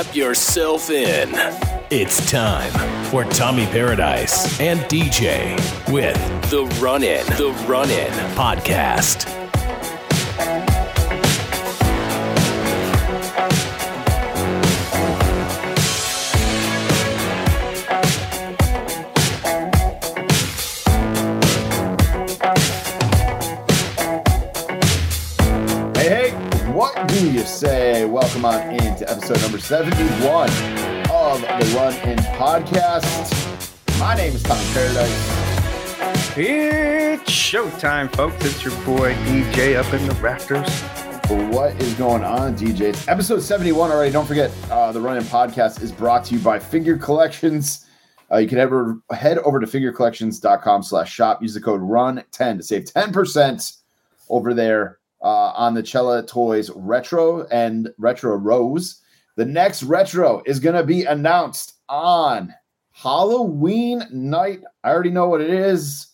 Strap yourself in. It's time for Tommy Paradise and DJ with the Run In, the Run In podcast. Episode number 71 of the Run In Podcast. My name is Tommy Paradise. It's showtime, folks. It's your boy DJ up in the rafters. What is going on, DJ? It's episode 71 already. Don't forget, uh, the Run In Podcast is brought to you by Figure Collections. Uh, you can ever head over to figurecollections.com slash shop. Use the code RUN10 to save 10% over there uh, on the Chella Toys Retro and Retro Rose. The next retro is going to be announced on Halloween night. I already know what it is.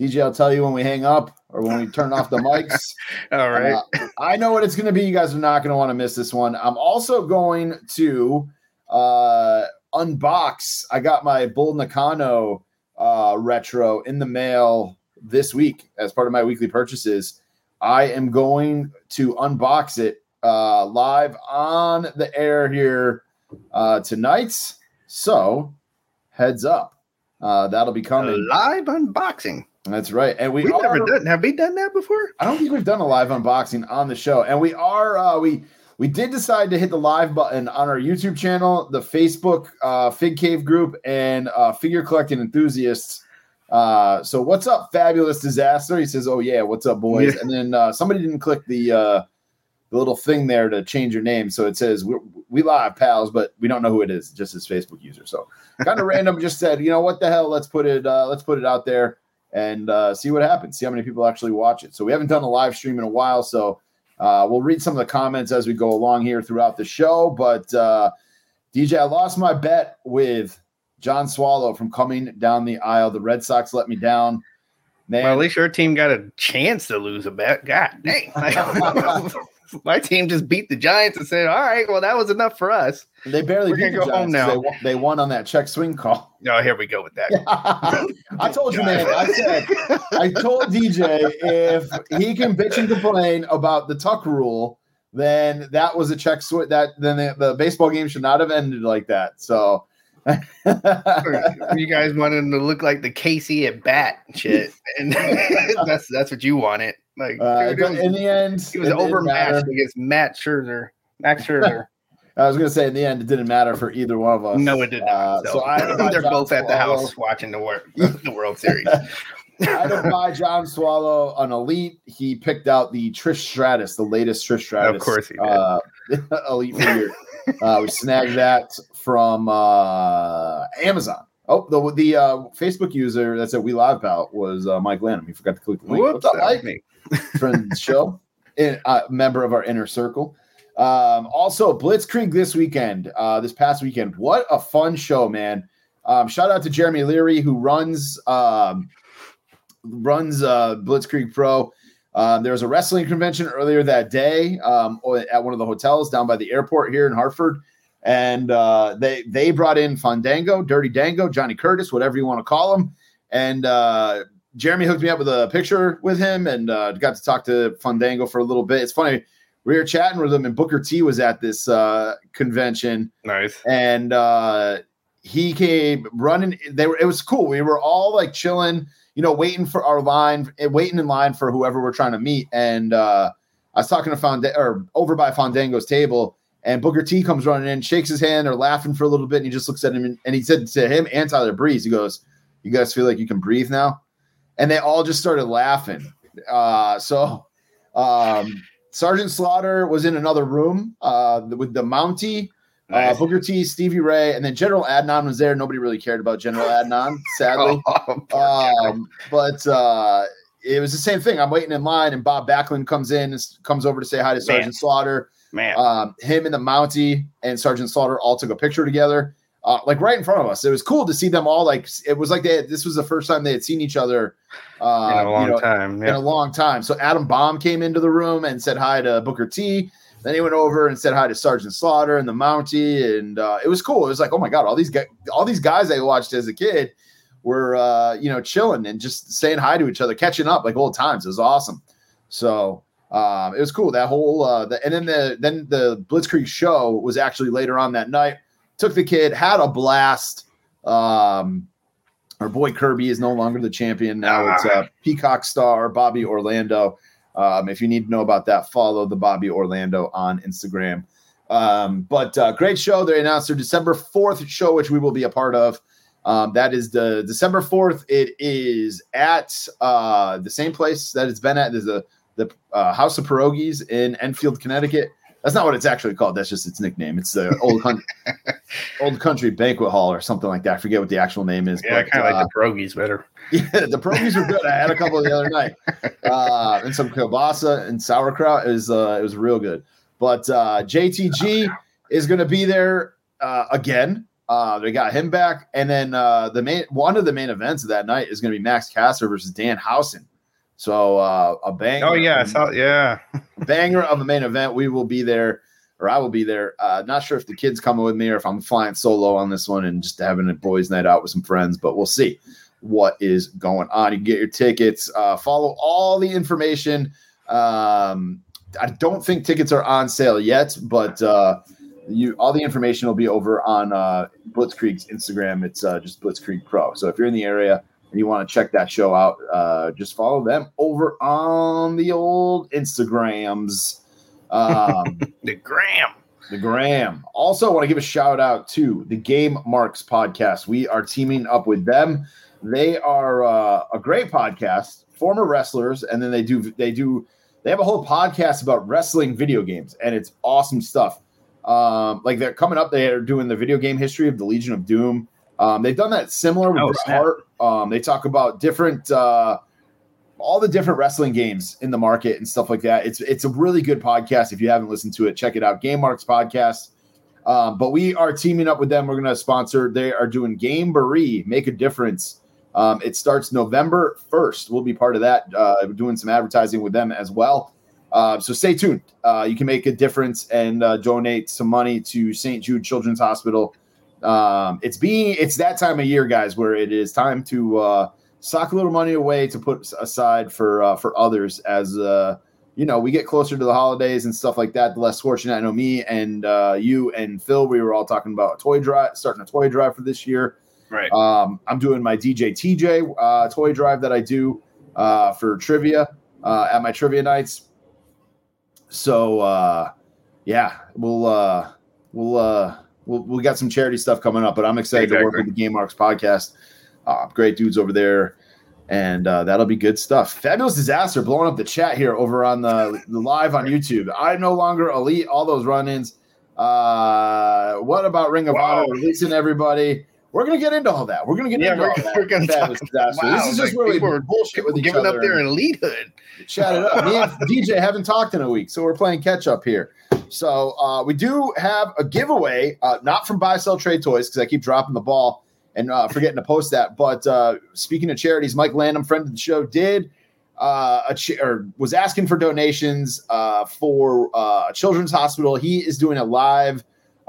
DJ, I'll tell you when we hang up or when we turn off the mics. All right. Uh, I know what it's going to be. You guys are not going to want to miss this one. I'm also going to uh, unbox. I got my Bull Nakano uh, retro in the mail this week as part of my weekly purchases. I am going to unbox it uh, live on the air here uh, tonight. So, heads up. Uh, that'll be A coming. live unboxing. That's right. And we We've are, never done. Have we done that before? I don't think we've done a live unboxing on the show, and we are uh, we we did decide to hit the live button on our YouTube channel, the Facebook uh, Fig Cave group, and uh, Figure Collecting Enthusiasts. Uh, so what's up, fabulous disaster? He says, "Oh yeah, what's up, boys?" Yeah. And then uh, somebody didn't click the uh, the little thing there to change your name, so it says we we live pals, but we don't know who it is, just his Facebook user. So kind of random. Just said, you know what the hell? Let's put it uh, let's put it out there and uh, see what happens. See how many people actually watch it. So we haven't done a live stream in a while, so uh, we'll read some of the comments as we go along here throughout the show. But uh, DJ, I lost my bet with John Swallow from coming down the aisle. The Red Sox let me down. Man, Well, at least your team got a chance to lose a bet. God dang. My team just beat the Giants and said, all right, well, that was enough for us. they barely we're beat the go home now. They, won- they won on that check swing call. Oh, here we go with that. I told you, man. I said, I told DJ if he can bitch and complain about the tuck rule, then that was a check switch. That then the, the baseball game should not have ended like that. So, you guys wanted him to look like the Casey at bat shit. And that's that's what you wanted. Like uh, dude, was- in the end, He was overmatched against Matt Scherzer. Max Scherzer. I was going to say, in the end, it didn't matter for either one of us. no, it did not. Uh, so so I had to buy they're both at the house watching the world, the World Series. I don't buy John Swallow an elite. He picked out the Trish Stratus, the latest Trish Stratus. Of course he did. Uh, elite figure. uh, we snagged that from uh, Amazon. Oh, the the uh, Facebook user that said We Live Pal was uh, Mike Lanham. He forgot to click the link. Whoops, What's up, Mike? me. Friend of the show, in, uh, member of our inner circle. Um, also, Blitzkrieg this weekend, uh, this past weekend. What a fun show, man! Um, shout out to Jeremy Leary who runs um, runs uh, Blitzkrieg Pro. Um, there was a wrestling convention earlier that day um, at one of the hotels down by the airport here in Hartford, and uh, they they brought in Fandango, Dirty Dango, Johnny Curtis, whatever you want to call him, and uh, Jeremy hooked me up with a picture with him and uh, got to talk to Fandango for a little bit. It's funny. We were chatting with him, and Booker T was at this uh, convention, Nice. and uh, he came running. They were. It was cool. We were all like chilling, you know, waiting for our line, eh, waiting in line for whoever we're trying to meet. And uh, I was talking to Fandango or over by Fandango's table, and Booker T comes running in, shakes his hand, they're laughing for a little bit, and he just looks at him and, and he said to him and Tyler Breeze, he goes, "You guys feel like you can breathe now?" And they all just started laughing. Uh, so um, Sergeant Slaughter was in another room uh, with the Mountie. Uh, Booker T, Stevie Ray, and then General Adnan was there. Nobody really cared about General Adnan, sadly. Oh. Um, but uh, it was the same thing. I'm waiting in line, and Bob Backlund comes in, and comes over to say hi to Sergeant Slaughter. Man, Um, him and the Mountie and Sergeant Slaughter all took a picture together, uh, like right in front of us. It was cool to see them all. Like it was like they had, this was the first time they had seen each other uh, in a long you know, time. in a long time. So Adam Bomb came into the room and said hi to Booker T. Then he went over and said hi to Sergeant Slaughter and the Mountie, and uh, it was cool. It was like, oh my god, all these guys, all these guys I watched as a kid were uh, you know chilling and just saying hi to each other, catching up like old times. It was awesome. So um, it was cool. That whole uh, the, and then the then the Blitzkrieg show was actually later on that night. Took the kid, had a blast. Um, our boy Kirby is no longer the champion now. It's uh, Peacock Star Bobby Orlando. Um, if you need to know about that, follow the Bobby Orlando on Instagram. Um, but uh, great show. They announced their December 4th show, which we will be a part of. Um, that is the December 4th. It is at uh, the same place that it's been at. There's a the uh, House of Pierogies in Enfield, Connecticut. That's not what it's actually called. That's just its nickname. It's the old country, old country banquet hall or something like that. I forget what the actual name is. Yeah, I kind of uh, like the pierogies better. Yeah, the pierogies were good. I had a couple the other night, uh, and some kielbasa and sauerkraut. It was uh, it was real good. But uh, JTG is going to be there uh, again. Uh, they got him back, and then uh, the main one of the main events of that night is going to be Max Caster versus Danhausen. So uh, a banger. Oh yeah, saw, yeah, banger of a main event. We will be there, or I will be there. Uh, not sure if the kids coming with me or if I'm flying solo on this one and just having a boys' night out with some friends. But we'll see what is going on. You can get your tickets. Uh, follow all the information. Um, I don't think tickets are on sale yet, but uh, you all the information will be over on uh, Blitzkrieg's Instagram. It's uh, just Blitzkrieg Pro. So if you're in the area and you want to check that show out, uh, just follow them over on the old Instagrams. Um, the gram. The Gram. Also, I want to give a shout out to the Game Marks podcast. We are teaming up with them. They are uh, a great podcast, former wrestlers, and then they do they do they have a whole podcast about wrestling video games, and it's awesome stuff. Um, like they're coming up, they are doing the video game history of the Legion of Doom. Um, they've done that similar with Oh, Bret. Hart. Um, they talk about different, uh, all the different wrestling games in the market and stuff like that. It's it's a really good podcast. If you haven't listened to it, check it out. Game Marks podcast. Um, but we are teaming up with them. We're going to sponsor. They are doing Game Baree, Make a Difference. Um, it starts November first. We'll be part of that. Uh, doing some advertising with them as well. Uh, so stay tuned. Uh, you can make a difference and uh, donate some money to St. Jude Children's Hospital. Um, it's being it's that time of year, guys, where it is time to uh, sock a little money away to put aside for uh, for others as uh, you know we get closer to the holidays and stuff like that. The less fortunate, I know me and uh, you and Phil, we were all talking about a toy drive, starting a toy drive for this year. Right. Um, I'm doing my DJ TJ uh, toy drive that I do uh, for trivia uh, at my trivia nights. So uh, yeah, we'll uh, we'll uh, we'll we got some charity stuff coming up, but I'm excited to work with the Game Marks podcast. Uh, great dudes over there, and uh, that'll be good stuff. Fabulous disaster blowing up the chat here over on the, the live on YouTube. I'm no longer elite. All those run-ins. Uh, what about Ring of Wow. Honor releasing everybody? We're gonna get into all that. We're gonna get Yeah, into we're- all that. we're gonna Fabulous talk- disaster. wow, this is just like where we are- bullshit with each Giving up their and- elitehood. chat it up. Me and DJ haven't talked in a week, so we're playing catch up here. So uh, we do have a giveaway, uh, not from Buy Sell Trade Toys because I keep dropping the ball and uh, forgetting to post that. But uh, speaking of charities, Mike Landham, friend of the show, did uh, a ch- or was asking for donations uh, for uh, a children's hospital. He is doing a live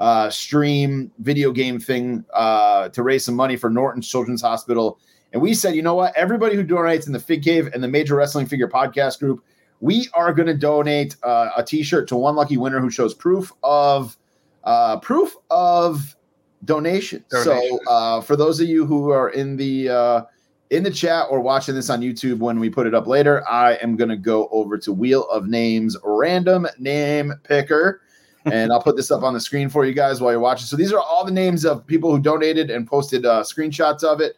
uh, stream video game thing uh, to raise some money for Norton's Children's Hospital. And we said, you know what? Everybody who donates in the Fig Cave and the Major Wrestling Figure Podcast group, we are going to donate uh, a T-shirt to one lucky winner who shows proof of uh, proof of donation. Donation. So uh, for those of you who are in the uh, in the chat or watching this on YouTube when we put it up later, I am going to go over to Wheel of Names random name picker. And I'll put this up on the screen for you guys while you're watching. So these are all the names of people who donated and posted uh, screenshots of it.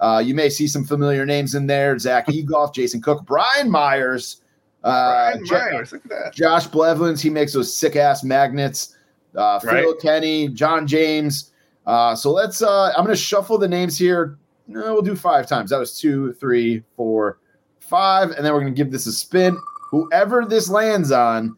Uh, you may see some familiar names in there: Zach Egoff, Jason Cook, Brian Myers, uh, Brian Myers, look at that. Josh Blevins. He makes those sick ass magnets. Uh, Phil Kenny, John James. Uh, so let's. Uh, I'm going to shuffle the names here. No, we'll do five times. That was two, three, four, five, and then we're going to give this a spin. Whoever this lands on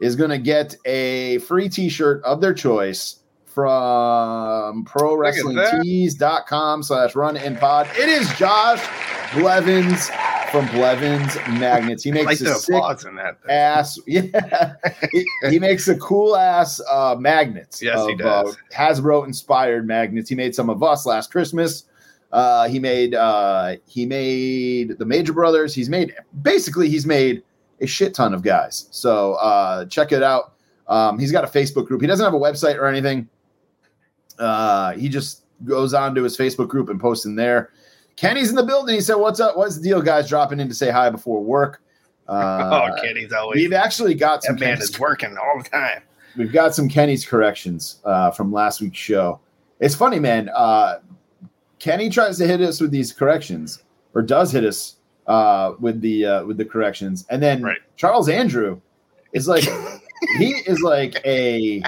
is going to get a free T-shirt of their choice from ProWrestlingTees.com slash Run and Pod. It is Josh Blevins from Blevins Magnets. He makes like a the sick in that. ass. Yeah, he, he makes a cool ass uh, magnets. Yes, he does. Uh, Hasbro inspired magnets. He made some of us last Christmas. Uh, he made uh, he made the Major Brothers. He's made basically he's made a shit ton of guys. So uh, check it out. Um, he's got a Facebook group. He doesn't have a website or anything. Uh, he just goes on to his Facebook group and posts in there. Kenny's in the building. He said, "What's up? What's the deal, guys? Dropping in to say hi before work." Uh, oh, Kenny's always We've actually got some that man Kenny's, is working all the time. we've got some Kenny's corrections uh, from last week's show. It's funny, man. Uh, Kenny tries to hit us with these corrections, or does hit us uh, with the uh, with the corrections, and then Right. Charles Andrew is like he is like a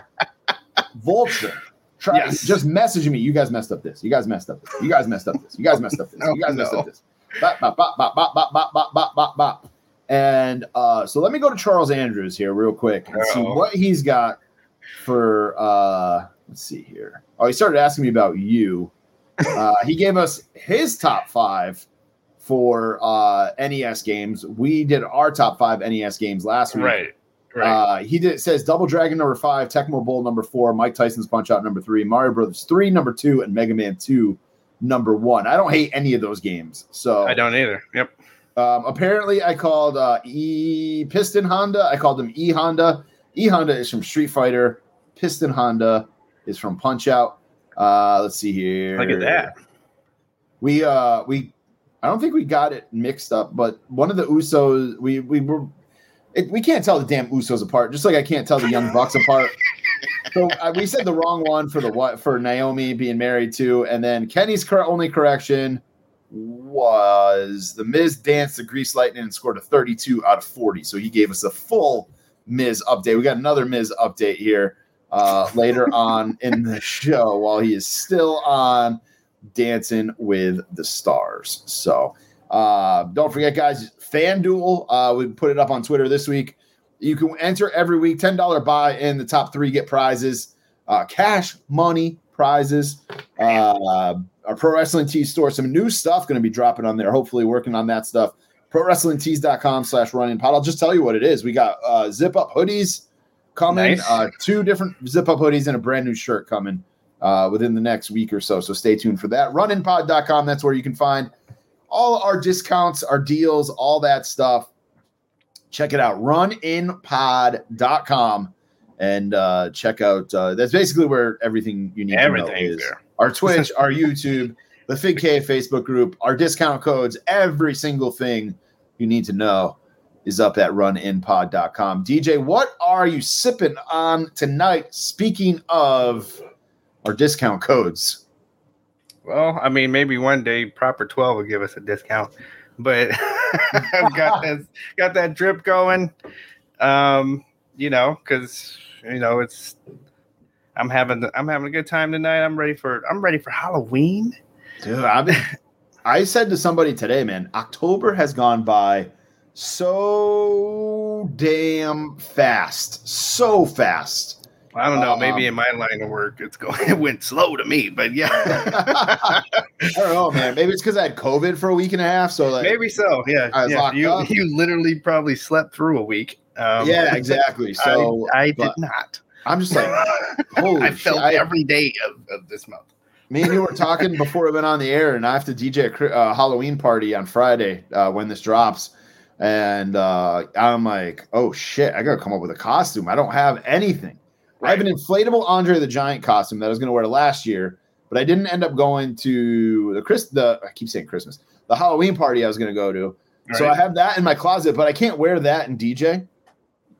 vulture. Try, Yes. Just messaging me. You guys messed up this. You guys messed up this. You guys messed up this. You guys messed up this. You guys messed up this. Bop, bop, bop, bop, bop, bop, bop, bop, bop, bop, bop. And uh, so let me go to Charles Andrews here real quick and see what he's got for. Uh, let's see here. Oh, he started asking me about you. Uh, he gave us his top five for uh, NES games. We did our top five NES games last week. Right. Right. Uh, he did, says Double Dragon number five, Tecmo Bowl number four, Mike Tyson's Punch Out number three, Mario Brothers three number two, and Mega Man two number one. I don't hate any of those games. So I don't either. Yep. um, apparently, I called uh, E Piston Honda. I called him E Honda. E Honda is from Street Fighter. Piston Honda is from Punch Out. Uh, let's see here. Look at that. We uh we I don't think we got it mixed up, but one of the Usos we we were it, we can't tell the damn Usos apart, just like I can't tell the Young Bucks apart. So uh, we said the wrong one for the what for Naomi being married to, and then Kenny's cor- only correction was the Miz danced the Grease Lightning and scored a 32 out of 40. So he gave us a full Miz update. We got another Miz update here uh, later on in the show while he is still on Dancing with the Stars. So uh, don't forget, guys, FanDuel, uh, we put it up on Twitter this week. You can enter every week, $10 buy in the top three get prizes, uh, cash, money, prizes. Uh, our Pro Wrestling Tees store, some new stuff going to be dropping on there. Hopefully, working on that stuff. Pro Wrestling ProWrestlingTees.com slash running pod. I'll just tell you what it is. We got uh, zip up hoodies coming, Nice. uh, two different zip up hoodies and a brand new shirt coming uh, within the next week or so. So stay tuned for that. Runinpod.com. That's where you can find all our discounts, our deals, all that stuff. Check it out. Runinpod.com and uh, check out. Uh, that's basically where everything you need to know is. there. Our Twitch, our YouTube, the Fig Cave Facebook group, our discount codes, every single thing you need to know is up at runinpod.com. DJ, what are you sipping on tonight? Speaking of our discount codes. Well, I mean, maybe one day Proper Twelve will give us a discount, but I've got that got that drip going. Um, you know, because you know it's I'm having I'm having a good time tonight. I'm ready for I'm ready for Halloween. Dude, I've been, I said to somebody today, man, October has gone by so damn fast. So fast. I don't know. Um, maybe in my line of work, it's going. It went slow to me, but yeah, I don't know, man. Maybe it's because I had COVID for a week and a half. So like maybe so. Yeah, I was yeah. You up. you literally probably slept through a week. Um, Yeah, exactly. So I, I did not. I'm just like, holy I felt I- every day of, of this month. Me and you were talking before we went on the air, and I have to DJ a uh, Halloween party on Friday uh, when this drops. And uh, I'm like, oh shit, I gotta come up with a costume. I don't have anything. I have an inflatable Andre the Giant costume that I was gonna wear last year, but I didn't end up going to the Chris. The I keep saying Christmas, the Halloween party I was gonna go to. So I have that in my closet, but I can't wear that in DJ.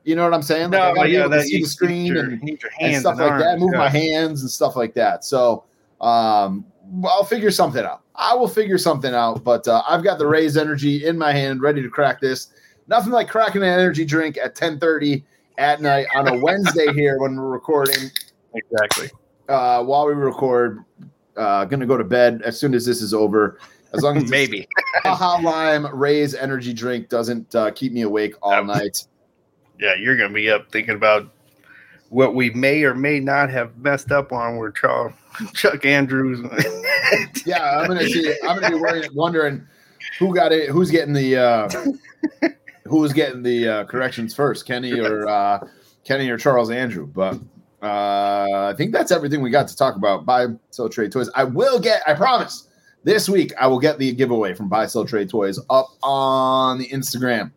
You know what I'm saying? Like, I No, gotta be yeah, able to see you the screen your, and and stuff like that. arms, Move my hands and stuff like that. So um, I'll figure something out. I will figure something out. But uh, I've got the Raze Energy in my hand, ready to crack this. Nothing like cracking an energy drink at 10:30 at night on a Wednesday here when we're recording. Exactly. Uh, while we record, uh, gonna go to bed as soon as this is over. As long as Maybe. Baja Lime Raze Energy drink doesn't uh, keep me awake all night. Yeah, you're gonna be up thinking about what we may or may not have messed up on. Where Charles, Chuck Andrews. Yeah, I'm gonna see. I'm gonna be worrying, wondering who got it? Who's getting the? Uh, who's getting the uh, corrections first, Kenny or uh, Kenny or Charles Andrew? But uh, I think that's everything we got to talk about. Buy, sell, trade toys. I will get. I promise. This week I will get the giveaway from Buy, Sell, Trade Toys up on the Instagram.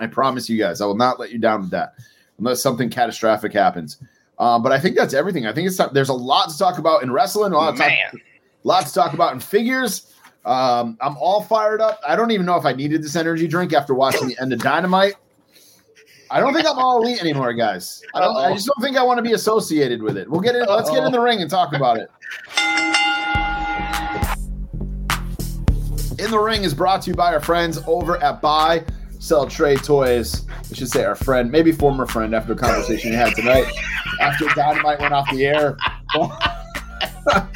I promise you guys, I will not let you down with that unless something catastrophic happens. Um, but I think that's everything. I think it's there's a lot to talk about in wrestling, a lot, to talk, lot to talk about in figures. Um, I'm all fired up. I don't even know if I needed this energy drink after watching the end of Dynamite. I don't think I'm all elite anymore, guys. I, don't, I just don't think I want to be associated with it. We'll get in. Let's get in the ring and talk about it. In the Ring is brought to you by our friends over at Buy Sell Trade Toys. I should say our friend, maybe former friend, after a conversation we had tonight. After Dynamite went off the air. yeah,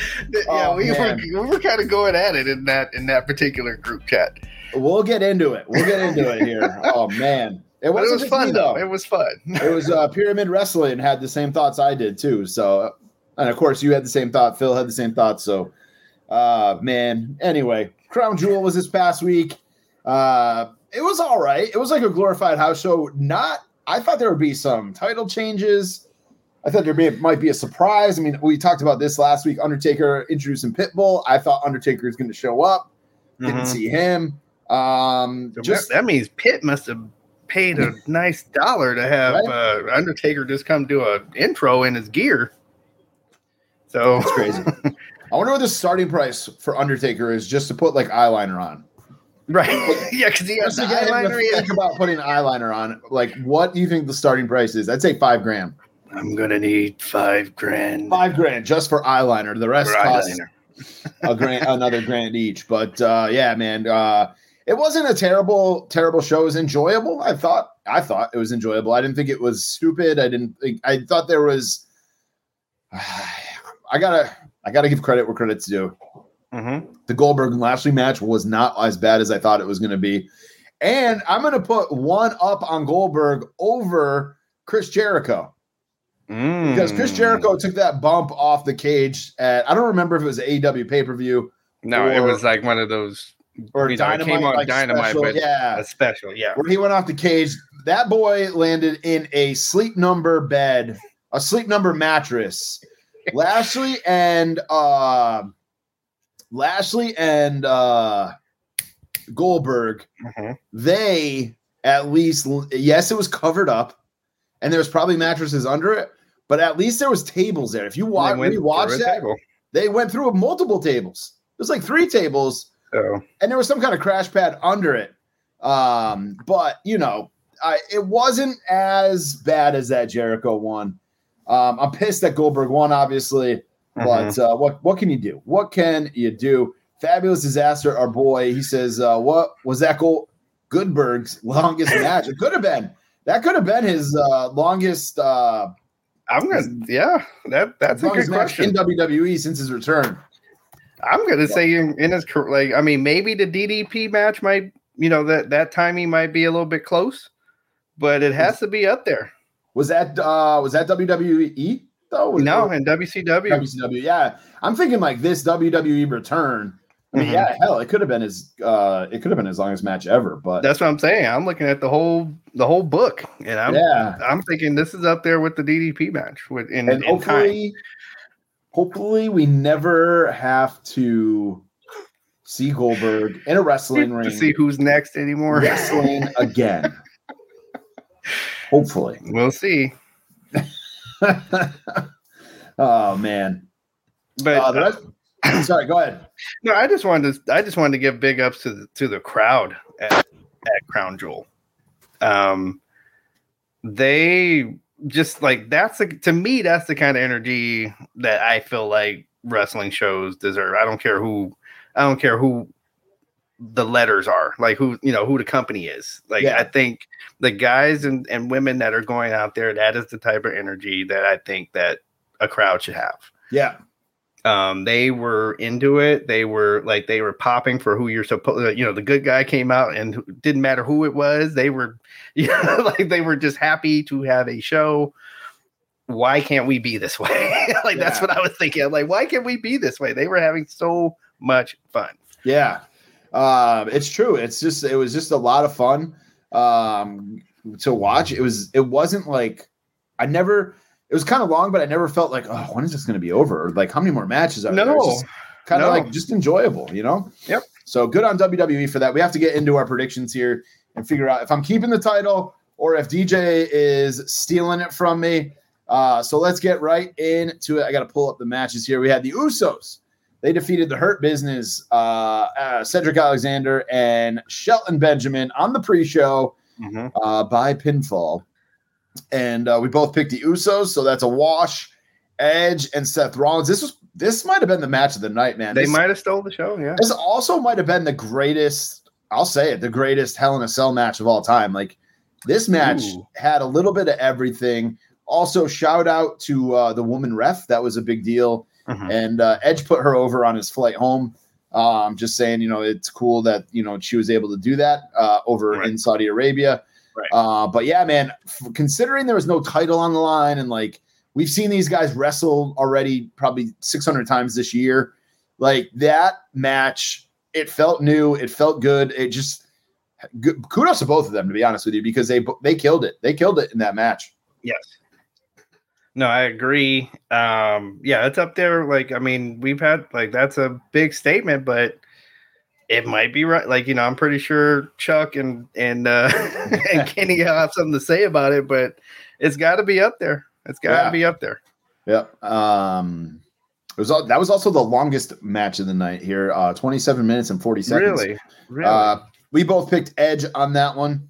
Oh, we man. were we were kind of going at it in that in that particular group chat. We'll get into it. We'll get into it here. Oh man, it, it was fun me, though. It was fun. it was uh, Pyramid Wrestling had the same thoughts I did too. So, and of course, you had the same thought. Phil had the same thoughts. So, uh, man. Anyway, Crown Jewel was this past week. Uh, it was all right. It was like a glorified house show. Not. I thought there would be some title changes. I thought there may, might be a surprise. I mean, we talked about this last week. Undertaker introducing Pitbull. I thought Undertaker was going to show up. Didn't Mhm. see him. Um, So just that, means Pitt must have paid a nice dollar to have Right. uh, Undertaker just come do a intro in his gear. So That's crazy. I wonder what the starting price for Undertaker is just to put like eyeliner on. right, yeah, because he has eyeliner. think about putting eyeliner on. Like, what do you think the starting price is? I'd say five grand. I'm gonna need five grand Five grand just for eyeliner. The rest for costs eyeliner. a grand, another grand each. But uh, yeah, man, uh, it wasn't a terrible, terrible show. It was enjoyable. I thought, I thought it was enjoyable. I didn't think it was stupid. I didn't think. I thought there was. I gotta, I gotta give credit where credit's due. Mhm. the Goldberg and Lashley match was not as bad as I thought it was going to be. And I'm going to put one up on Goldberg over Chris Jericho because Chris Mm. Jericho took that bump off the cage at, I don't remember if it was AEW pay per view No, it was like one of those or You know, Dynamite. came on like, Dynamite, special. but- yeah. a special. Yeah, Where he went off the cage. That boy landed in a sleep number bed, a sleep number mattress. Lashley and uh Lashley and uh Goldberg, Mhm. they at least yes, it was covered up, and there was probably mattresses under it, but at least there was tables there. If you watch, They went rewatch through that, table. they went through multiple tables. There's like three tables So and there was some kind of crash pad under it. Um, but you know, I, it wasn't as bad as that Jericho one. Um, I'm pissed that Goldberg won, obviously, but uh, what what can you do? What can you do? Fabulous disaster, our boy. He says, uh, "What was that goal? Goodberg's longest match? It could have been. That could have been his uh, longest, uh, I'm gonna, yeah, that that's a good question. in WWE since his return. I'm gonna say in, in his career, like I mean, maybe the DDP match might, you know, that that timing might be a little bit close, but it has to be up there. Was that uh, was that WWE though? Was- No, in WCW, WCW. Yeah, I'm thinking like this WWE return. I mean, Mhm. yeah, hell, it could have been his. Uh, it could have been his longest match ever. But that's what I'm saying. I'm looking at the whole the whole book, and I'm yeah, I'm thinking this is up there with the DDP match with in, and in time. hopefully, hopefully, we never have to see Goldberg in a wrestling ring to see who's next anymore. wrestling again. hopefully. We'll see. oh man. But Uh, rest- sorry, go ahead. No, I just wanted to. I just wanted to give big ups to the to the crowd at, at Crown Jewel. Um, they just like that's the, to me that's the kind of energy that I feel like wrestling shows deserve. I don't care who, I don't care who the letters are, like who you know who the company is. Like Yeah. I think the guys and and women that are going out there, that is the type of energy that I think that a crowd should have Yeah, um they were into it they were like they were popping for who you're supposed you know the good guy came out and didn't matter who it was they were you know like they were just happy to have a show why can't we be this way like that's what i was thinking like why can't we be this way they were having so much fun yeah. Uh, it's true. It's just it was just a lot of fun um, to watch. It was it wasn't like I never. It was kind of long, but I never felt like oh when is this going to be over? Or like how many more matches are no, there? Kind of no. like just enjoyable, you know. Yep. So good on WWE for that. We have to get into our predictions here and figure out if I'm keeping the title or if DJ is stealing it from me. Uh, so let's get right into it. I got to pull up the matches here. We had the Usos. They defeated the Hurt Business, uh, uh, Cedric Alexander and Shelton Benjamin on the pre-show Mhm. uh, by pinfall. And uh, we both picked the Usos, so that's a wash. Edge and Seth Rollins. This was this might have been the match of the night, man. They This- might have stole the show. Yeah. this also might have been the greatest, I'll say it, the greatest Hell in a Cell match of all time. Like this match Ooh. had a little bit of everything. Also, shout out to uh, the woman ref. That was a big deal. Mhm. And uh, Edge put her over on his flight home. Um, just saying, you know, it's cool that, you know, she was able to do that uh, over Right. in Saudi Arabia. Right. Uh, but yeah, man, f- considering there was no title on the line and like we've seen these guys wrestle already probably 600 times this year, like that match, it felt new, it felt good. It just good, kudos to both of them, to be honest with you, because they they killed it. They killed it in that match. Yes. No, I agree. Um, yeah, it's up there. Like, I mean, we've had like that's a big statement, but it might be right. Like, you know, I'm pretty sure Chuck and and uh and Kenny have something to say about it, but it's got to be up there. It's got to Yeah. be up there. Yep. Um, it was all, that was also the longest match of the night here, uh, 27 minutes and 40 seconds. Really, really. Uh, we both picked Edge on that one.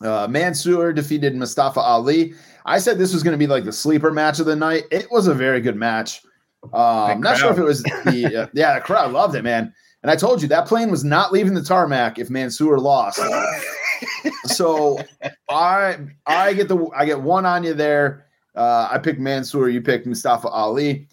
Uh, Mansoor defeated Mustafa Ali. I said this was going to be like the sleeper match of the night. It was a very good match. Um, I'm not sure if it was the uh, yeah the crowd loved it, man. And I told you that plane was not leaving the tarmac if Mansoor lost. so I I get the I get one on you there. Uh, I picked Mansoor. You picked Mustafa Ali.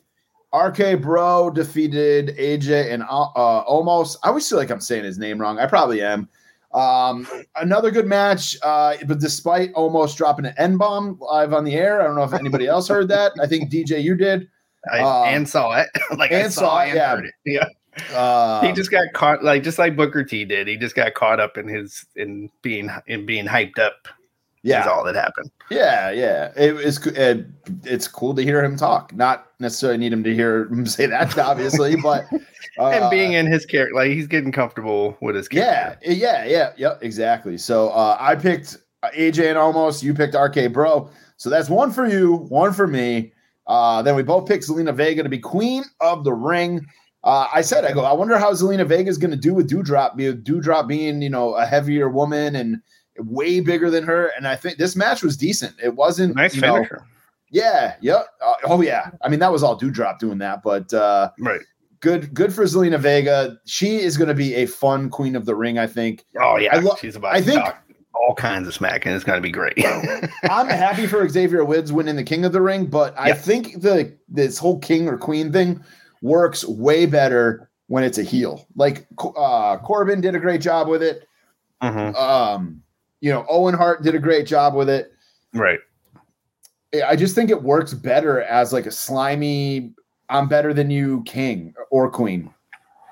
RK Bro defeated AJ and uh, uh, Omos. I always feel like I'm saying his name wrong. I probably am. Um, another good match, uh, but despite almost dropping an N bomb live on the air, I don't know if anybody else heard that. I think DJ, you did. I, uh, and saw it. like I and saw it, and yeah. heard it. Yeah. Uh, he just got caught like just like Booker T did. He just got caught up in his in being in being hyped up. Is yeah, all that happened. yeah, yeah. It co- It, it's cool to hear him talk. Not necessarily need him to hear him say that, obviously, but uh, and being in his character, like he's getting comfortable with his Yeah, character. yeah, yeah, yeah, exactly. So uh, I picked AJ and Omos. You picked RK Bro. So that's one for you, one for me. Uh, then we both picked Zelina Vega to be queen of the ring. Uh, I said, I go, I wonder how Zelina Vega is going to do with Doudrop. Doudrop being, you know, a heavier woman and way bigger than her. And I think this match was decent. It wasn't Nice you know- finisher. yeah, yeah. Uh, oh yeah. I mean, that was all Doudrop doing that, but uh, Right. good, good for Zelina Vega. She is going to be a fun queen of the ring. I think. Oh yeah. I lo- she's about I to think- talk all kinds of smack, and it's gonna be great. I'm happy for Xavier Woods winning the King of the Ring, but I think the this whole King or Queen thing works way better when it's a heel. Like uh, Corbin did a great job with it. Mhm. Um, you know, Owen Hart did a great job with it. Right. I just think it works better as like a slimy, I'm better than you King or Queen.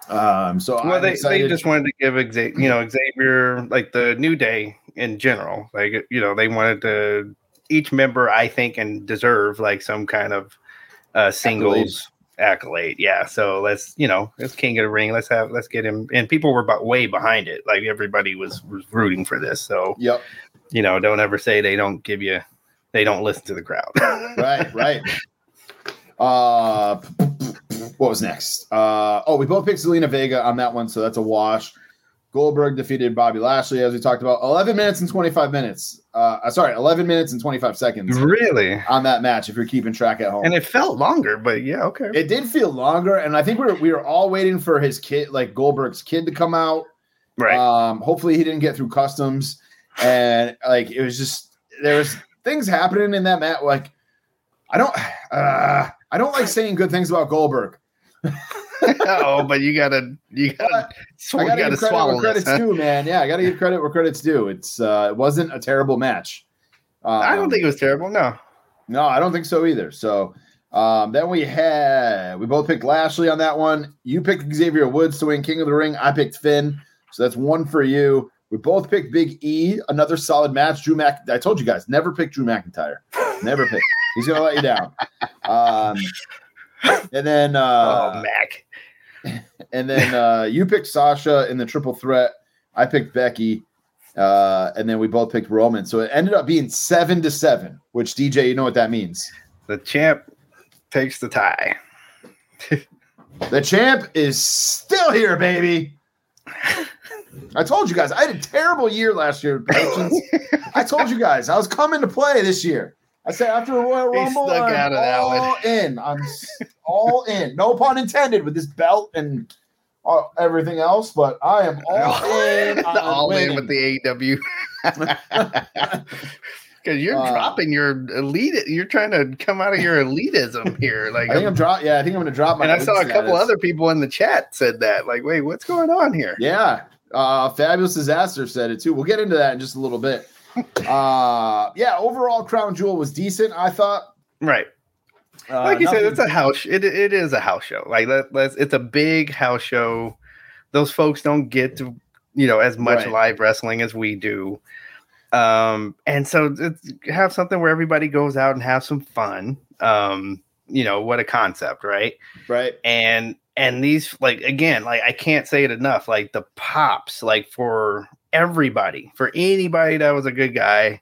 Um, so Well, I'm they, they just wanted to give Xavier, you know, Xavier like the New Day in general. Like you know, they wanted to each member, I think, and deserve like some kind of uh singles accolade. Yeah. So let's you know, let's King of the Ring. Let's have let's get him. And people were about way behind it. Like everybody was was rooting for this. So Yep. you know, don't ever say they don't give you, they don't listen to the crowd. right, right. Uh, what was next? Uh, oh, we both picked Zelina Vega on that one, so that's a wash. Goldberg defeated Bobby Lashley, as we talked about. 11 minutes and 25 minutes. Uh, uh, sorry, 11 minutes and 25 seconds really? on that match, if you're keeping track at home. And it felt longer, but yeah, okay. it did feel longer, and I think we were, we were all waiting for his kid, like Goldberg's kid, to come out. right. Um, hopefully he didn't get through customs, and like it was just there was things happening in that match. Like I don't, uh, I don't like saying good things about Goldberg. oh, but you gotta, you gotta, sw- I you gotta gotta give credit swallow where credit's due, man. Yeah, I gotta give credit where credit's due. It's uh, it wasn't a terrible match. Um, I don't think it was terrible. No, No, I don't think so either. So Um, then we had we both picked Lashley on that one. You picked Xavier Woods to win King of the Ring. I picked Finn, so that's one for you. We both picked Big E, another solid match. Drew Mac. I told you guys never pick Drew McIntyre. Never pick. He's gonna let you down. Um, and then uh, oh, Mac. and then uh, you picked Sasha in the triple threat. I picked Becky, uh, and then we both picked Roman. So it ended up being seven to seven. Which DJ, you know what that means? The champ takes the tie. the champ is still here, baby. I told you guys I had a terrible year last year. I told you guys I was coming to play this year. I said after a Royal Rumble, I'm all in. I'm all in. No pun intended with this belt and uh, everything else, but I am all in. all winning. in with the AEW. Because you're uh, dropping your elite. You're trying to come out of your elitism here. Like I think I'm, I'm drop. Yeah, I think I'm going to drop my. And I saw a status. couple other people in the chat said that. Like, wait, what's going on here? Yeah, uh, Fabulous Disaster said it too. We'll get into that in just a little bit. Uh, yeah, overall, Crown Jewel was decent. I thought. Right. Uh, like you nothing- said, it's a house. It it is a house show. Like let, let's. It's a big house show. Those folks don't get to you know as much right. live wrestling as we do. Um, and so have something where everybody goes out and have some fun. Um, you know what a concept, right? Right. And and these like again, like I can't say it enough. Like the pops, like for everybody, for anybody that was a good guy,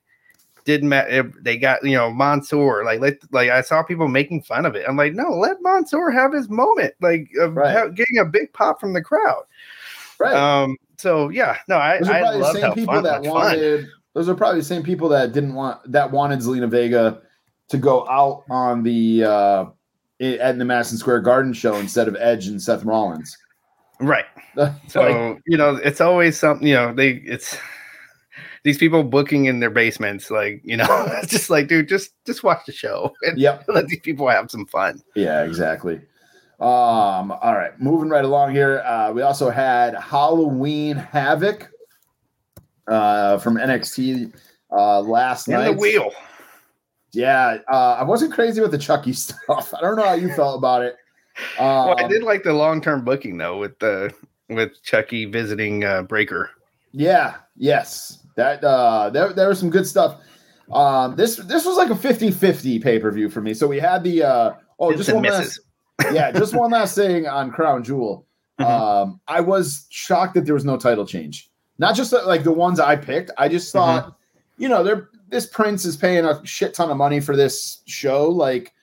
didn't matter. They got you know Mansoor. Like let like I saw people making fun of it. I'm like, no, let Mansoor have his moment. Like right. getting a big pop from the crowd. Right. Um. So yeah, no, I those are I love the same people that wanted. Fun. Those are probably the same people that didn't want that wanted Zelina Vega to go out on the uh at the Madison Square Garden show instead of Edge and Seth Rollins. Right. so you know, it's always something. You know, they it's these people booking in their basements. Like you know, it's just like, dude, just just watch the show and yep. let these people have some fun. Yeah, exactly. Um, all right, moving right along here. Uh, we also had Halloween Havoc uh, from NXT uh, last in night. the wheel. Yeah, uh, I wasn't crazy with the Chucky stuff. I don't know how you felt about it. Um, well, I did like the long term booking though with the with Chucky visiting uh, Breakker. Yeah, yes, that uh, there there was some good stuff. Um, this this was like a 50-50 pay per view for me. So we had the uh, oh, just one last, yeah, just one last thing on Crown Jewel. Mm-hmm. Um, I was shocked that there was no title change. Not just like the ones I picked. I just thought, mm-hmm. you know, they're this prince is paying a shit ton of money for this show. Like,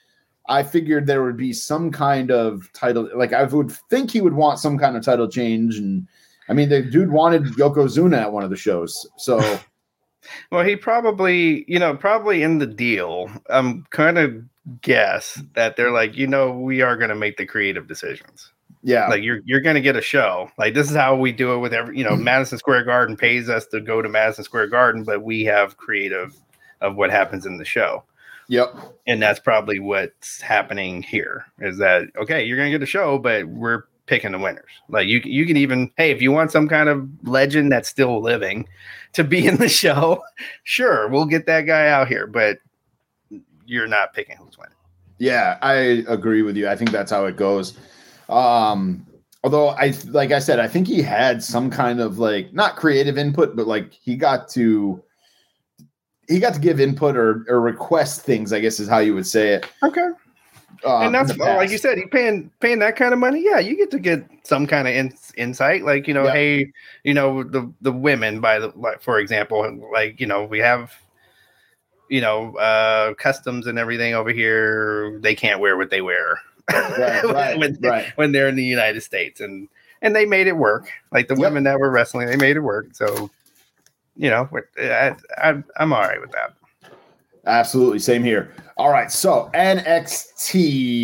I figured there would be some kind of title. Like, I would think he would want some kind of title change. And I mean, the dude wanted Yokozuna at one of the shows. So, well, he probably, you know, probably in the deal, I'm kind of guess that they're like, you know, we are going to make the creative decisions. Yeah. Like you're you're gonna get a show. Like this is how we do it with every you know, mm-hmm. Madison Square Garden pays us to go to Madison Square Garden, but we have creative of what happens in the show. Yep. And that's probably what's happening here is that okay, you're gonna get a show, but we're picking the winners. Like you you can even hey, if you want some kind of legend that's still living to be in the show, sure, we'll get that guy out here, but you're not picking who's winning. Yeah, I agree with you. I think that's how it goes. Um, although I like I said, I think he had some kind of like not creative input, but like he got to he got to give input or, or request things, I guess is how you would say it. Okay. Uh, and that's like you said, he paying paying that kind of money. Yeah, you get to get some kind of in, insight. Like you know, hey, you know the the women by the like for example, like you know we have you know uh customs and everything over here. They can't wear what they wear right, right, when, right. when they're in the United States, and and they made it work. Like the yep. women that were wrestling, they made it work. So, you know, I, I, I'm all right with that. Absolutely, same here. All right, so NXT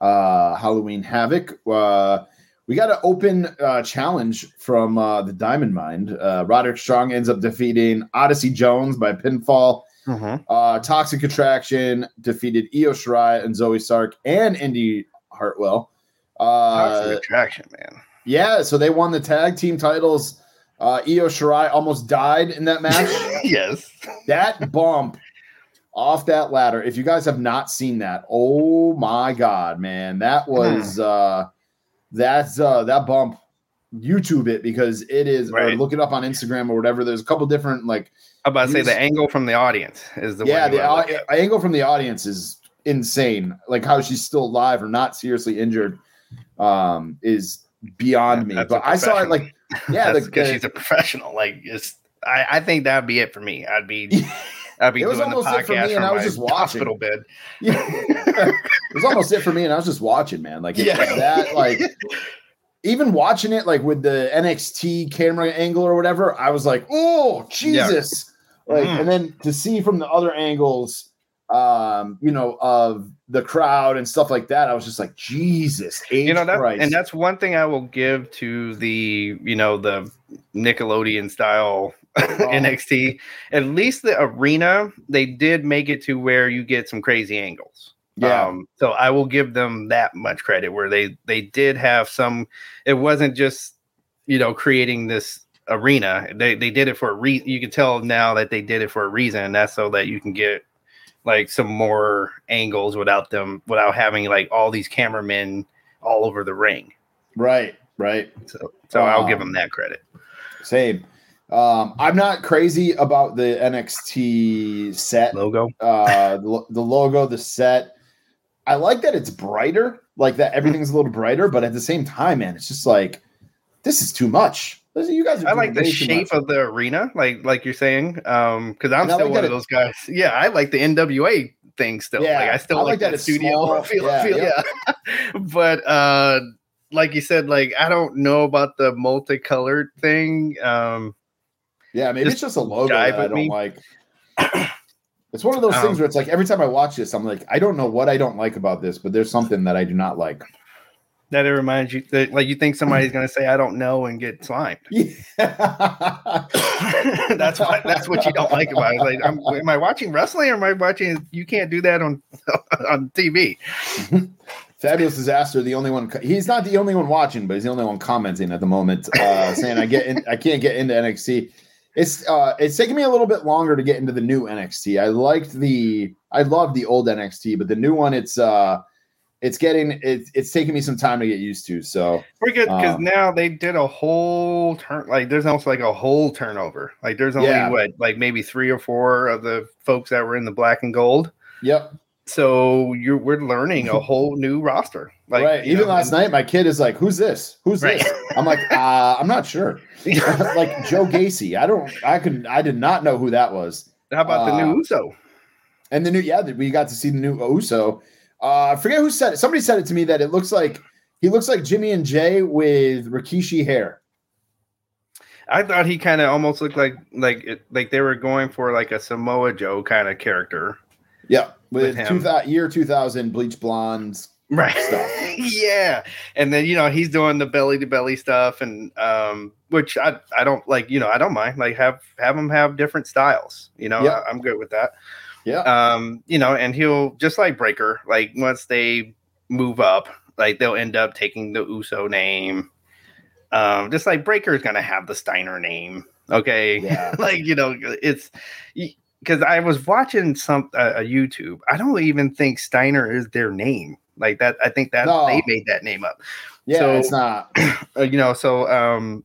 uh, Halloween Havoc. Uh, we got an open uh, challenge from uh, the Diamond Mind. Uh, Roderick Strong ends up defeating Odyssey Jones by pinfall. Mm-hmm. Uh, Toxic Attraction defeated Io Shirai and Zoey Stark and Indy Hartwell. Uh, Toxic Attraction, man. Yeah, so they won the tag team titles. Uh, Io Shirai almost died in that match. yes. That bump off that ladder. If you guys have not seen that, oh my god, man, that was uh that's uh that bump. YouTube it because it is or look it up on Instagram or whatever. There's a couple different like I'm about to say the angle from the audience is the yeah, the au- angle from the audience is insane. Like how she's still alive or not seriously injured um is beyond Yeah, me. But I saw it like yeah, because she's a professional. Like, it's I, I think that'd be it for me. I'd be I'd be It was doing the almost it for me, and I was just watching. hospital bed. Yeah. it was almost it for me, and I was just watching, man. Like Yeah. like that, like even watching it, like with the NXT camera angle or whatever, I was like, oh Jesus! Like, Mhm. and then to see from the other angles, um, you know, of the crowd and stuff like that, I was just like, Jesus, H you know that Christ. and that's one thing i will give to the you know the nickelodeon style nxt at least the arena they did make it to where you get some crazy angles. Yeah, um, so i will give them that much credit where they they did have some it wasn't just you know creating this arena. They they did it for a reason you can tell now that they did it for a reason and that's so that you can get like some more angles without them without having like all these cameramen all over the ring right, right. so so i'll give Um, them that credit Same. Um, I'm not crazy about the NXT set. logo uh the, the logo the set i like that it's brighter like that everything's a little brighter but at the same time man it's just like this is too much Listen, you guys are I like the shape of the arena, like like you're saying, um, because I'm And still like one of those guys. Yeah, I like the NWA thing still. Yeah, like I still I like, like that that, studio small. feel. Yeah, feel yeah. yeah. but uh, like you said, like I don't know about the multicolored thing. Um, yeah maybe just it's just a logo i don't me. like it's one of those things Um, where it's like every time i watch this i'm like i don't know what i don't like about this but there's something that i do not like that it reminds you that like you think somebody's gonna say I don't know and get slimed. yeah that's what that's what you don't like about it. Like, I'm, am I watching wrestling or am I watching? You can't do that on on TV. Fabulous disaster. The only one. He's not the only one watching, but he's the only one commenting at the moment, uh, saying I get in, I can't get into NXT. It's uh, it's taking me a little bit longer to get into the new NXT. I liked the, I love the old NXT, but the new one, it's uh, it's getting it's it's taking me some time to get used to. So We're good because Um, now they did a whole turn. Like there's almost like a whole turnover. Like there's only Yeah. what like maybe three or four of the folks that were in the black and gold. yep, So you're we're learning a whole new roster. Like right. Even know, last night, my kid is like, "Who's this? Who's Right. this?" I'm like, uh, "I'm not sure." like Joe Gacy. I don't. I could. I did not know who that was. How about the uh, new Uso? And the new, yeah, we got to see the new Uso. Uh, I forget who said it. Somebody said it to me that it looks like he looks like Jimmy and Jay with Rikishi hair. I thought he kind of almost looked like like it, like they were going for like a Samoa Joe kind of character. Yeah, With with, two thou- year two thousand bleach blondes. right stuff. yeah and then you know he's doing the belly to belly stuff and um which i i don't like you know i don't mind like have have him have different styles you know Yeah. I, i'm good with that Yeah, um you know and he'll just like Breakker like once they move up like they'll end up taking the uso name. Um just like Breakker's gonna have the steiner name okay? Yeah. like you know it's because i was watching some uh, a youtube. I don't even think steiner is their name. Like that i think that No. they made that name up. Yeah, so- it's not. uh, you know so um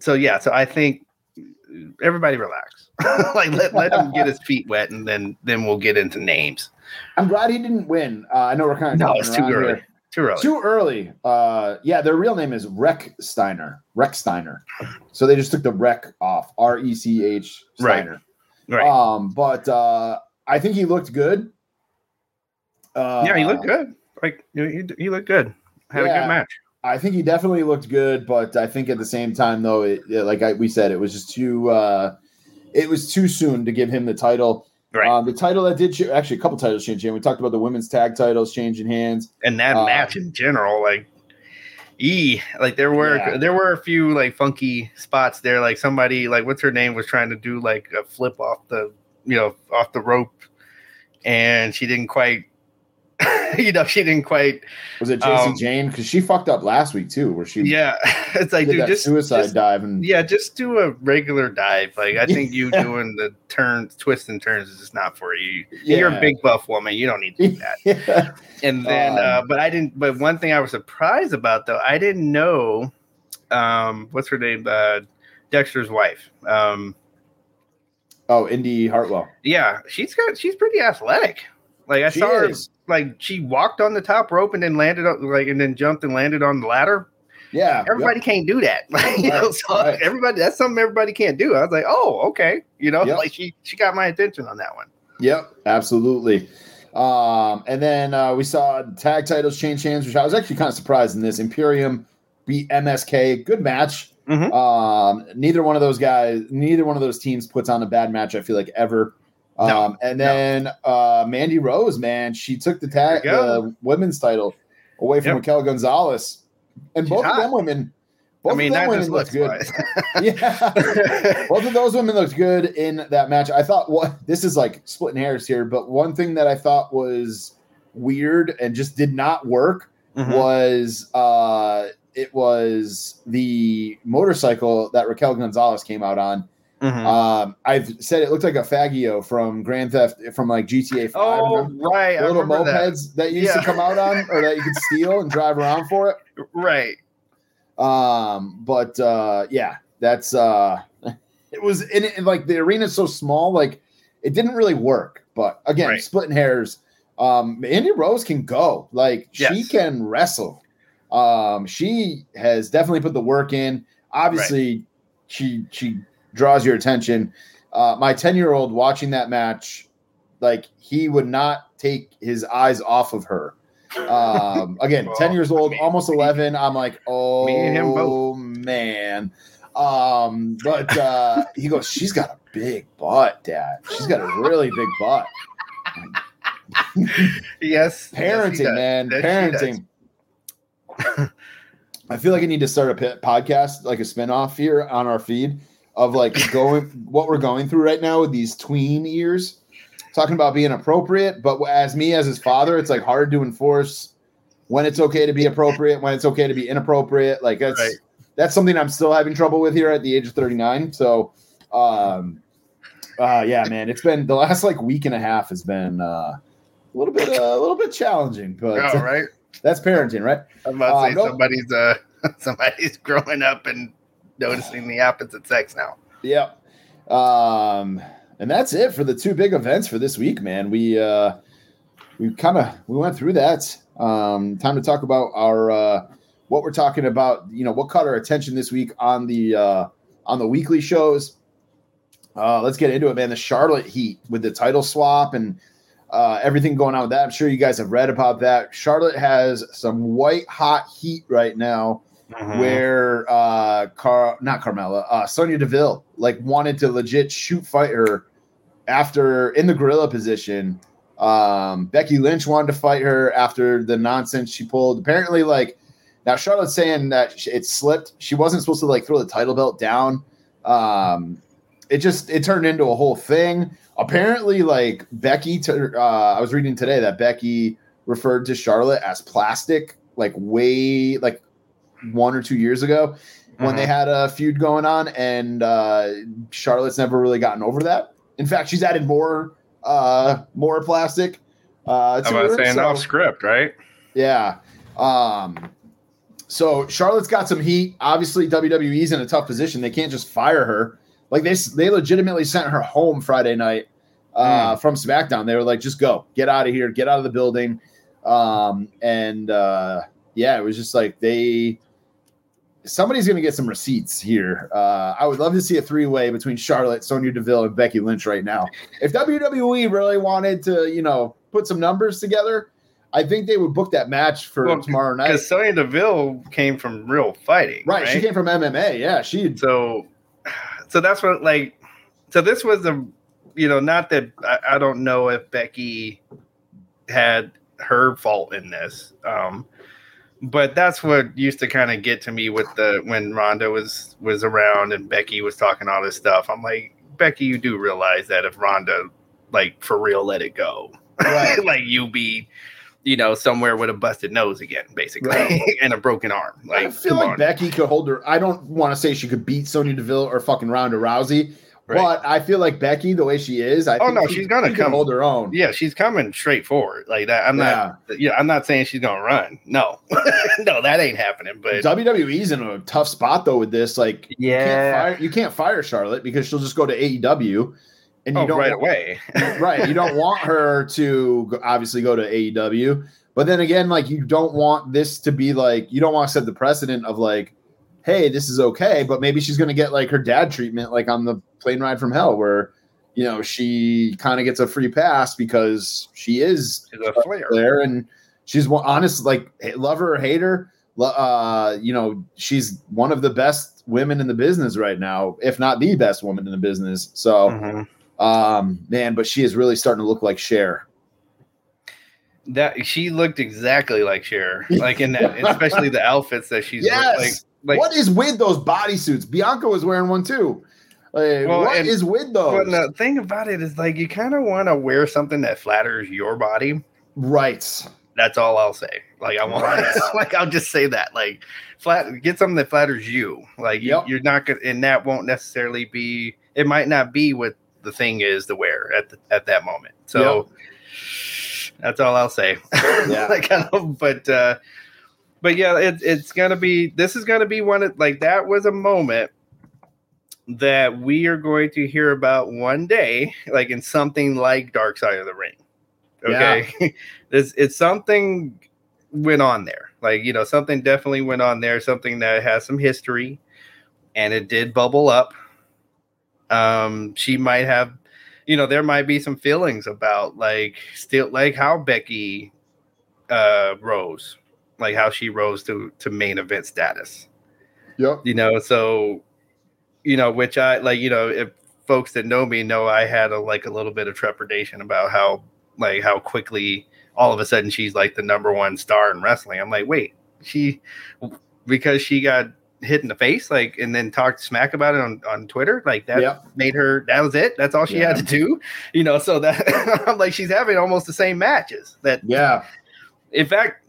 so yeah so i think everybody relax like let, let him get his feet wet and then then we'll get into names I'm glad he didn't win. Uh, I know we're kind of no it's too early too early Too early. Uh, yeah, their real name is Rechsteiner. Reck Steiner. So they just took the Reck off. R E C H Right. Steiner. right Um, but uh, I think he looked good. Uh, yeah he looked good like he, you, you look good had a good match I think he definitely looked good, but I think at the same time, though, it, it- like I, we said, it was just too. Uh, it was too soon to give him the title. right Um, the title that did actually a couple titles changed hands. We talked about the women's tag titles changing hands. and that uh, match in general like e like there were Yeah. there were a few like funky spots there like somebody like what's her name was trying to do like a flip off the you know off the rope and she didn't quite you know, she didn't quite. Was it Jacy Um, Jayne? Because she fucked up last week too, where she Yeah, it's like, dude, just suicide just- dive and Yeah, just do a regular dive. Like I think you doing the turns, twists and turns is just not for you. You're a big buff woman. You don't need to do that. yeah. And then, Um, uh, but I didn't. But one thing I was surprised about though, I didn't know. Um, what's her name? Uh, Dexter's wife. Um, Oh, Indy Hartwell. yeah, she's got. She's pretty athletic. Like I She saw her. is. Like she walked on the top rope and then landed on, like, and then jumped and landed on the ladder. Yeah. Everybody can't do that. Like, you know, so right. everybody that's something everybody can't do. I was like, oh, okay. You know, Yep. like she she got my attention on that one. Yep, absolutely. Um, and then uh, we saw tag titles change hands, which I was actually kind of surprised in this. Imperium beat MSK. Good match. Mhm. Um, neither one of those guys, neither one of those teams puts on a bad match, I feel like, ever. Um, No, and no. then uh, Mandy Rose, man, she took the tag There you go. the women's title away from Yep. Raquel Gonzalez. And She's both of them women, both I mean, of them women looked good. yeah. Both of those women looked good in that match. I thought what this is like splitting hairs here, but one thing that I thought was weird and just did not work Mhm. was uh it was the motorcycle that Raquel Gonzalez came out on. Mhm. Um I've said it looked like a Faggio from Grand Theft from like GTA 5. oh, right. The little remember that. mopeds that, used to come out on or that you could steal and drive around for it. Right. Um, but uh, yeah, that's uh, it was in it, like the arena's so small, like it didn't really work. But again, Right. splitting hairs. Um, Andy Rose can go, like she can wrestle. Um, she has definitely put the work in. Obviously, she she draws your attention. Uh, my ten year old watching that match, like he would not take his eyes off of her. Um, again, Well, 10 years old, me- almost 11. I'm like, oh, Me and him both. man. Um, but uh, he goes, she's got a big butt, dad. She's got a really big butt. Yes. yes, Parenting, does. man. Yes. Parenting. I feel like I need to start a podcast, like a spinoff here on our feed of like going what we're going through right now with these tween years, talking about being appropriate. But as me as his father, it's like hard to enforce when it's okay to be appropriate, when it's okay to be inappropriate. Like that's Right. that's something I'm still having trouble with here at the age of 39. So, um, uh, yeah, man, it's been the last like week and a half has been uh, a little bit uh, a little bit challenging, but Oh, right. that's parenting, right? I'm about to Uh, say nope. somebody's uh somebody's growing up and noticing the opposite sex now. Yep. Um, and that's it for the two big events for this week, man. We uh we kind of we went through that. Um, time to talk about our uh what we're talking about, you know, what caught our attention this week on the uh on the weekly shows. Uh let's get into it, man. The Charlotte Heat with the title swap and uh, everything going on with that. I'm sure you guys have read about that. Charlotte has some white hot heat right now Mm-hmm. where uh Car not Carmella, uh Sonya Deville like wanted to legit shoot fight her after in the gorilla position. Um Becky Lynch wanted to fight her after the nonsense she pulled. Apparently, like now Charlotte's saying that it slipped. She wasn't supposed to like throw the title belt down. Um it just it turned into a whole thing. Apparently, like Becky to uh I was reading today that Becky referred to Charlotte as plastic like way like one or two years ago when they had a feud going on, and uh, Charlotte's never really gotten over that. In fact, she's added more uh, more plastic. Uh, to I'm about her, saying so- off script, right? yeah. Um, so Charlotte's got some heat. Obviously, WWE's in a tough position. They can't just fire her. Like they they legitimately sent her home Friday night uh, from SmackDown. They were like, just go, get out of here, get out of the building. Um, and uh, yeah, it was just like they somebody's going to get some receipts here. Uh, I would love to see a three way between Charlotte, Sonya Deville, and Becky Lynch right now. If WWE really wanted to, you know, put some numbers together, I think they would book that match for Well, tomorrow night. Because Sonya Deville came from real fighting, Right, she came from MMA. Yeah, she. so so that's what like so this was the you know not that I, I don't know if becky had her fault in this um but that's what used to kind of get to me with the when Ronda was was around and Becky was talking all this stuff. I'm like, Becky, you do realize that if Ronda like for real let it go, Right. like you be you know, somewhere with a busted nose again, basically, right. and a broken arm. Like, I feel like on. Becky could hold her. I don't want to say she could beat Sonya Deville or fucking Ronda Rousey, right. but I feel like Becky, the way she is, I oh no, she, she's gonna she come hold her own. Yeah, she's coming straight forward like that. I'm not. Yeah, yeah I'm not saying she's gonna run. No, no, that ain't happening. But WWE's in a tough spot though with this. Like, yeah, you can't fire, you can't fire Charlotte because she'll just go to AEW and you oh, don't right want, away. right. You don't want her to obviously go to AEW. But then again, like you don't want this to be like you don't want to set the precedent of like, hey, this is okay, but maybe she's gonna get like her dad treatment, like on the plane ride from hell, where you know she kind of gets a free pass because she is a Flair there, and she's one honest, like love her or hate her. Uh, you know, she's one of the best women in the business right now, if not the best woman in the business. So, mm-hmm. um, man, but she is really starting to look like Cher that she looked exactly like Cher, like in that, especially the outfits that she's yes. like. Like, what is with those bodysuits? Bianca was wearing one too. Like, well, what and, is with those? But the thing about it is, like, you kind of want to wear something that flatters your body, right? That's all I'll say. Like, I want, right. like, I'll just say that, like, flat, get something that flatters you. Like, yep. you, are not gonna, and that won't necessarily be. It might not be what the thing is to wear at the, at that moment. So. Yep that's all I'll say. Yeah. like, but uh, but yeah, it, it's gonna be. This is gonna be one of like that was a moment that we are going to hear about one day, like in something like Dark Side of the Ring. Okay, yeah. it's it's something went on there. Like you know, something definitely went on there. Something that has some history, and it did bubble up. Um, she might have you know, there might be some feelings about like still like how Becky uh rose, like how she rose to to main event status. Yep. You know, so you know, which I like, you know, if folks that know me know I had a like a little bit of trepidation about how like how quickly all of a sudden she's like the number one star in wrestling. I'm like, wait, she because she got hit in the face, like, and then talked smack about it on, on Twitter. Like that yep. made her, that was it. That's all she yeah. had to do, you know? So that I'm like, she's having almost the same matches that, yeah. In fact,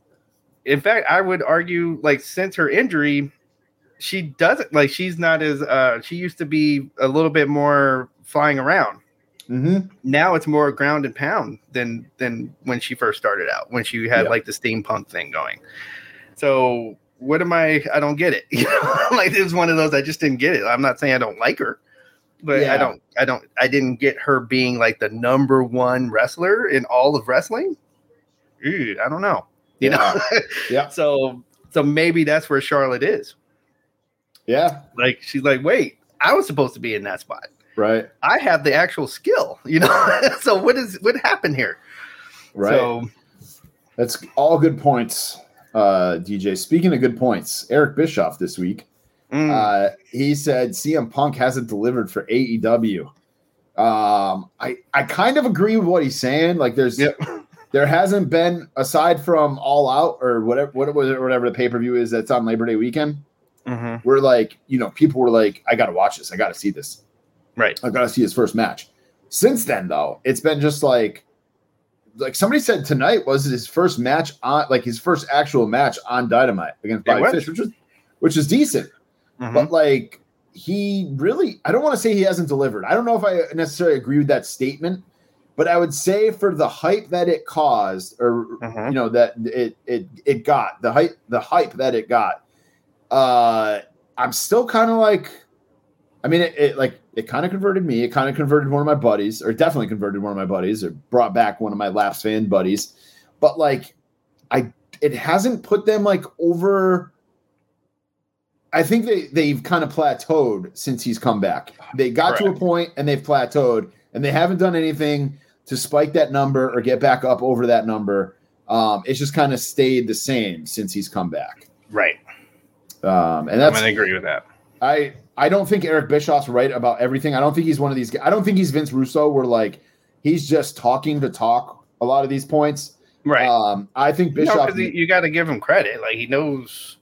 in fact, I would argue like since her injury, she doesn't like, she's not as, uh, she used to be a little bit more flying around. Mm-hmm. Now it's more ground and pound than than when she first started out, when she had like the steampunk thing going. So what am I? I don't get it. You know, like it was one of those I just didn't get it. I'm not saying I don't like her, but yeah. I don't, I don't, I didn't get her being like the number one wrestler in all of wrestling. Ooh, I don't know. You yeah. know, yeah. So, so maybe that's where Charlotte is. Yeah. Like she's like, wait, I was supposed to be in that spot. Right. I have the actual skill. You know. so what is what happened here? Right. So that's all good points uh, DJ. Speaking of good points, Eric Bischoff this week, mm. uh, he said CM Punk hasn't delivered for AEW. Um, I I kind of agree with what he's saying. Like, there's yep. There hasn't been aside from All Out or whatever what was whatever the pay per view is that's on Labor Day weekend. Mm-hmm. We're like, you know, people were like, I got to watch this. I got to see this. Right. I got to see his first match. Since then, though, it's been just like like somebody said tonight was his first match on like his first actual match on Dynamite against Bobby Fish, which was which is decent. Mm-hmm. But like he really I don't want to say he hasn't delivered. I don't know if I necessarily agree with that statement, but I would say for the hype that it caused or mm-hmm. you know that it it it got the hype the hype that it got uh I'm still kind of like I mean it, it like it kind of converted me. It kind of converted one of my buddies, or definitely converted one of my buddies, or brought back one of my Laps fan buddies. But like, I it hasn't put them like over. I think they they've kind of plateaued since he's come back. They got Correct. to a point and they've plateaued, and they haven't done anything to spike that number or get back up over that number. Um, it's just kind of stayed the same since he's come back. Right. Um, and that's I agree with that. I I don't think Eric Bischoff's right about everything. I don't think he's one of these. I don't think he's Vince Russo, where like he's just talking to talk a lot of these points. Right. Um, I think Bischoff. No, you got to give him credit. Like he knows,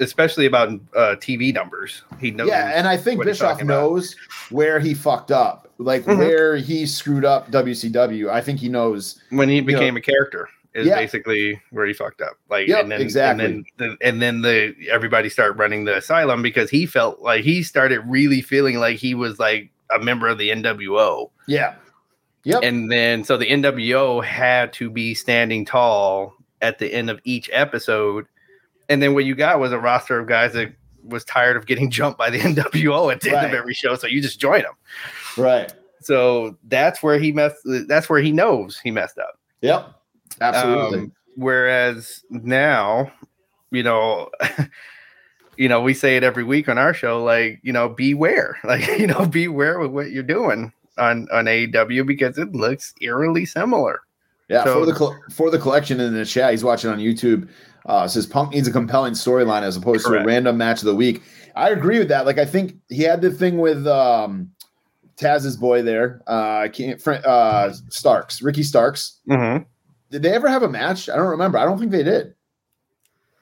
especially about uh, TV numbers. He knows. Yeah, and I think Bischoff knows where he fucked up, like mm-hmm. where he screwed up WCW. I think he knows when he became know, a character. is Yeah. basically where he fucked up. Like, Yep, and then, exactly. And then, the, and then the everybody started running the asylum because he felt like he started really feeling like he was like a member of the NWO, Yeah. Yep. and then so the NWO had to be standing tall at the end of each episode, and then what you got was a roster of guys that was tired of getting jumped by the NWO at the end of every show, so you just join them. right. So that's where he messed. That's where he knows he messed up. Yep. Absolutely. Um, whereas now, you know, you know, we say it every week on our show, like, you know, beware, like, you know, beware with what you're doing on on AEW because it looks eerily similar. Yeah, So- for the for the collection in the chat, he's watching on YouTube. Uh, says Punk needs a compelling storyline as opposed to a random match of the week. I agree with that. Like, I think he had the thing with um, Taz's boy there. Uh, can't. Uh, Starks, Ricky Starks. Mm-hmm. Did they ever have a match? I don't remember. I don't think they did.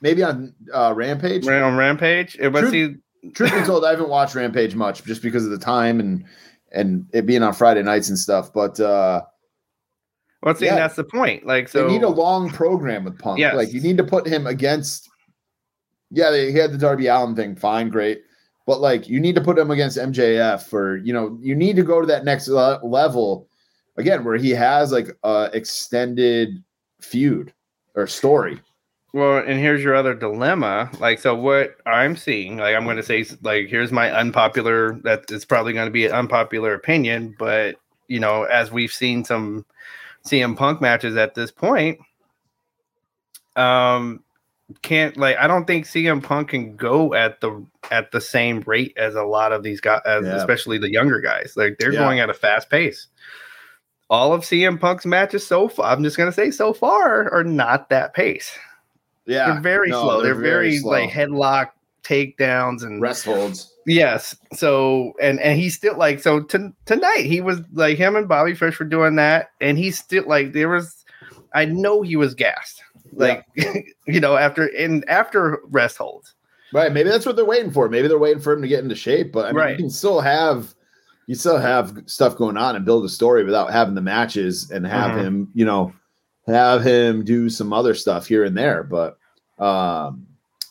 Maybe on uh, Rampage. On Rampage, it was Truth- he, Truth be told, I haven't watched Rampage much just because of the time and and it being on Friday nights and stuff. But uh, well, see, Yeah. that's the point. Like, so they need a long program with Punk. Yes. Like you need to put him against. Yeah, they, he had the Darby Allin thing. Fine, great, but like you need to put him against MJF, or you know, you need to go to that next le- level again, where he has like a extended feud or story. Well, and here's your other dilemma. Like, so what I'm seeing, like, I'm going to say, like, here's my unpopular, that it's probably going to be an unpopular opinion, but, you know, as we've seen some CM Punk matches at this point, um, can't, like, I don't think CM Punk can go at the, at the same rate as a lot of these guys, as, Yeah. especially the younger guys. Like, they're Yeah. going at a fast pace. All of CM Punk's matches so far, I'm just going to say so far, are not that pace. Yeah, They're very no, slow. They're, very, slow. like headlock takedowns and rest holds. yes. So and and he's still like so to, tonight he was like him and Bobby Fish were doing that and he's still like there was I know he was gassed like you know after in after rest holds. Right. Maybe that's what they're waiting for. Maybe they're waiting for him to get into shape. But I mean, Right. you can still have you still have stuff going on and build a story without having the matches and have Mhm. him, you know, have him do some other stuff here and there. But um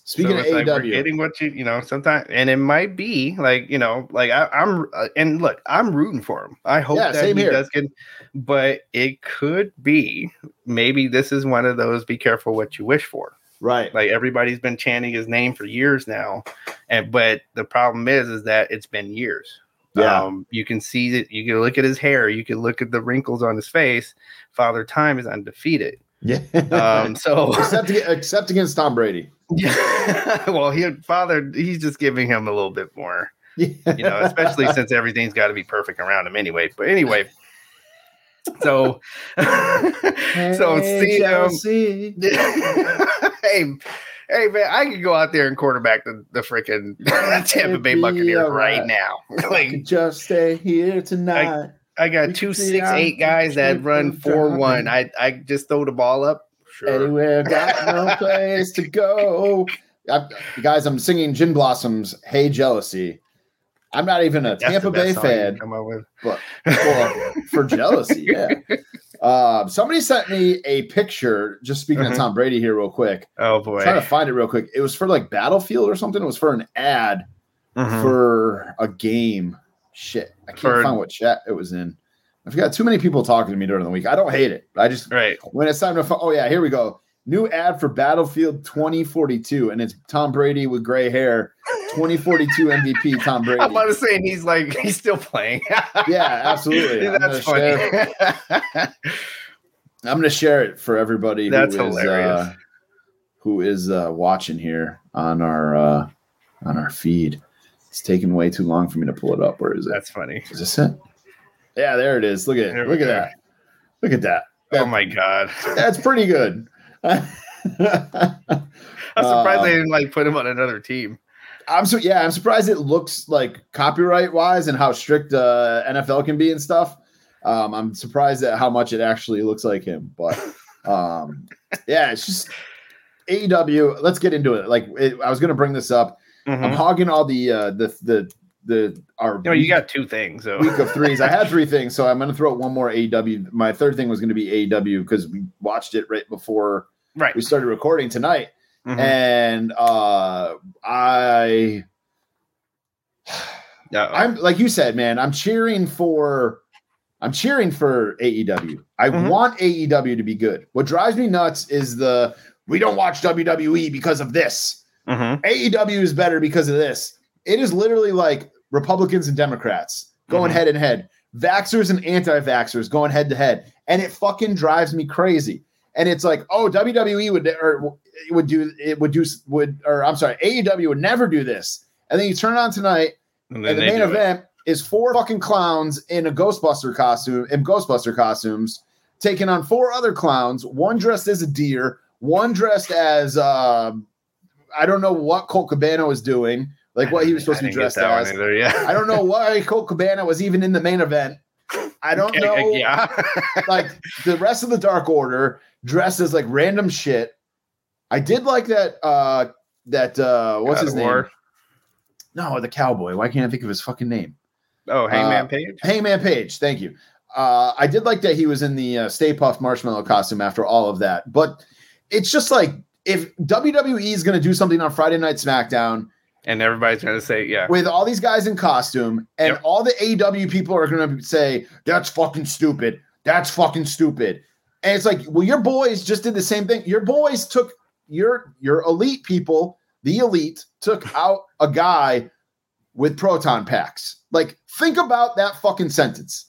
speaking so of it's like we're AEW, getting what you you know sometimes and it might be like you know like I, I'm uh, and look I'm rooting for him. I hope Yeah, that he here. does get, but it could be maybe this is one of those be careful what you wish for. right? like everybody's been chanting his name for years now and but the problem is is that it's been years Yeah. um you can see that you can look at his hair you can look at the wrinkles on his face father time is undefeated yeah. um so except except against Tom Brady. yeah well he father he's just giving him a little bit more Yeah. you know especially since everything's got to be perfect around him anyway but anyway so so see um, hey, hey, man, I could go out there and quarterback the, the freaking Tampa Bay Buccaneers alright. right now. Like, just stay here tonight. I got could two six out eight guys that run street four driving. one. I I just throw the ball up. Sure. Anywhere, got no place to go. I, guys, I'm singing Gin Blossoms. Hey, jealousy. I'm not even a That's Tampa Bay song you can fan, Come up with. but for, for jealousy, yeah. Um, somebody sent me a picture. Just speaking Mhm. of Tom Brady here, real quick. Oh boy. trying to find it real quick. It was for like Battlefield or something. It was for an ad Mhm. for a game. Shit, I can't For- find what chat it was in. I've got too many people talking to me during the week. I don't hate it. I just right. when it's time to. Oh yeah, here we go. New ad for Battlefield 2042, and it's Tom Brady with gray hair. 2042 MVP Tom Brady. I'm about to say, he's like, he's still playing. Yeah, absolutely. I'm That's gonna funny. I'm going to share it for everybody. who That's is, hilarious. Uh, who is uh, watching here on our uh, on our feed? It's taking way too long for me to pull it up. Where is it? That's funny. Is this it? Yeah, there it is. Look at it. Look at that. Look at that. Oh my god. That's pretty good. I'm surprised Um, they didn't like put him on another team. I'm so yeah, I'm surprised it looks like copyright wise and how strict uh, NFL can be and stuff. Um, I'm surprised at how much it actually looks like him, but um, yeah, it's just AEW. Let's get into it. Like it, I was going to bring this up. I'm Mhm. hogging all the uh, the the the our You know, you got two things. So week of threes. I had three things, so I'm going to throw out one more AEW. My third thing was going to be AEW because we watched it right before right. we started recording tonight, Mhm. and uh, I Uh-oh. I'm like you said, man. I'm cheering for. I'm cheering for AEW. I Mhm. want AEW to be good. What drives me nuts is the we don't watch WWE because of this. Mhm. AEW is better because of this. It is literally like Republicans and Democrats going Mhm. head and head, vaxxers and anti-vaxxers going head to head, and it fucking drives me crazy. And it's like, oh, WWE would or it would do it would do would or I'm sorry, AEW would never do this. And then you turn on tonight, And and the main event is four fucking clowns in a Ghostbuster costume in Ghostbuster costumes taking on four other clowns. One dressed as a deer, one dressed as um, I don't know what Colt Cabana was doing, like what he was supposed to be dressed as. either, yeah. I don't know why Colt Cabana was even in the main event. I don't know. Yeah. Like the rest of the Dark Order dressed as like random shit. I did like that. uh That uh what's God his name? War. No, the cowboy. Why can't I think of his fucking name? Oh, Hangman Uh, Page. Hangman Page. Thank you. Uh, I did like that he was in the uh, Stay Puft Marshmallow costume after all of that, but it's just like if WWE is going to do something on Friday Night SmackDown And everybody's gonna say, yeah. with all these guys in costume, and Yep. all the AEW people are going to say that's fucking stupid. That's fucking stupid. And it's like, well, your boys just did the same thing. Your boys took your your elite people, the elite, took out a guy with proton packs. Like, think about that fucking sentence.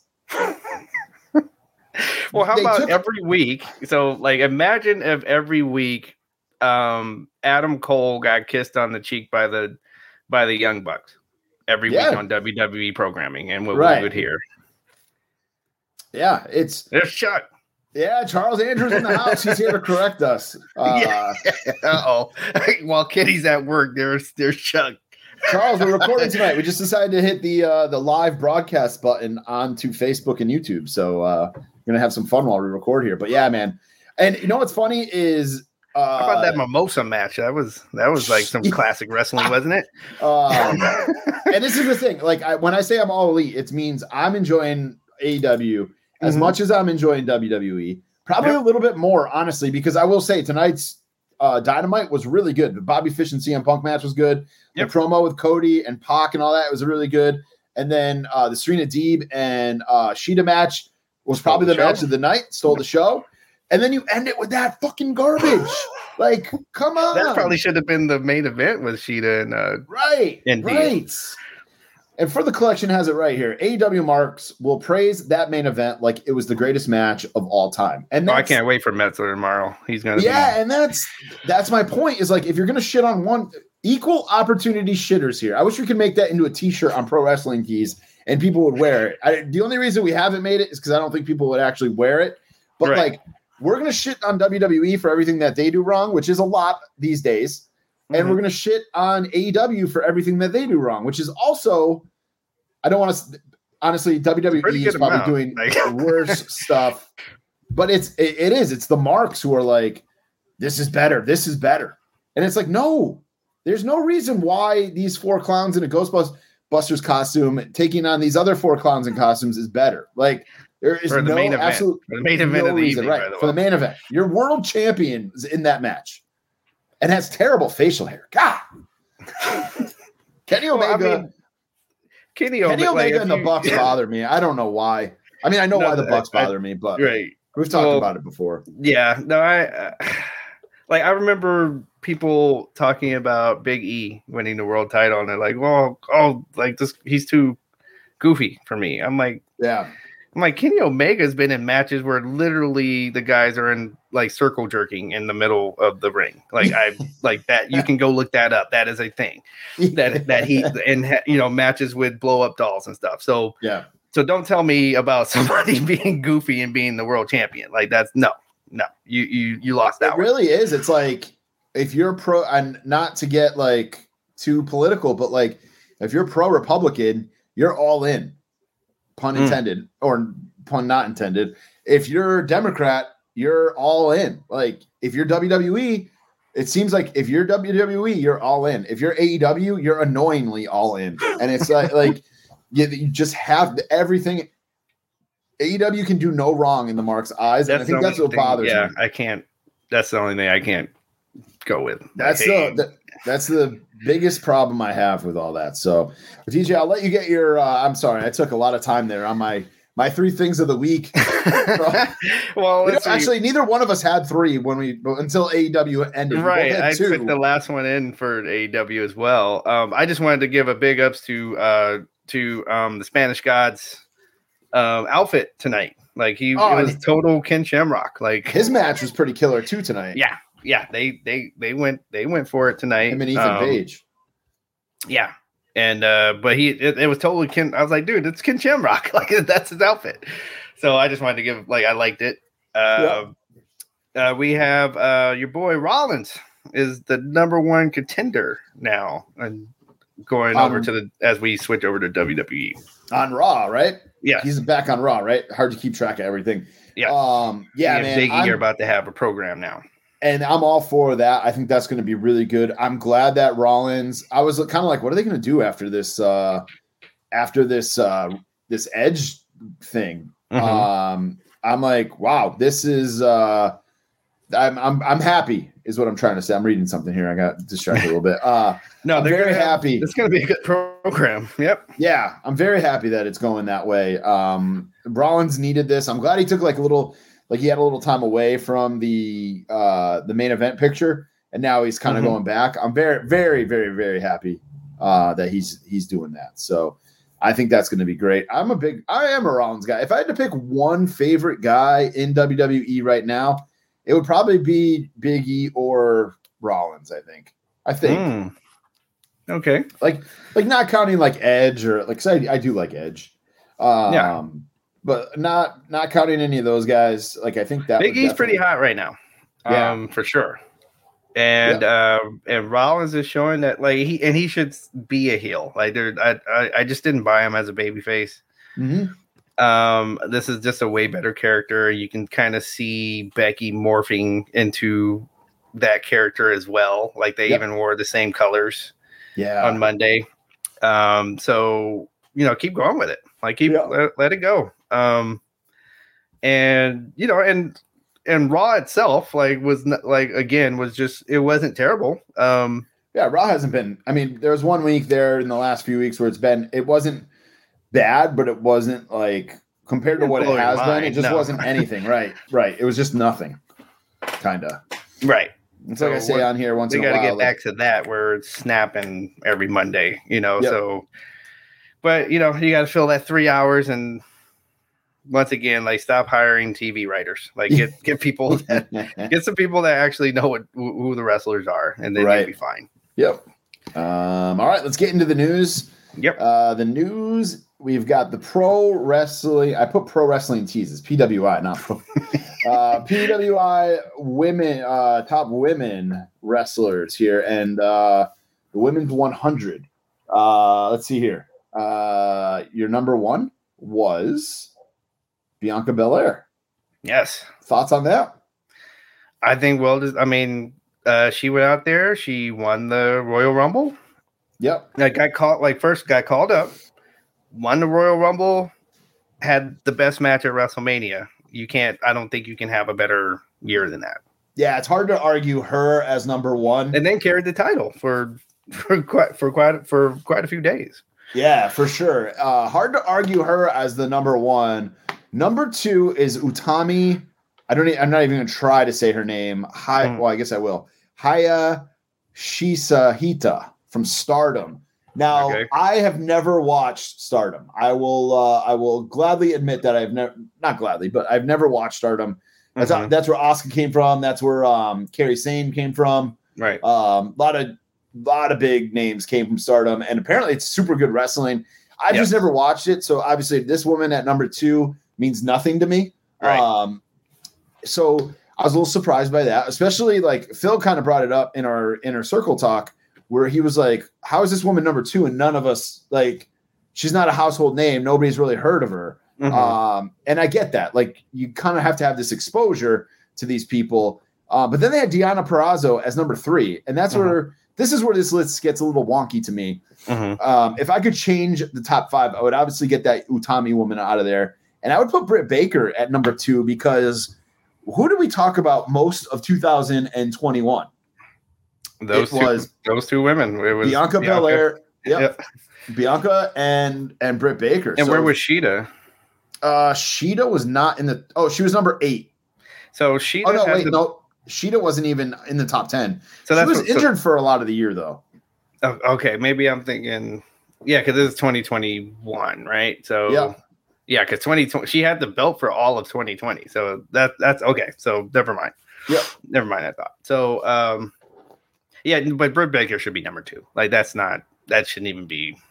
Well, how They about took- every week? So, like, imagine if every week, um, Adam Cole got kissed on the cheek by the by the Young Bucks every Yeah. week on WWE programming, and what Right. we would hear. Yeah, it's There's Chuck. yeah. Charles Andrews in the house. He's here to correct us. Uh, Yeah. Oh. While Kitty's at work, there's there's Chuck. Charles, we're recording tonight. We just decided to hit the uh, the live broadcast button onto Facebook and YouTube. So uh, we're gonna have some fun while we record here. But yeah, man. And you know what's funny is uh, How about that mimosa match? That was that was like some classic wrestling, wasn't it? um, and this is the thing. Like I, when I say I'm all elite, it means I'm enjoying AEW as Mhm. much as I'm enjoying WWE. Probably Yep. a little bit more, honestly, because I will say tonight's uh, Dynamite was really good. The Bobby Fish and CM Punk match was good. Yep. The promo with Cody and Pac and all that was really good. And then uh, the Serena Deeb and uh, Shida match was Stole probably the the, match of the night. Stole the show. And then you end it with that fucking garbage. like, come on. that probably should have been the main event with Shida and uh Right. Indeed. Right. And for the collection has it right here. AEW Marks will praise that main event like it was the greatest match of all time. And oh, I can't wait for Meltzer tomorrow. He's gonna Yeah, and that's that's my point. Is like if you're gonna shit on one equal opportunity shitters here. I wish we could make that into a t-shirt on pro wrestling Tees and people would wear it. I, the only reason we haven't made it is because I don't think people would actually wear it. But Right. like we're gonna shit on WWE for everything that they do wrong, which is a lot these days and we're mm-hmm. going to shit on AEW for everything that they do wrong, which is also, I don't want to, honestly, WWE is probably amount, doing like- worse stuff, but it's, it, it is, it's the marks who are like, this is better, this is better. And it's like, no, there's no reason why these four clowns in a Ghostbusters costume taking on these other four clowns in costumes is better. Like, there is for the no main event. absolute For the main event no of the reason, evening, right? the for the main event. Your world champion is in that match and has terrible facial hair. God. Kenny Well, I Omega, mean, Kenny, Kenny Omega, like, and the you- Bucks bother me. I don't know why. I mean, I know No, why the Bucks I- bother me, but Right. we've talked Well, about it before. Yeah. No, I uh, like I remember people talking about Big E winning the world title, and they're like, "Well, oh, like this, he's too goofy for me." I'm like, Yeah. I'm like Kenny Omega's been in matches where literally the guys are in like circle jerking in the middle of the ring. Like I like that. You can go look that up. That is a thing that that he and you know matches with blow up dolls and stuff. So Yeah. so don't tell me about somebody being goofy and being the world champion. Like that's no, no. You you you lost that It one. really is. It's like if you're pro, and not to get like too political, but like if you're pro Republican, you're all in, pun Mm. intended or pun not intended. If you're a Democrat, you're all in. Like if you're WWE, it seems like if you're WWE, you're all in. If you're AEW, you're annoyingly all in. And it's like like you, you just have everything. AEW can do no wrong in the Mark's eyes, and I think that's what thing- bothers Yeah, me. I can't. That's the only thing I can't go with. That's the, the that's the biggest problem I have with all that. So, DJ, I'll let you get your. Uh, I'm sorry, I took a lot of time there on my my three things of the week. well, We let's don't- see. actually, neither one of us had three when we until AEW ended. We both right. I two. put the last one in for AEW as well. Um, I just wanted to give a big ups to uh, to um, the Spanish Gods um, outfit tonight. Like he Oh, it was total Ken Shamrock. Like His match was pretty killer too tonight. yeah, yeah. They they they went they went for it tonight. him and Ethan Um, Page. Yeah. And uh but he it, it was totally Ken I was like, dude, it's Ken Shamrock. Like that's his outfit. So I just wanted to give like I liked it. Uh, uh we have uh your boy Rollins is the number one contender now and going over Um, to the as we switch over to WWE. on Raw, right? Yeah. He's back on Raw, right? Hard to keep track of everything. Yeah. Um, yeah, man. Biggie I'm- are about to have a program now. And I'm all for that. I think that's going to be really good. I'm glad that Rollins. I was kind of like, what are they going to do after this? Uh, after this, uh, this Edge thing. Mhm. Um, I'm like, wow, this is. Uh, I'm I'm I'm happy, is what I'm trying to say. I'm reading something here. I got distracted a little bit. Uh, no, I'm very have- happy. It's gonna be a good program. Yep. Yeah, I'm very happy that it's going that way. Um, Rollins needed this. I'm glad he took like a little, like he had a little time away from the uh the main event picture, and now he's kind of Mhm. going back. I'm very, very, very, very happy uh that he's he's doing that. So I think that's going to be great. I'm a big, I am a Rollins guy. If I had to pick one favorite guy in WWE right now, it would probably be Big E or Rollins. I think. I think Mm. Okay. like like not counting like Edge or like 'cause I, I do like Edge. Um Yeah. But not not counting any of those guys. Like I think that Big E's pretty hot right now. Yeah. Um, for sure. And uh, and Rollins is showing that like he and he should be a heel. Like there, I, I I just didn't buy him as a baby face. Mhm. Um, this is just a way better character. You can kind of see Becky morphing into that character as well. Like they Yep. even wore the same colors Yeah. on Monday. Um, so you know, keep going with it. Like keep Yeah. let, let it go. Um, and you know, and and Raw itself, like, was not, like again was just it wasn't terrible. Um, yeah, Raw hasn't been I mean, there was one week there in the last few weeks where it's been it wasn't bad, but it wasn't like compared to what it has been, it just no. wasn't anything. right, right. It was just nothing. Kinda. right. It's like I say on here once We got to get like- back to that where it's snapping every Monday. You know, Yep. so. But you know, you got to fill that three hours and. Once again, like stop hiring TV writers. Like get get people that get some people that actually know what who the wrestlers are, and then Right. you'll be fine. Yep. Um, all right, let's get into the news. Yep. Uh, the news we've got the pro wrestling. I put pro wrestling teases, PWI, not pro. uh, PWI women, uh, top women wrestlers here, and uh, the women's 100. Uh, let's see here. Uh, your number one was Bianca Belair. Yes, Thoughts on that? I think. Well, I mean, uh, she went out there. She won the Royal Rumble. Yep. Like got called. Like first got called up, won the Royal Rumble, had the best match at WrestleMania. You can't. I don't think you can have a better year than that. Yeah, it's hard to argue her as number one. And then carried the title for for quite for quite for quite a few days. Yeah, for sure. Uh, hard to argue her as the number one. Number two is Utami. I don't. I'm not even going to try to say her name. Hi. Mm. Well, I guess I will. Haya Shisahita from Stardom. Now, Okay. I have never watched Stardom. I will. Uh, I will gladly admit that I've never. Not gladly, but I've never watched Stardom. That's Mhm. that's where Oscar came from. That's where um, Kairi Sane came from. Right. Um, a lot of lot of big names came from Stardom, and apparently it's super good wrestling. I've Yeah. just never watched it, so obviously this woman at number two means nothing to me. Right. Um, so I was a little surprised by that, especially like Phil kind of brought it up in our inner circle talk, where he was like, "How is this woman number two? And none of us like, she's not a household name. Nobody's really heard of her." Mhm. Um, and I get that. Like, you kind of have to have this exposure to these people. Uh, but then they had Deonna Purrazzo as number three, and that's Mhm. where this is where this list gets a little wonky to me. Mhm. Um, if I could change the top five, I would obviously get that Utami woman out of there, and I would put Britt Baker at number two because who did we talk about most of 2021? Those it two, was those two women. It was Bianca Belair, yep, Yep. Bianca and and Britt Baker. And So, where was Shida? uh Shida was not in the oh she was number eight. So Shida. Oh no, wait, the- no. Shida wasn't even in the top ten. So she was what- so- injured for a lot of the year though. Oh, okay, maybe I'm thinking, yeah, because this is 2021, right? So Yeah. Yeah, because 2020 she had the belt for all of 2020, so that that's okay. So never mind. Yeah. never mind. I thought so. Um, yeah, but Britt Baker should be number two. Like that's not that shouldn't even be.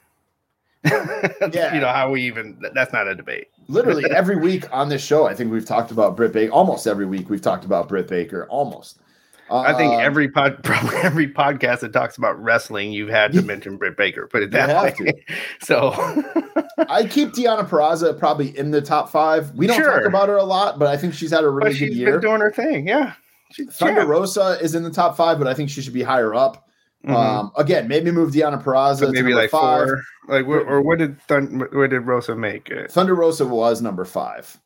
Yeah. you know how we even that's not a debate. Literally every week on this show, I think we've talked about Britt Baker. Almost every week we've talked about Britt Baker. Almost. I think Um, every pod, probably every podcast that talks about wrestling, you've had to mention Britt Baker. Put it that way. So I keep Deonna Purrazzo probably in the top five. We don't talk about her a lot, but I think she's had a but really good she's year. doing her thing. Yeah. She's Thunder yeah. Rosa is in the top five, but I think she should be higher up. Mhm. Um, again, maybe move Deonna Purrazzo So to maybe like five. four. Like, wh- or what did Thun- what did Rosa make? it? Thunder Rosa was number five.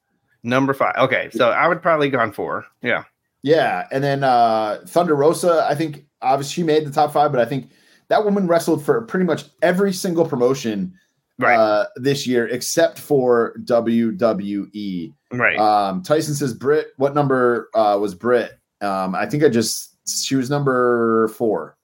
number five. Okay, so I would probably gone four. Yeah, Yeah, and then uh Thunder Rosa, I think obviously she made the top five, but I think that woman wrestled for pretty much every single promotion right, uh this year except for WWE. right. Um Tyson says Britt. what number uh was Britt? Um I think I just she was number four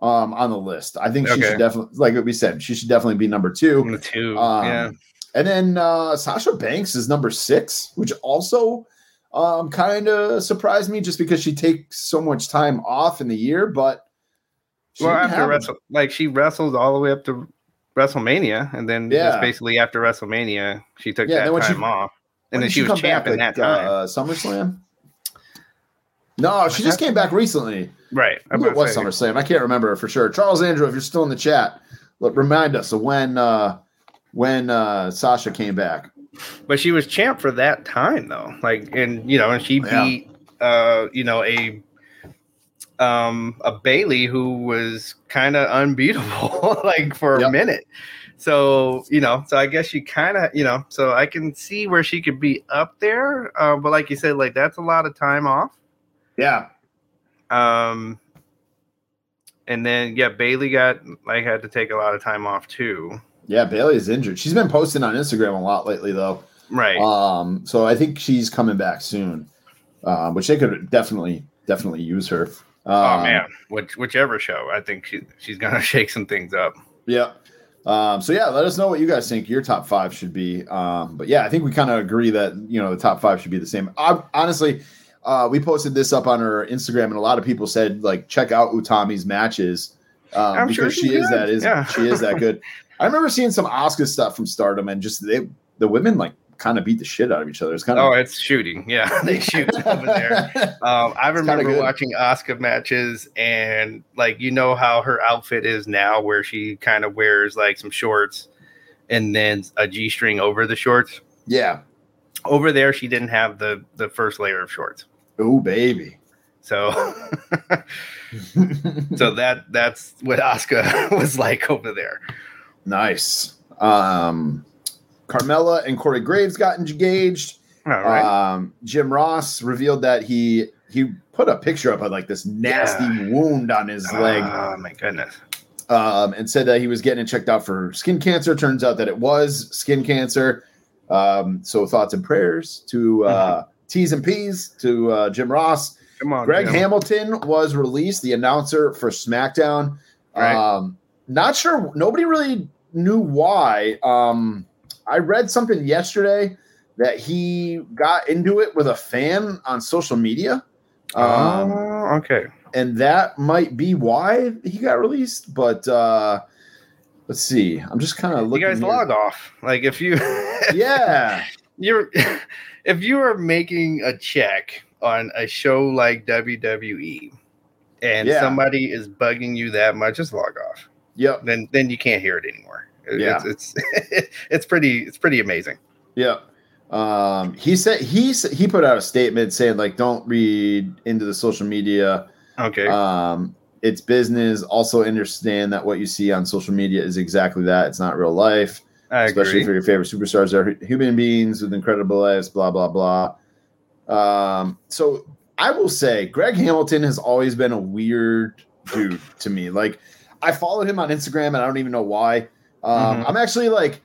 um on the list. I think she Okay. should definitely like we said, she should definitely be number two. Number two. Um, yeah, And then uh, Sasha Banks is number six, which also um, kind of surprised me just because she takes so much time off in the year. But she well, after wrestle, like she wrestled all the way up to WrestleMania, and then Yeah. just basically after WrestleMania, she took Yeah, that time she- off, and then did she was come champ back? Like, that time. Uh, SummerSlam. No, she just came back recently. right. I'm Maybe it was. SummerSlam. I can't remember for sure. Charles Andrew, if you're still in the chat, look, remind us of when uh, when uh, Sasha came back. But she was champ for that time though. Like and you know, and she Yeah. beat uh, you know, a um a Bayley who was kind of unbeatable like for Yep. a minute. So, you know, so I guess she kind of, you know, so I can see where she could be up there. Uh, but like you said, like that's a lot of time off. Yeah, Um and then yeah, Bayley got like had to take a lot of time off too. Yeah. Bayley is injured. She's been posting on Instagram a lot lately, though. Right. Um, so I think she's coming back soon, um, which they could definitely definitely use her. Um, oh man, which whichever show, I think she she's gonna shake some things up. Yeah. Um, so yeah, let us know what you guys think your top five should be. Um, but yeah, I think we kind of agree that you know the top five should be the same. I, honestly, uh, we posted this up on her Instagram, and a lot of people said like check out Utami's matches um, I'm sure because she is that is Yeah. she is that good. I remember seeing some Asuka stuff from Stardom, and just they the women like kind of beat the shit out of each other. It's kind of Oh, it's shooting. Yeah, they shoot over there. Um, I remember watching Asuka matches, and like you know how her outfit is now, where she kind of wears like some shorts and then a g string over the shorts. yeah. Over there, she didn't have the the first layer of shorts, Oh baby. so so that that's what Asuka was like over there. Nice. Um, Carmella and Corey Graves got engaged. All right. Um, Jim Ross revealed that he he put a picture up of like this nasty wound on his leg, Oh my goodness. um, and said that he was getting it checked out for skin cancer. Turns out that it was skin cancer. Um, so thoughts and prayers to uh, T's and P's to uh, Jim Ross. Come on, Greg Jim. Hamilton was released, the announcer for SmackDown. Right. Um, not sure. Nobody really knew why. Um, I read something yesterday that he got into it with a fan on social media. Um, oh, okay. and that might be why he got released. But uh, let's see. I'm just kind of looking. You guys here. log off. Like if you Yeah. you're if you are making a check on a show like WWE and Yeah. somebody is bugging you that much, just log off. Yep. Then then you can't hear it anymore. Yeah. It's it's, it's pretty it's pretty amazing. Yeah. Um, he said he he put out a statement saying like, don't read into the social media. Okay. Um, it's business. Also understand that what you see on social media is exactly that. It's not real life. I agree. especially agree. for your favorite superstars. They're human beings with incredible lives, blah, blah, blah. Um, so I will say Greg Hamilton has always been a weird dude to me. Like I followed him on Instagram and I don't even know why. Um, Mhm. I'm actually like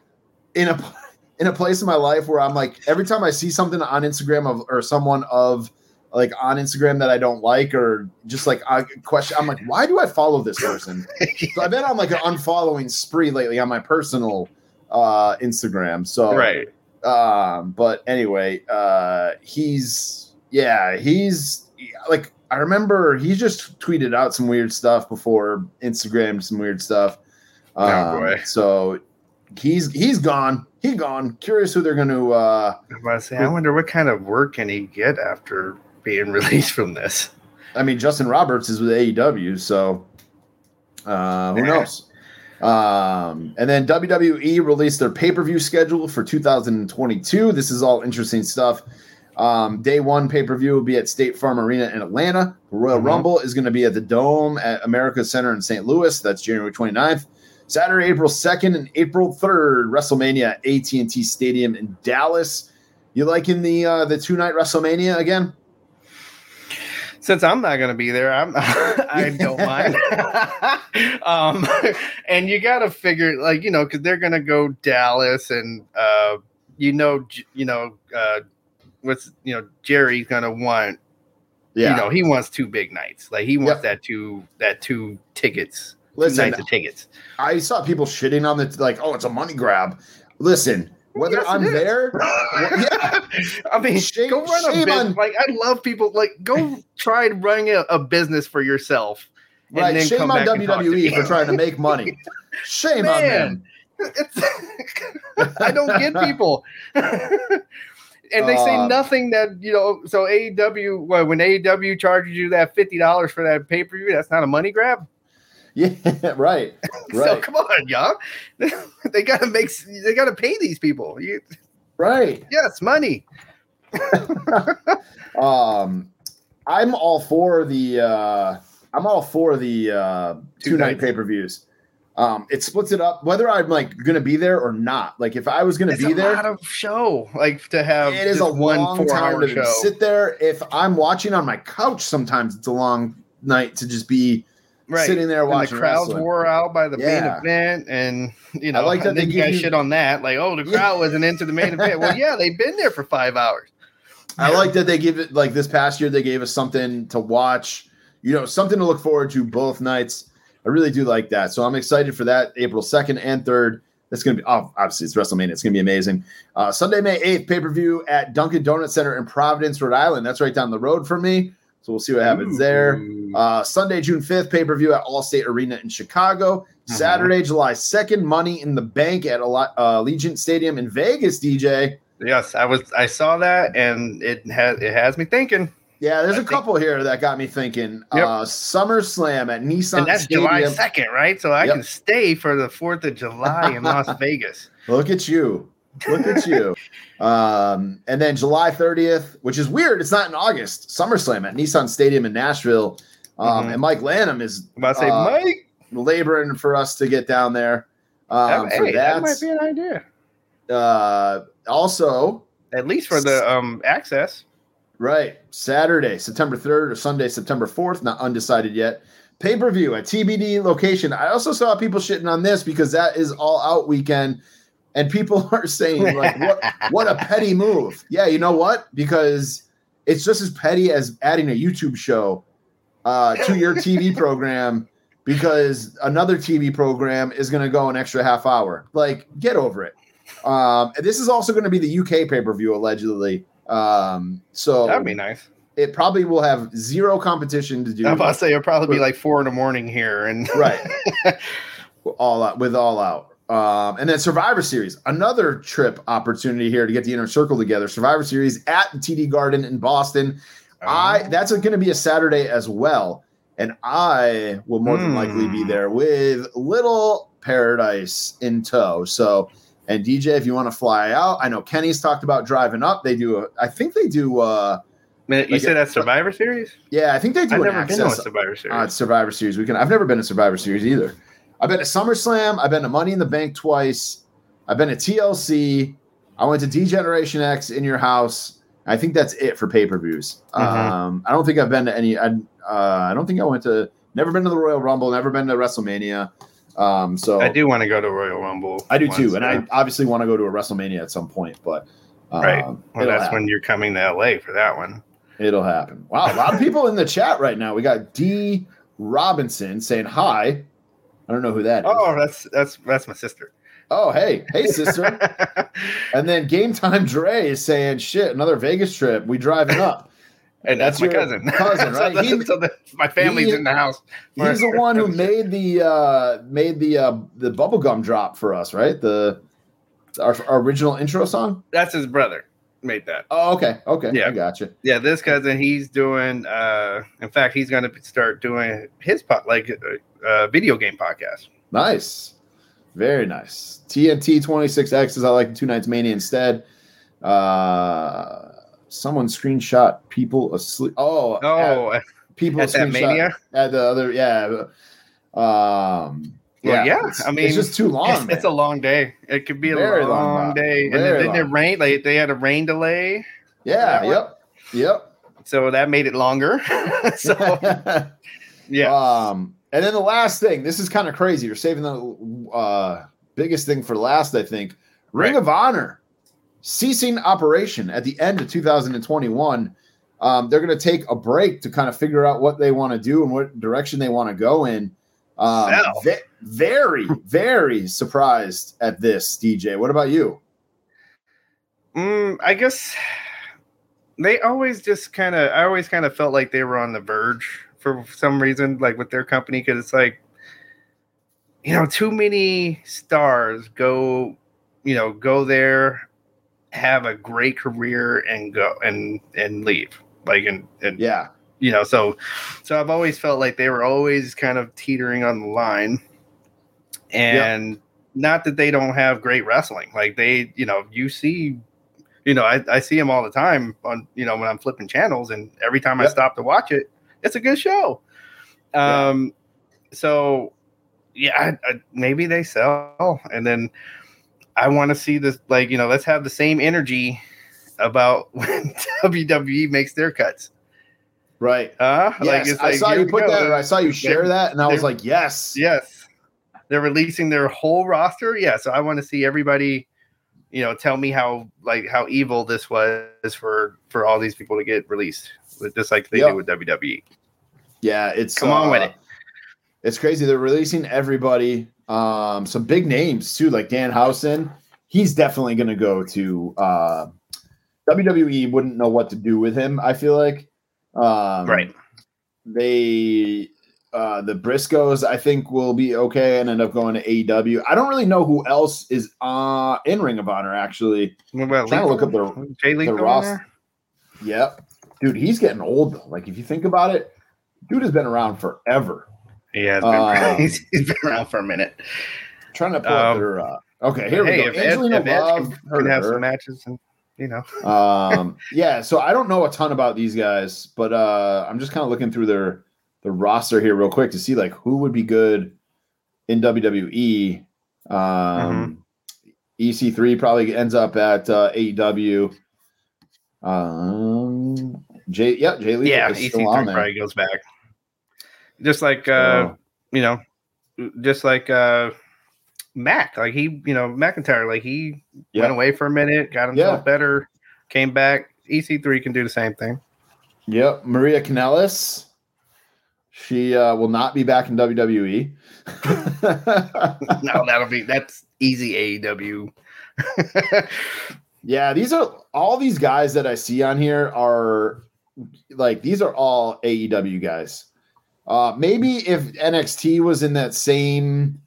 in a in a place in my life where I'm like every time I see something on Instagram of or someone of like on Instagram that I don't like or just like I question I'm like why do I follow this person? So I've been on like an unfollowing spree lately on my personal uh Instagram. So right. um but anyway, uh he's yeah, he's like I remember he just tweeted out some weird stuff before Instagram some weird stuff. Oh, Um, boy. so he's he's gone. He gone. Curious who they're going to uh I about to I wonder what kind of work can he get after being released from this. I mean, Justin Roberts is with AEW, so uh, who knows? Um, and then WWE released their pay per view schedule for 2022. This is all interesting stuff. Um, day one pay per view will be at State Farm Arena in Atlanta. Royal Mhm. Rumble is going to be at the Dome at America Center in St. Louis. That's January 29th. Saturday, April 2nd and April 3rd, WrestleMania at AT&T Stadium in Dallas. You liking the uh, the two night WrestleMania again? Since I'm not going to be there, I'm I don't mind. um, and you got to figure, like you know, because they're going to go Dallas, and uh, you know, you know, uh, what's you know, Jerry's going to want, you know, he wants two big nights. Like he wants Yep. that two that two tickets, Listen, nights of tickets. I saw people shitting on the like, oh, it's a money grab. Listen, whether Yes, I'm is. there, yeah, I mean, Shame- go run a business. on- Like I love people. Like go try running a, a business for yourself. and right. then Shame come on back and talk to WWE for trying to make money. Shame on Man. them. It's, I don't get people. and they say Uh, nothing that you know. So AEW, well, when AEW charges you that fifty dollars for that pay per view, that's not a money grab. Yeah, right, So right, come on, y'all. they gotta make. They gotta pay these people. You, right. yes, money. Um, I'm all for the. uh I'm all for the uh Two two night pay per views. Um, it splits it up whether I'm like gonna be there or not. Like if I was gonna It's be a there, lot of show. Like to have it is a long four hour to show. sit there. If I'm watching on my couch, sometimes it's a long night to just be right. sitting there and the watching. crowds wrestling. wore out by the Yeah. main event, and you know, I like that they then you give guys you- shit on that. Like, oh, the Yeah. crowd wasn't into the main event. Well, yeah, they've been there for five hours. I like that they give it like this past year they gave us something to watch, you know, something to look forward to both nights. I really do like that. So I'm excited for that April 2nd and 3rd. That's going to be oh, obviously it's WrestleMania. It's going to be amazing. Uh, Sunday, May 8th, pay per view at Dunkin' Donut Center in Providence, Rhode Island. That's right down the road from me. So we'll see what happens there. Uh, Sunday, June 5th, pay per view at Allstate Arena in Chicago. Mhm. Saturday, July 2nd, Money in the Bank at Alle- uh, Allegiant Stadium in Vegas, DJ. yes, I was. I saw that, and it has it has me thinking. Yeah, there's I a think- couple here that got me thinking. Yep. Uh, SummerSlam at Nissan and that's Stadium. July second, right? So I Yep. can stay for the Fourth of July in Las Vegas. Look at you. Look at you. Um, and then July 30th, which is weird. It's not in August. SummerSlam at Nissan Stadium in Nashville. Um, Mhm. And Mike Lanham is I'm about to say, Uh, Mike. laboring for us to get down there. Um, that, hey, that, that might be an idea. uh, also, At least for the um access. Right. Saturday, September 3rd or Sunday, September 4th, not undecided yet. Pay per view at TBD location. I also saw people shitting on this because that is all out weekend. And people are saying, like, what, what a petty move. Yeah, you know what? Because it's just as petty as adding a YouTube show uh, to your TV program because another TV program is going to go an extra half hour. Like, get over it. Um, this is also going to be the UK pay per view, allegedly. Um, so That'd be nice. it probably will have zero competition to do. I'm about to say it'll probably be like four in the morning here, and right. all out with all out. Um, and then Survivor Series, another trip opportunity here to get the inner circle together. Survivor Series at the TD Garden in Boston. I Oh. that's going to be a Saturday as well, and I will more than likely be Hmm. there with Little Paradise in tow. So And DJ, if you want to fly out, I know Kenny's talked about driving up. They do. A, I think they do. uh Man, you Like said Survivor Series? Yeah, I think they do I've never been to a Survivor Series. uh, Survivor Series weekend. I've never been to Survivor Series either. I've been to SummerSlam. I've been to Money in the Bank twice. I've been to TLC. I went to D Generation X in your house. I think that's it for pay per views. Mhm. Um, I don't think I've been to any. I, uh, I don't think I went to. Never been to the Royal Rumble. Never been to WrestleMania. Um, so I do want to go to Royal Rumble. I do once, too, and I uh, obviously want to go to a WrestleMania at some point. But um, Right. Well, that's happen. when you're coming to LA for that one. It'll happen. Wow, a lot of people in the chat right now. We got D Robinson saying hi. I don't know who that is. Oh, that's that's that's my sister. Oh, hey, hey, sister. and then Game Time Dre is saying, "Shit, another Vegas trip. We driving up." and that's, That's my your cousin. cousin, So right? the- He- so the- my family's he- in the house. He's the one who made the uh made the uh the bubblegum drop for us, right? The our, our original intro song. That's his brother. Made that. Oh, okay, okay, Yeah. I got you. Yeah, this cousin, he's doing. uh In fact, he's going to start doing his pot like uh, video game podcast. Nice, very nice. TNT twenty six X is I like two nights mania instead. Uh, someone screenshot people asleep. Oh, at- Oh, people at that mania. at the other yeah um Well, yeah, it's, I mean, it's just too long it's, it's a long day. It could be a Very long, long, day, and then, then it rained. Like they had a rain delay, yeah one. yep yep so that made it longer. so yeah, um and then the last thing this is kind of crazy you're saving the uh biggest thing for last i think. Ring Right. of honor ceasing operation at the end of 2021 um, they're going to take a break to kind of figure out what they want to do and what direction they want to go in. Um, ve- very very surprised at this dj what about you? Mm, I guess they always just kind of. I always kind of felt like they were on the verge for some reason, like with their company, because it's like, you know, too many stars go, you know, go there, have a great career, and go and and leave, like and and yeah. you know, so so I've always felt like they were always kind of teetering on the line, and not that they don't have great wrestling, like they, you know, you see you know, I, I see them all the time on, you know, when I'm flipping channels and every time I stop to watch it, it's a good show. Yeah. Um, so yeah, I, I, maybe they sell and then I want to see this, like, you know, let's have the same energy about when WWE makes their cuts. right Uh, yes, I saw you put go. that. I saw you share They're- that, and I was like, "Yes, Yes. They're releasing their whole roster. Yeah. So I want to see everybody, you know, tell me how like how evil this was for for all these people to get released. Just like they Yeah. do with WWE. yeah." It's Come on with uh, it. It's crazy. They're releasing everybody. Um, some big names too, like Danhausen. He's definitely going to go to uh, WWE. Wouldn't know what to do with him. I feel like, um, Right. They uh, the Briscoes, I think, will be okay and end up going to AEW. I don't really know who else is uh, in Ring of Honor. Actually, What about trying to look up the Jay Lethal in roster. Yep. Dude, he's getting old though. Like if you think about it, dude has been around forever. He has been, Uh, he's, he's been around for a minute. trying to pull up Um, their uh okay, here hey, we go. if Ed, Angelina if Ed Love. can, heard can have her. some matches and you know. um yeah, so I don't know a ton about these guys, but uh I'm just kind of looking through their the roster here real quick to see like who would be good in WWE. Um EC3 probably ends up at uh, AEW. Um Jay yeah, Jay Lethal Yeah, is still on EC3 probably goes back. Just like uh So- you know, just like uh Mac, like he, you know, McIntyre, like he Yeah. went away for a minute, got himself Yeah. better, came back. EC3 can do the same thing. Yep, Maria Kanellis. She uh, will not be back in WWE. no, that'll be that's easy AEW. yeah, these are all these guys that I see on here are like these are all AEW guys. Uh, maybe if NXT was in that same,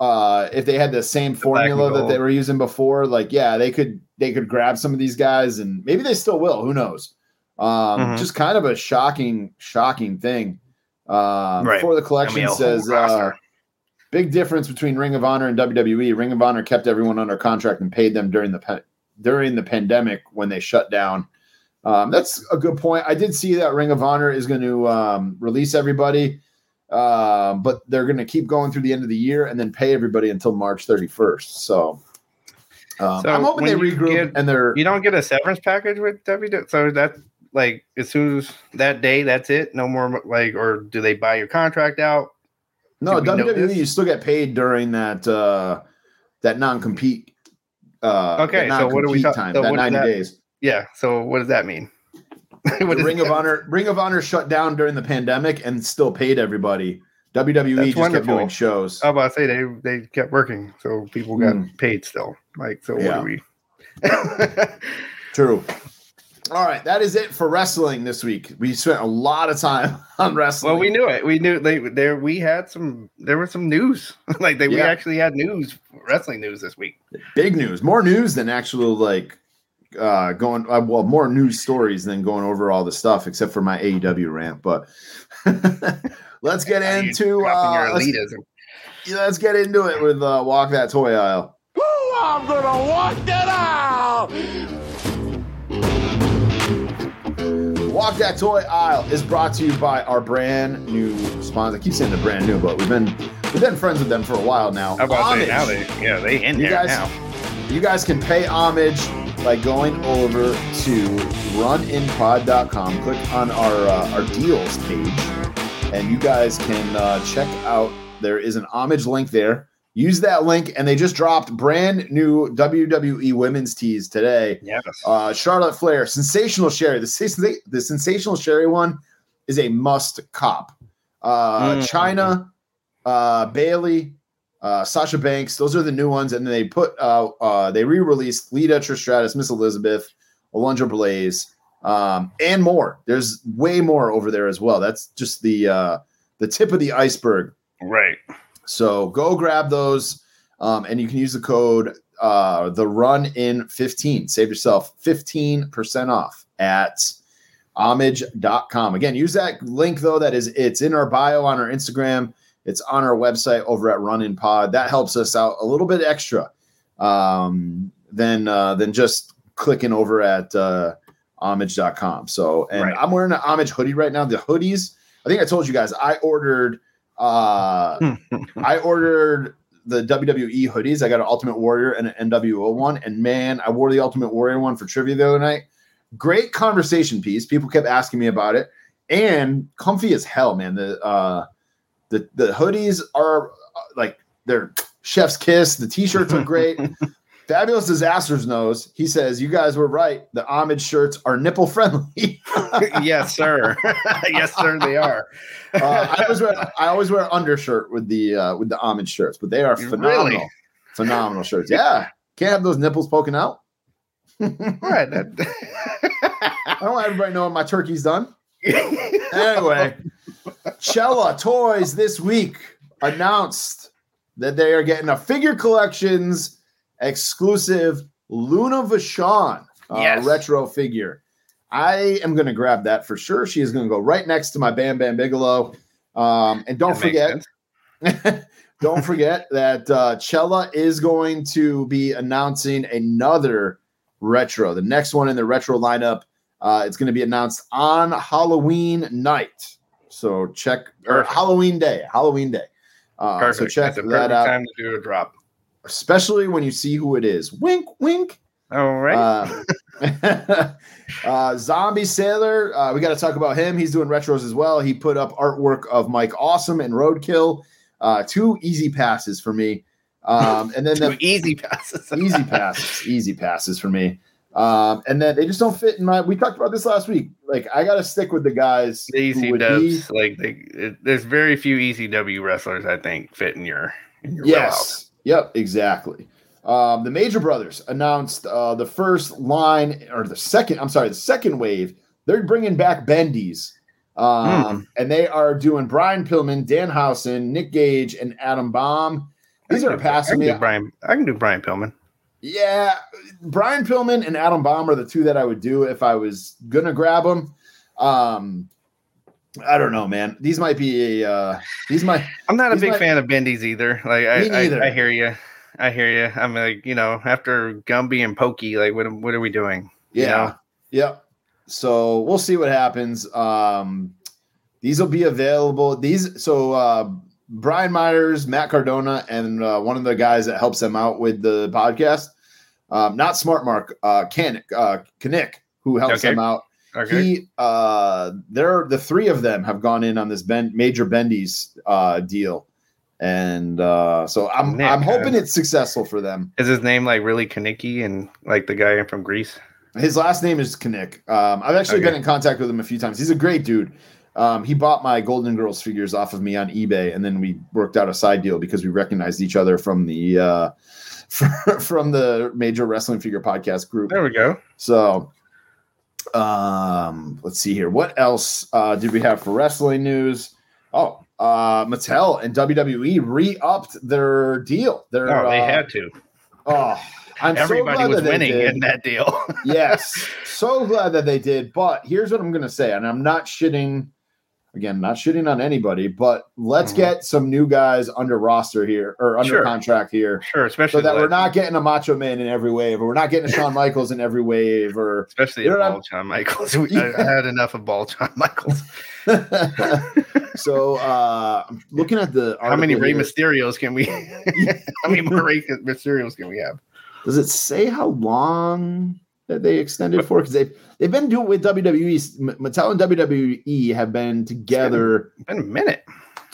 uh, if they had the same formula that they were using before, like yeah, they could they could grab some of these guys and maybe they still will. Who knows? Um, Mhm. Just kind of a shocking, shocking thing. Um, Right. Before the collection says uh, big difference between Ring of Honor and WWE. Ring of Honor kept everyone under contract and paid them during the pa- during the pandemic when they shut down. Um, that's a good point. I did see that Ring of Honor is going to um, release everybody, uh, but they're going to keep going through the end of the year and then pay everybody until March 31st. So, um, So I'm hoping they regroup get- and they're You don't get a severance package with WWE, so that like as soon as that day, that's it. No more like, or do they buy your contract out? no do we know WWE. You still get paid during that uh, that non compete. Uh, Okay, so what are we time? so that 90 that? days. Yeah. So what does that mean? What Ring of Honor, Ring of Honor shut down during the pandemic and still paid everybody. WWE That's just kept doing shows. I was about to say they they kept working, so people got Mm. paid still. Like, so Yeah. what do we? True. All right, that is it for wrestling this week. We spent a lot of time on wrestling. well, we knew it. We knew they there. We had some. There was some news. like they, we actually had news, wrestling news this week. big news, more news than actual like uh going uh, well, more news stories than going over all the stuff, except for my AEW rant. But let's get Are into uh, let's, let's get into it with uh, walk that toy aisle. I'm gonna walk that out! Walk That Toy Aisle is brought to you by our brand new sponsor. I keep saying they're brand new, but we've been we've been friends with them for a while now. How about Homage. they now? They yeah, they in You there guys- now. You guys can pay homage by going over to runinpod.com, click on our uh, our deals page, and you guys can uh, check out. There is an homage link there. Use that link, and they just dropped brand new WWE women's tees today. Yes. Uh, Charlotte Flair, sensational Sherri. The, the sensational Sherri one is a must cop. Uh, Mm. Chyna, uh, Bayley, uh, Sasha Banks. Those are the new ones, and they put uh, uh, they re-released Lita, Trish Stratus, Miss Elizabeth, Alundra Blaze, um, and more. There's way more over there as well. That's just the uh, the tip of the iceberg. right. So go grab those, um, and you can use the code uh, the run in 15. Save yourself 15% off at homage.com. Again, use that link though. That is it's in our bio on our Instagram. It's on our website over at Run In Pod. That helps us out a little bit extra um, than uh, than just clicking over at uh, homage.com. So, and Right. I'm wearing an homage hoodie right now. The hoodies, I think I told you guys, I ordered uh I ordered the WWE hoodies. I got an Ultimate Warrior and an NWO one. And man, I wore the Ultimate Warrior one for trivia the other night. Great conversation piece. People kept asking me about it. And comfy as hell, man. The uh the the hoodies are uh, like they're chef's kiss. The t-shirts are great. Fabulous Disasters knows. He says, You guys were right. The homage shirts are nipple friendly. yes, sir. yes, sir. They are. uh, I always wear I always wear undershirt with the uh, with the homage shirts, but they are Really? phenomenal, phenomenal shirts. Yeah, can't have those nipples poking out. right. I don't want everybody knowing my turkey's done. Anyway, Chella Toys this week announced that they are getting a figure collections exclusive Luna Vachon uh, Yes. retro figure. I am going to grab that for sure. She is going to go right next to my Bam Bam Bigelow. Um, and don't forget, don't forget that uh, Chella is going to be announcing another retro, the next one in the retro lineup. Uh, it's going to be announced on Halloween night. So check or. Halloween day, Halloween day. Uh, so check that perfect out, time to do a drop. Especially when you see who it is. Wink, wink. All right. Uh, uh, Zombie Sailor, uh, we got to talk about him. He's doing retros as well. He put up artwork of Mike Awesome and Roadkill. Uh, two easy passes for me. Um, and then Two the easy passes. easy passes, easy passes for me. Um, and then they just don't fit in my. We talked about this last week. Like I got to stick with the guys. The easy would be- like they, it, there's very few ECW wrestlers I think fit in your in your Yes. Yep. Exactly. Um, the Major Brothers announced uh, the first line or the second. I'm sorry, the second wave. They're bringing back Bendies, um, and they are doing Brian Pillman, Danhausen, Nick Gage, and Adam Bomb. These I are passing me. Brian. I can do Brian Pillman. Yeah, Brian Pillman and Adam Bomb are the two that I would do if I was gonna grab them. Um, I don't know, man. These might be a. Uh, these might. I'm not a big not- fan of bendies either. Like I, neither. I, I hear you. I hear you. I'm like, you know, after Gumby and Pokey, like, what, what are we doing? You Yeah. know? Yep. So we'll see what happens. Um, these will be available. These so uh, Brian Myers, Matt Cardona, and uh, one of the guys that helps them out with the podcast. Um, not Smart Mark, uh, Ken, uh, who helps Okay. them out. Okay. He, uh, they're the three of them have gone in on this ben, major Bendy's uh, deal, and uh, so I'm Nick, I'm hoping huh? it's successful for them. Is his name like really Kenickie and like the guy from Grease? His last name is Knick. Um, I've actually Okay. been in contact with him a few times. He's a great dude. Um, he bought my Golden Girls figures off of me on eBay, and then we worked out a side deal because we recognized each other from the uh, from the Major Wrestling Figure Podcast group. There we go. So, um, let's see here. What else uh, did we have for wrestling news? Oh, uh, Mattel and WWE re-upped their deal. Their, Oh, they uh, had to. Oh, I'm Everybody so glad was that they winning did in that deal. yes, so glad that they did. But here's what I'm going to say, and I'm not shitting. Again, not shitting on anybody, but let's Mhm. get some new guys under roster here or under Sure. contract here, sure, especially so that we're not getting a Macho Man in every wave, or we're not getting a Shawn Michaels in every wave, or especially you know the what I'm- Ball John Michaels. We- I, I had enough of Ball Shawn Michaels. so uh I'm looking at the How many Rey here. Mysterios can we? how many more Rey Mysterios can we have? Does it say how long they extended for? Because they've they've been doing with WWE. Mattel and WWE have been together. Been a minute.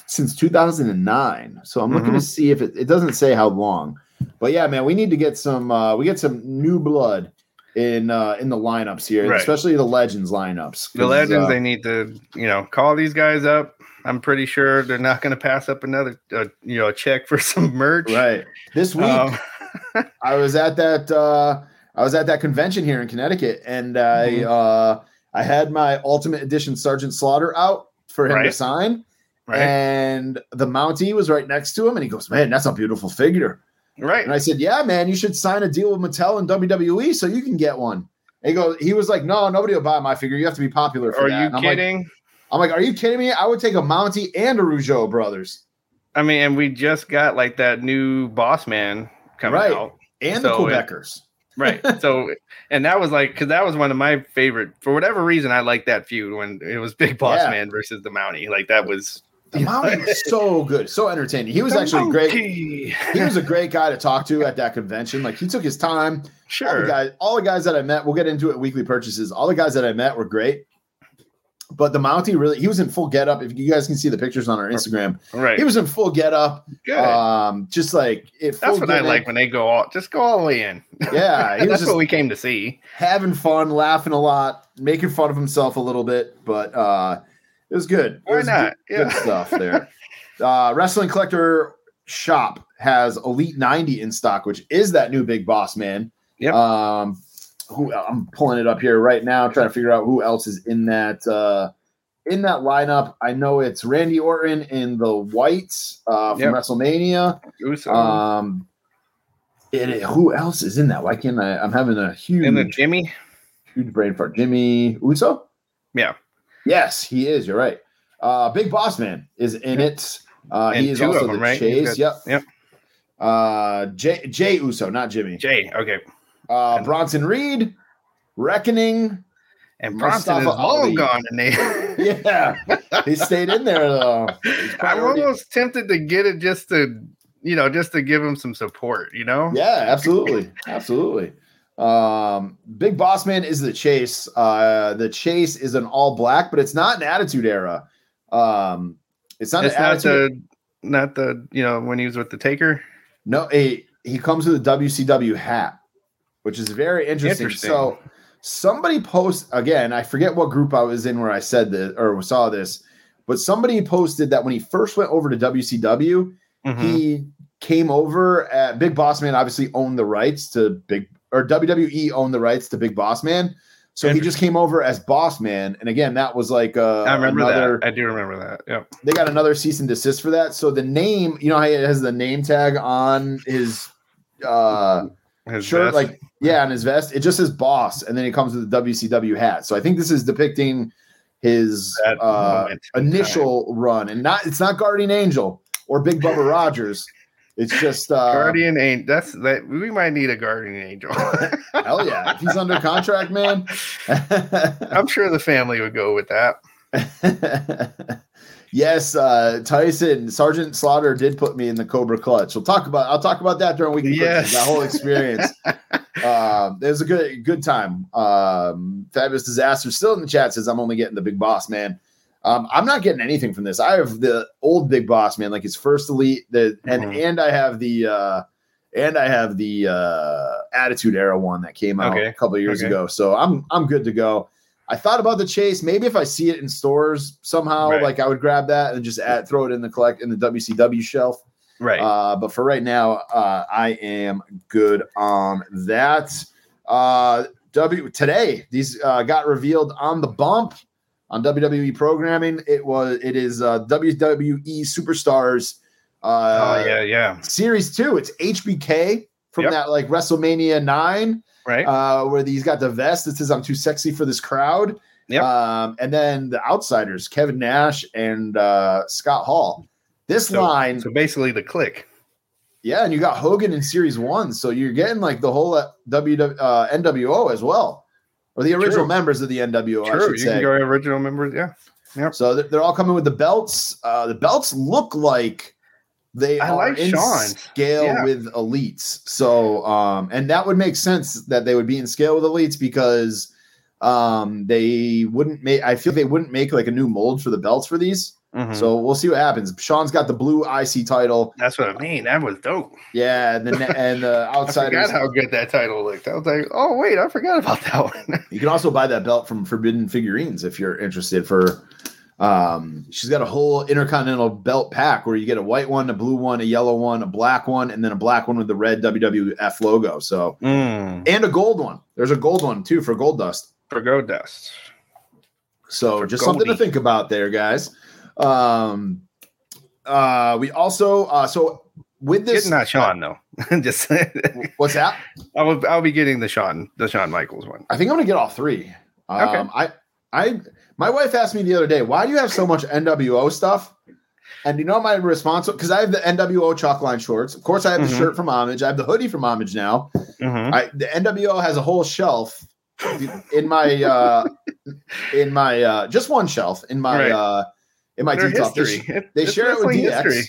since 2009. So I'm looking Mm-hmm. to see if it, it doesn't say how long. But yeah, man, we need to get some uh we get some new blood in uh in the lineups here, Right. especially the legends lineups. The legends, uh, they need to, you know, call these guys up. I'm pretty sure they're not going to pass up another, uh, you know, check for some merch. right. This week Um, I was at that uh I was at that convention here in Connecticut and I Mhm. uh I had my ultimate edition Sergeant Slaughter out for him to sign. right. And the Mountie was right next to him, and he goes, Man, that's a beautiful figure. right. And I said, "Yeah, man, you should sign a deal with Mattel and WWE so you can get one." And he goes, he was like, "No, nobody will buy my figure. You have to be popular for Are that." you And I'm like, kidding? I'm like, "Are you kidding me? I would take a Mountie and a Rougeau brothers I mean, and we just got like that new Boss Man coming Right. out. and So the it- Quebecers." Right. So, and that was like, because that was one of my favorite, for whatever reason, I liked that feud when it was Big Boss Yeah. Man versus the Mountie. Like, that was. The Mountie was so good, so entertaining. He was The actually great. He was a great guy to talk to at that convention. Like he took his time. All the Sure. guys, all the guys that I met, we'll get into it. Weekly purchases. All the guys that I met were great. But the Mountie really, he was in full getup. If you guys can see the pictures on our Instagram, Right. he was in full getup. Good. Um, just like it. That's what I gimmick. like when they go all, just go all the way in. Yeah, That's just what we came to see. having fun, laughing a lot, making fun of himself a little bit, but uh, it was good. Why was not? Good, good stuff there. uh, Wrestling Collector Shop has Elite 90 in stock, which is that new big boss man. Yep. Um, who I'm pulling it up here right now, trying to figure out who else is in that uh, in that lineup. I know it's Randy Orton in the whites uh, from Yep. WrestleMania. Uso Um, it, who else is in that? Why can't I? I'm having a huge, and the Jimmy. huge brain fart. Jimmy Uso. Yeah. Yes, he is. You're right. Uh, Big Boss Man is in it. Uh, And he is also them, the right? Chase. got- Yep. Yep. Uh, Jay, Jay Uso, not Jimmy. Jay. Okay. Uh, Bronson Reed, Reckoning. And Bronson is Ali. gone, and they. Yeah, he stayed in there though. I'm almost tempted to get it just to, you know, just to give him some support. You know. Yeah, absolutely, absolutely. Um, Big Boss Man is the chase. Uh, the chase is an all black, but it's not an Attitude Era. Um, it's not It's an not Attitude. the, not the, you know, when he was with the Taker. No, he he comes with a WCW hat, which is very interesting. Interesting. So somebody post again, I forget what group I was in where I said this or saw this, but somebody posted that when he first went over to WCW, Mhm. he came over at Big Boss Man obviously owned the rights to Big or WWE owned the rights to Big Boss Man. So he just came over as Boss Man. And again, that was like uh, I remember another that. I do remember that. Yep. they got another cease and desist for that. So the name, you know how it has the name tag on his uh His shirt, vest. like yeah, on his vest. It just says boss, and then it comes with the WCW hat. So I think this is depicting his uh, initial run, and not it's not Guardian Angel or Big Bubba Rogers. It's just uh, Guardian Angel. that's that we might need a guardian angel. hell yeah. If he's under contract, man. I'm sure the family would go with that. yes, uh, Tyson Sergeant Slaughter did put me in the Cobra Clutch. We'll talk about. I'll talk about that during weekend. Yes. That whole experience. um, it was a good good time. Um, Fabulous disaster still in the chat says I'm only getting the big boss man. Um, I'm not getting anything from this. I have the old big boss man, like his first elite, the and Mhm. and I have the uh, and I have the uh, Attitude Era one that came out Okay. a couple of years Okay. ago. So I'm I'm good to go. I thought about the chase. Maybe if I see it in stores somehow, Right. like I would grab that and just add, throw it in the collect in the WCW shelf. Right. Uh, but for right now, uh, I am good on that. Uh, W today, these uh, got revealed on the bump on WWE programming. It was it is uh, WWE Superstars. Uh, oh yeah, yeah. Series two. It's HBK from Yep. that like WrestleMania nine, Right. uh, where he's got the vest that says "I'm too sexy for this crowd." Yep. Um, and then the outsiders, Kevin Nash and uh, Scott Hall. This So- line, so basically the Kliq. yeah, and you got Hogan in Series One, so you're getting like the whole uh, W uh, NWO as well, or the original True. members of the NWO, True. You say. can go original members. Yeah. So they're, they're all coming with the belts. Uh, the belts look like they I are like in Shawn's. scale Yeah. with elites. So um, and that would make sense that they would be in scale with elites because um, they wouldn't make. I feel they wouldn't make like a new mold for the belts for these. Mhm. So we'll see what happens. Shawn's got the blue IC title. that's what I mean. That was dope. Yeah, and the and the I outsiders. forgot how good that title looked. I was like, oh wait, I forgot about that one. You can also buy that belt from Forbidden Figurines if you're interested. For um, she's got a whole intercontinental belt pack where you get a white one, a blue one, a yellow one, a black one, and then a black one with the red WWF logo. So Mm, and a gold one. There's a gold one too for Gold Dust. for Gold Dust. So For just something to think about there, guys. Um, uh, we also uh, so with this, Getting that Shawn though. Just what's that? I will. I'll be getting the Shawn, the Shawn Michaels one. I think I'm gonna get all three. Um, Okay. I, I, my wife asked me the other day, why do you have so much NWO stuff? And you know my response because I have the NWO chalk line shorts. Of course, I have the Mhm. shirt from Homage. I have the hoodie from Homage now. Mhm. I, the NWO has a whole shelf in my uh in my uh just one shelf in my Right. uh in my detox. They. It- they share it with DX.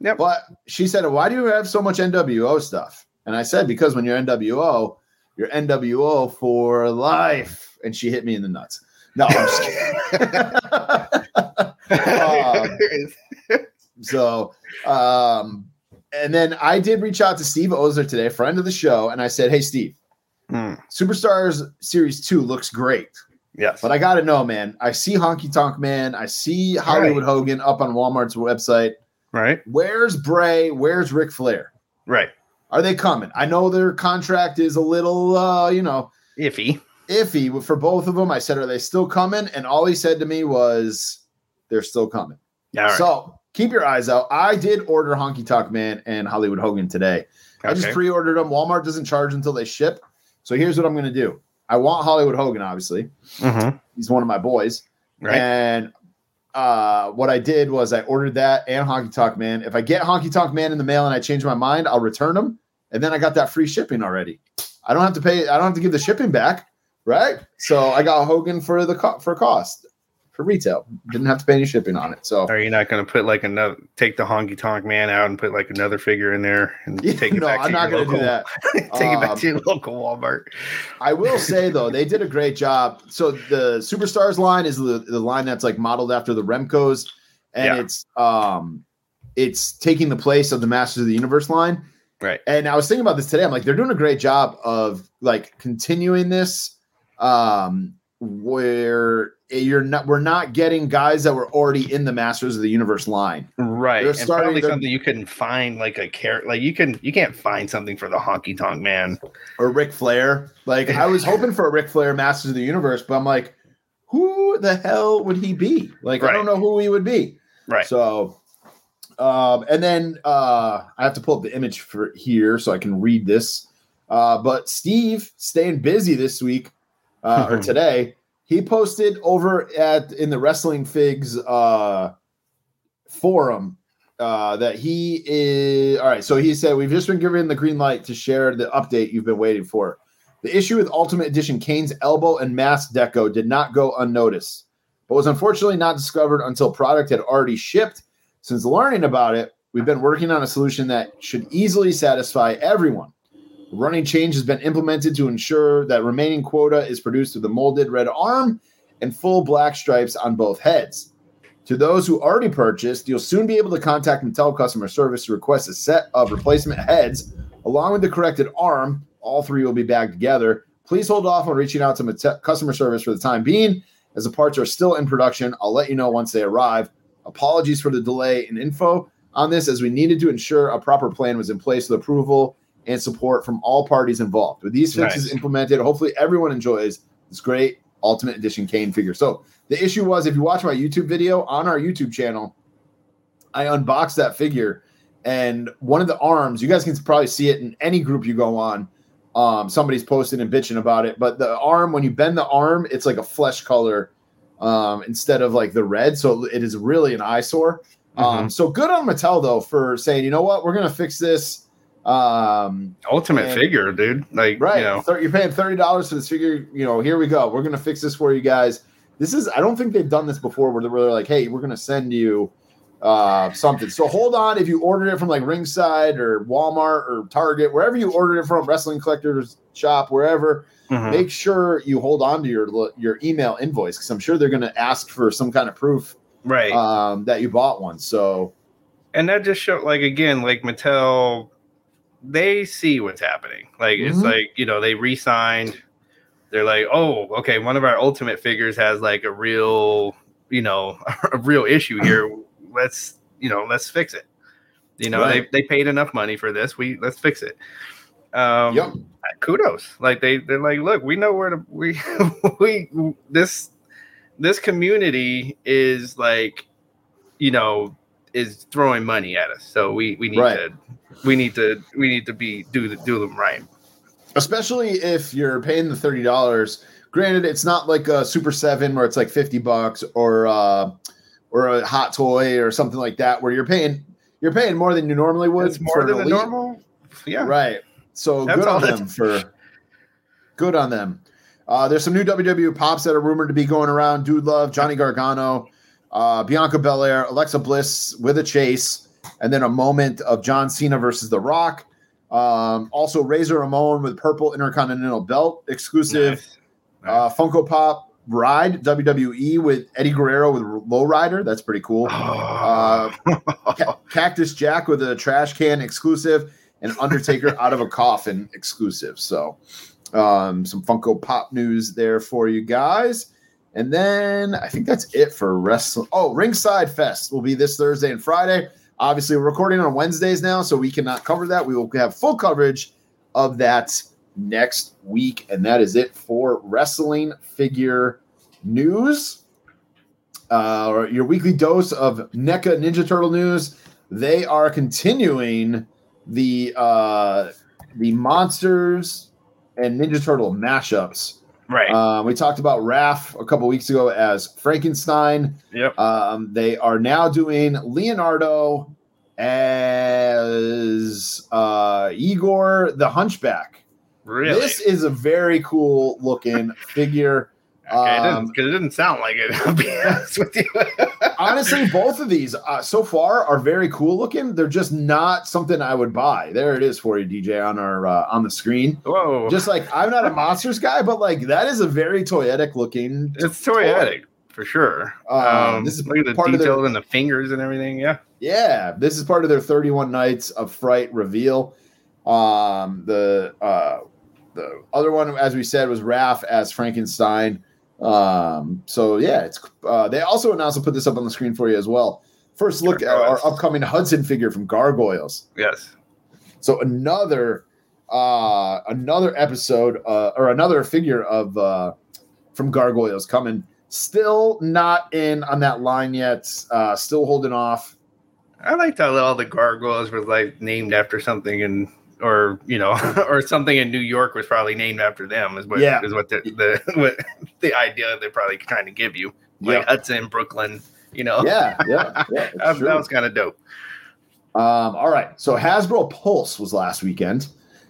Yep. But she said, "Why do you have so much NWO stuff?" And I said, "Because when you're NWO, you're NWO for life." And she hit me in the nuts. No, I'm just kidding. Um, so, um, and then I did reach out to Steve Ozer today, friend of the show, and I said, "Hey, Steve, Mm, Superstars Series Two looks great, yes. but I got to know, man. I see Honky Tonk Man, I see Hollywood Hogan up on Walmart's website. right. Where's Bray? Where's Ric Flair? Right. Are they coming? I know their contract is a little, uh, you know, Iffy. Iffy for both of them. I said, "Are they still coming?" And all he said to me was, "They're still coming." All right. So keep your eyes out. I did order Honky Tonk Man and Hollywood Hogan today. I just pre-ordered them. Walmart doesn't charge until they ship. So here's what I'm going to do. I want Hollywood Hogan, obviously. Mhm. He's one of my boys. Right. And uh, what I did was I ordered that and Honky Tonk Man. If I get Honky Tonk Man in the mail and I change my mind, I'll return them. And then I got that free shipping already. I don't have to pay. I don't have to give the shipping back, right? So I got Hogan for the co- for cost for retail. Didn't have to pay any shipping on it. So Are you not going to put like another, take the honky tonk man out and put like another figure in there and Yeah, take it no, back to I'm not going to do that. take it back Um, to your local Walmart. I will say though, they did a great job. So the Superstars line is the, the line that's like modeled after the Remcos, and Yeah. it's um it's taking the place of the Masters of the Universe line. Right. And I was thinking about this today. I'm like, they're doing a great job of like continuing this, um, where you're not we're not getting guys that were already in the Masters of the Universe line. Right. They're And starting something you couldn't find like a carrot. Like you can, you can't find something for the honky tonk man. or Ric Flair. Like I was hoping for a Ric Flair Masters of the Universe, but I'm like, who the hell would he be? Like I don't know who he would be. Right. So, um, and then uh, I have to pull up the image for here so I can read this. Uh, but Steve staying busy this week uh, or today. he posted over at in the Wrestling Figs uh, forum uh, that he is all right. So he said, We've just been given the green light to share the update you've been waiting for. The issue with Ultimate Edition Kane's elbow and mask deco did not go unnoticed, but was unfortunately not discovered until product had already shipped. Since learning about it, we've been working on a solution that should easily satisfy everyone. Running change has been implemented to ensure that remaining quota is produced with a molded red arm and full black stripes on both heads. To those who already purchased, you'll soon be able to contact Mattel customer service to request a set of replacement heads along with the corrected arm. All three will be bagged together. Please hold off on reaching out to Mattel customer service for the time being, as the parts are still in production. I'll let you know once they arrive. Apologies for the delay in info on this, as we needed to ensure a proper plan was in place with approval and support from all parties involved. With these fixes Nice. implemented, hopefully everyone enjoys this great Ultimate Edition Kane figure. So the issue was, if you watch my YouTube video on our YouTube channel, I unboxed that figure, and one of the arms, you guys can probably see it in any group you go on. Um, somebody's posting and bitching about it, but the arm, when you bend the arm, it's like a flesh color um, instead of like the red. So it is really an eyesore. Um, so good on Mattel though for saying, you know what, we're gonna fix this. Um, Ultimate And- figure, dude. Like, right, you know, you're paying thirty dollars for this figure. You know, here we go. We're gonna fix this for you guys. This is I don't think they've done this before where they're really like, hey, we're gonna send you uh something. So hold on if you ordered it from like Ringside or Walmart or Target, wherever you ordered it from, wrestling collectors shop, wherever, mhm. make sure you hold on to your your email invoice because I'm sure they're gonna ask for some kind of proof right. um that you bought one. So and that just showed like again like mattel they see what's happening. Like it's Mhm. like you know they re-signed. They're like oh okay one of our ultimate figures has like a real you know a real issue here. Let's you know let's fix it. You know Right. they, they paid enough money for this. We let's fix it. Um Yep. kudos. Like they they're like look we know where to we we this this community is like you know is throwing money at us so we we need Right. to we need to we need to be do the do them right especially if you're paying the thirty dollars. Granted, it's not like a Super Seven where it's like fifty bucks or uh, or a hot toy or something like that, where you're paying you're paying more than you normally would. it's more than the normal yeah right? So That's good on them for good on them. Uh, there's some new WWE pops that are rumored to be going around. Dude Love, Johnny Gargano, uh, Bianca Belair, Alexa Bliss with a chase, and then a moment of John Cena versus The Rock. Um, also, Razor Ramon with purple Intercontinental Belt exclusive. Nice. Uh, Funko Pop Ride WWE with Eddie Guerrero with Lowrider. That's pretty cool. Uh, Ca- Cactus Jack with a trash can exclusive, and Undertaker out of a coffin exclusive. So, um, some Funko Pop news there for you guys. And then I think that's it for wrestling. Oh, Ringside Fest will be this Thursday and Friday. Obviously, we're recording on Wednesdays now, so we cannot cover that. We will have full coverage of that next week. And that is it for wrestling figure news. Uh, your weekly dose of NECA Ninja Turtle news. They are continuing the uh, the monsters and Ninja Turtle mashups. Right Um, we talked about Raph a couple weeks ago as Frankenstein. yep Um, they are now doing Leonardo as uh, Igor the Hunchback. really This is a very cool looking figure. Okay, it um, 'cause it didn't sound like it i'll be honest with you Honestly, both of these uh, so far are very cool looking. They're just not something I would buy. There it is for you, DJ, on our uh, on the screen. whoa Just like I'm not a monsters guy, but like that is a very toyetic looking. it's toyetic for sure Um, um this is look at the part of their- detail in the fingers and everything yeah Yeah, this is part of their 31 Nights of Fright reveal. Um, the uh, the other one, as we said, was Raph as Frankenstein. Um, so yeah, it's uh, they also announced to put this up on the screen for you as well. First look at our upcoming Hudson figure from Gargoyles. yes So another uh another episode uh or another figure of uh from Gargoyles coming. Still not in on that line yet. Uh still holding off. I liked how all the gargoyles were like named after something in or you know, or something in New York was probably named after them. Is what Yeah. is what the the what the idea they're probably trying to give you, like Yeah. Hudson, Brooklyn. You know, Yeah, yeah, yeah. that, that was kind of dope. Um, all right. So Hasbro Pulse was last weekend.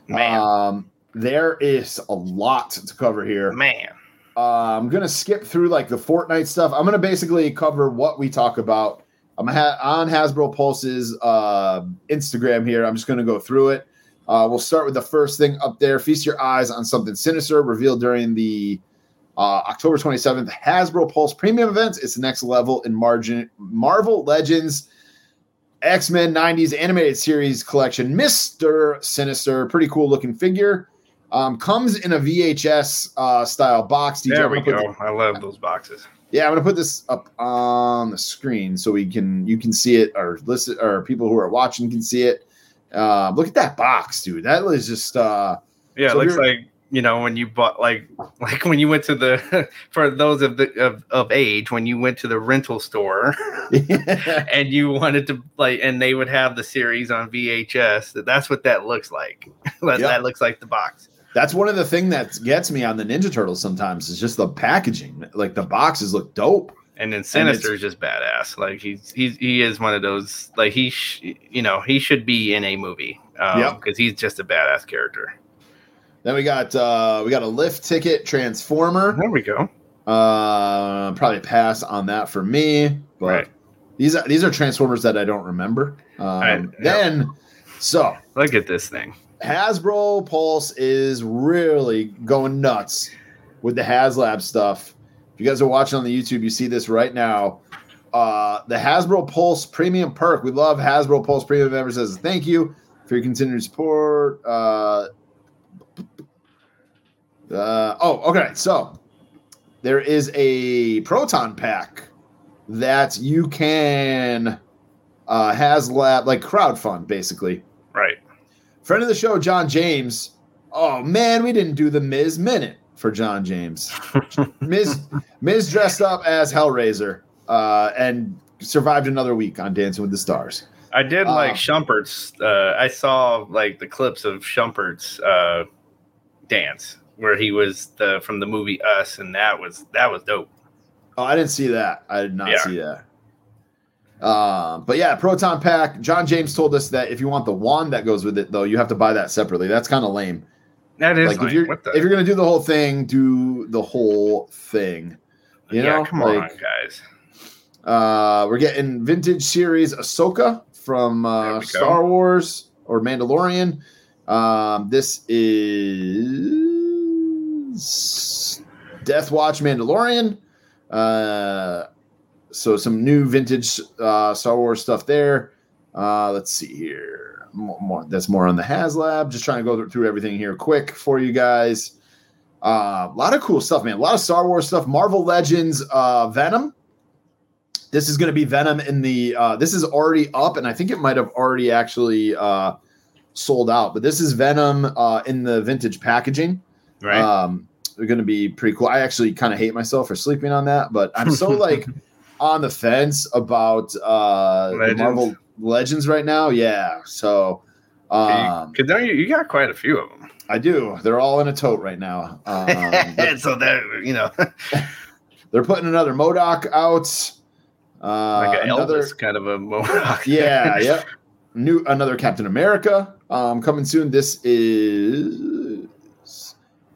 Man, Um, there is a lot to cover here. man, Uh, I'm gonna skip through like the Fortnite stuff. I'm gonna basically cover what we talk about. I'm ha- on Hasbro Pulse's uh, Instagram here. I'm just gonna go through it. Uh, we'll start with the first thing up there. Feast your eyes on something sinister revealed during the uh, October 27th Hasbro Pulse Premium event. It's the next level in margin Marvel Legends X Men 90s animated series collection. Mister Sinister, pretty cool looking figure. Um, comes in a VHS uh, style box. DJ, there we go. I love those boxes. yeah, I'm gonna put this up on the screen so we can you can see it, or listen, or people who are watching can see it. Uh, look at that box, dude. That was just uh, Yeah, So it looks like you know when you bought like like when you went to the for those of the of, of age when you went to the rental store and you wanted to like and they would have the series on VHS. that- That's what that looks like. that, Yep. that looks like the box. that's one of the thing that gets me on the Ninja Turtles sometimes is just the packaging. Like the boxes look dope. And then Sinister is just badass. Like he's he's he is one of those like he sh- you know he should be in a movie um, Yep. because he's just a badass character. Then we got uh, we got a lift ticket transformer. There we go. Uh, probably pass on that for me. But Right. these are these are transformers that I don't remember. Um, Right, yep. Then so Look at this thing. Hasbro Pulse is really going nuts with the HasLab stuff. You guys are watching on the YouTube, you see this right now. Uh, the Hasbro Pulse Premium Perk. We love Hasbro Pulse Premium members. Says thank you for your continued support. Uh, uh, oh, okay. So there is a Proton Pack that you can uh, HasLab like crowdfund basically Right. friend of the show, John James. Oh man, we didn't do the Miz minute for John James. Miz Miz dressed up as Hellraiser uh, and survived another week on Dancing with the Stars. I did like Uh, Shumpert's. Uh, I saw like the clips of Shumpert's uh, dance where he was the from the movie Us, and that was that was dope. Oh, I didn't see that. I did not Yeah. see that. Um, but yeah, Proton Pack. John James told us that if you want the wand that goes with it, though, you have to buy that separately. That's kind of lame. That is like like, if you're what the if you're gonna do the whole thing, do the whole thing. You yeah, know, come like, on, guys. Uh, we're getting vintage series Ahsoka from uh. Star Wars or Mandalorian. Um, this is Death Watch Mandalorian. Uh, so some new vintage uh, Star Wars stuff there. Uh, let's see here. More, more that's more on the HasLab. Just trying to go through everything here quick for you guys. Uh, a lot of cool stuff, man. A lot of Star Wars stuff. Marvel Legends, uh, Venom. This is going to be Venom in the. Uh, this is already up, and I think it might have already actually uh, sold out. But this is Venom uh, in the vintage packaging. Right. Um, they're going to be pretty cool. I actually kind of hate myself for sleeping on that, but I'm so like on the fence about uh, Marvel Legends right now. Yeah, so um, Because you, you got quite a few of them. I do. They're all in a tote right now. Um, so they're, you know, they're putting another MODOK out. Uh, like an another, Elvis kind of a mohawk. yeah, yep. New another Captain America um, coming soon. This is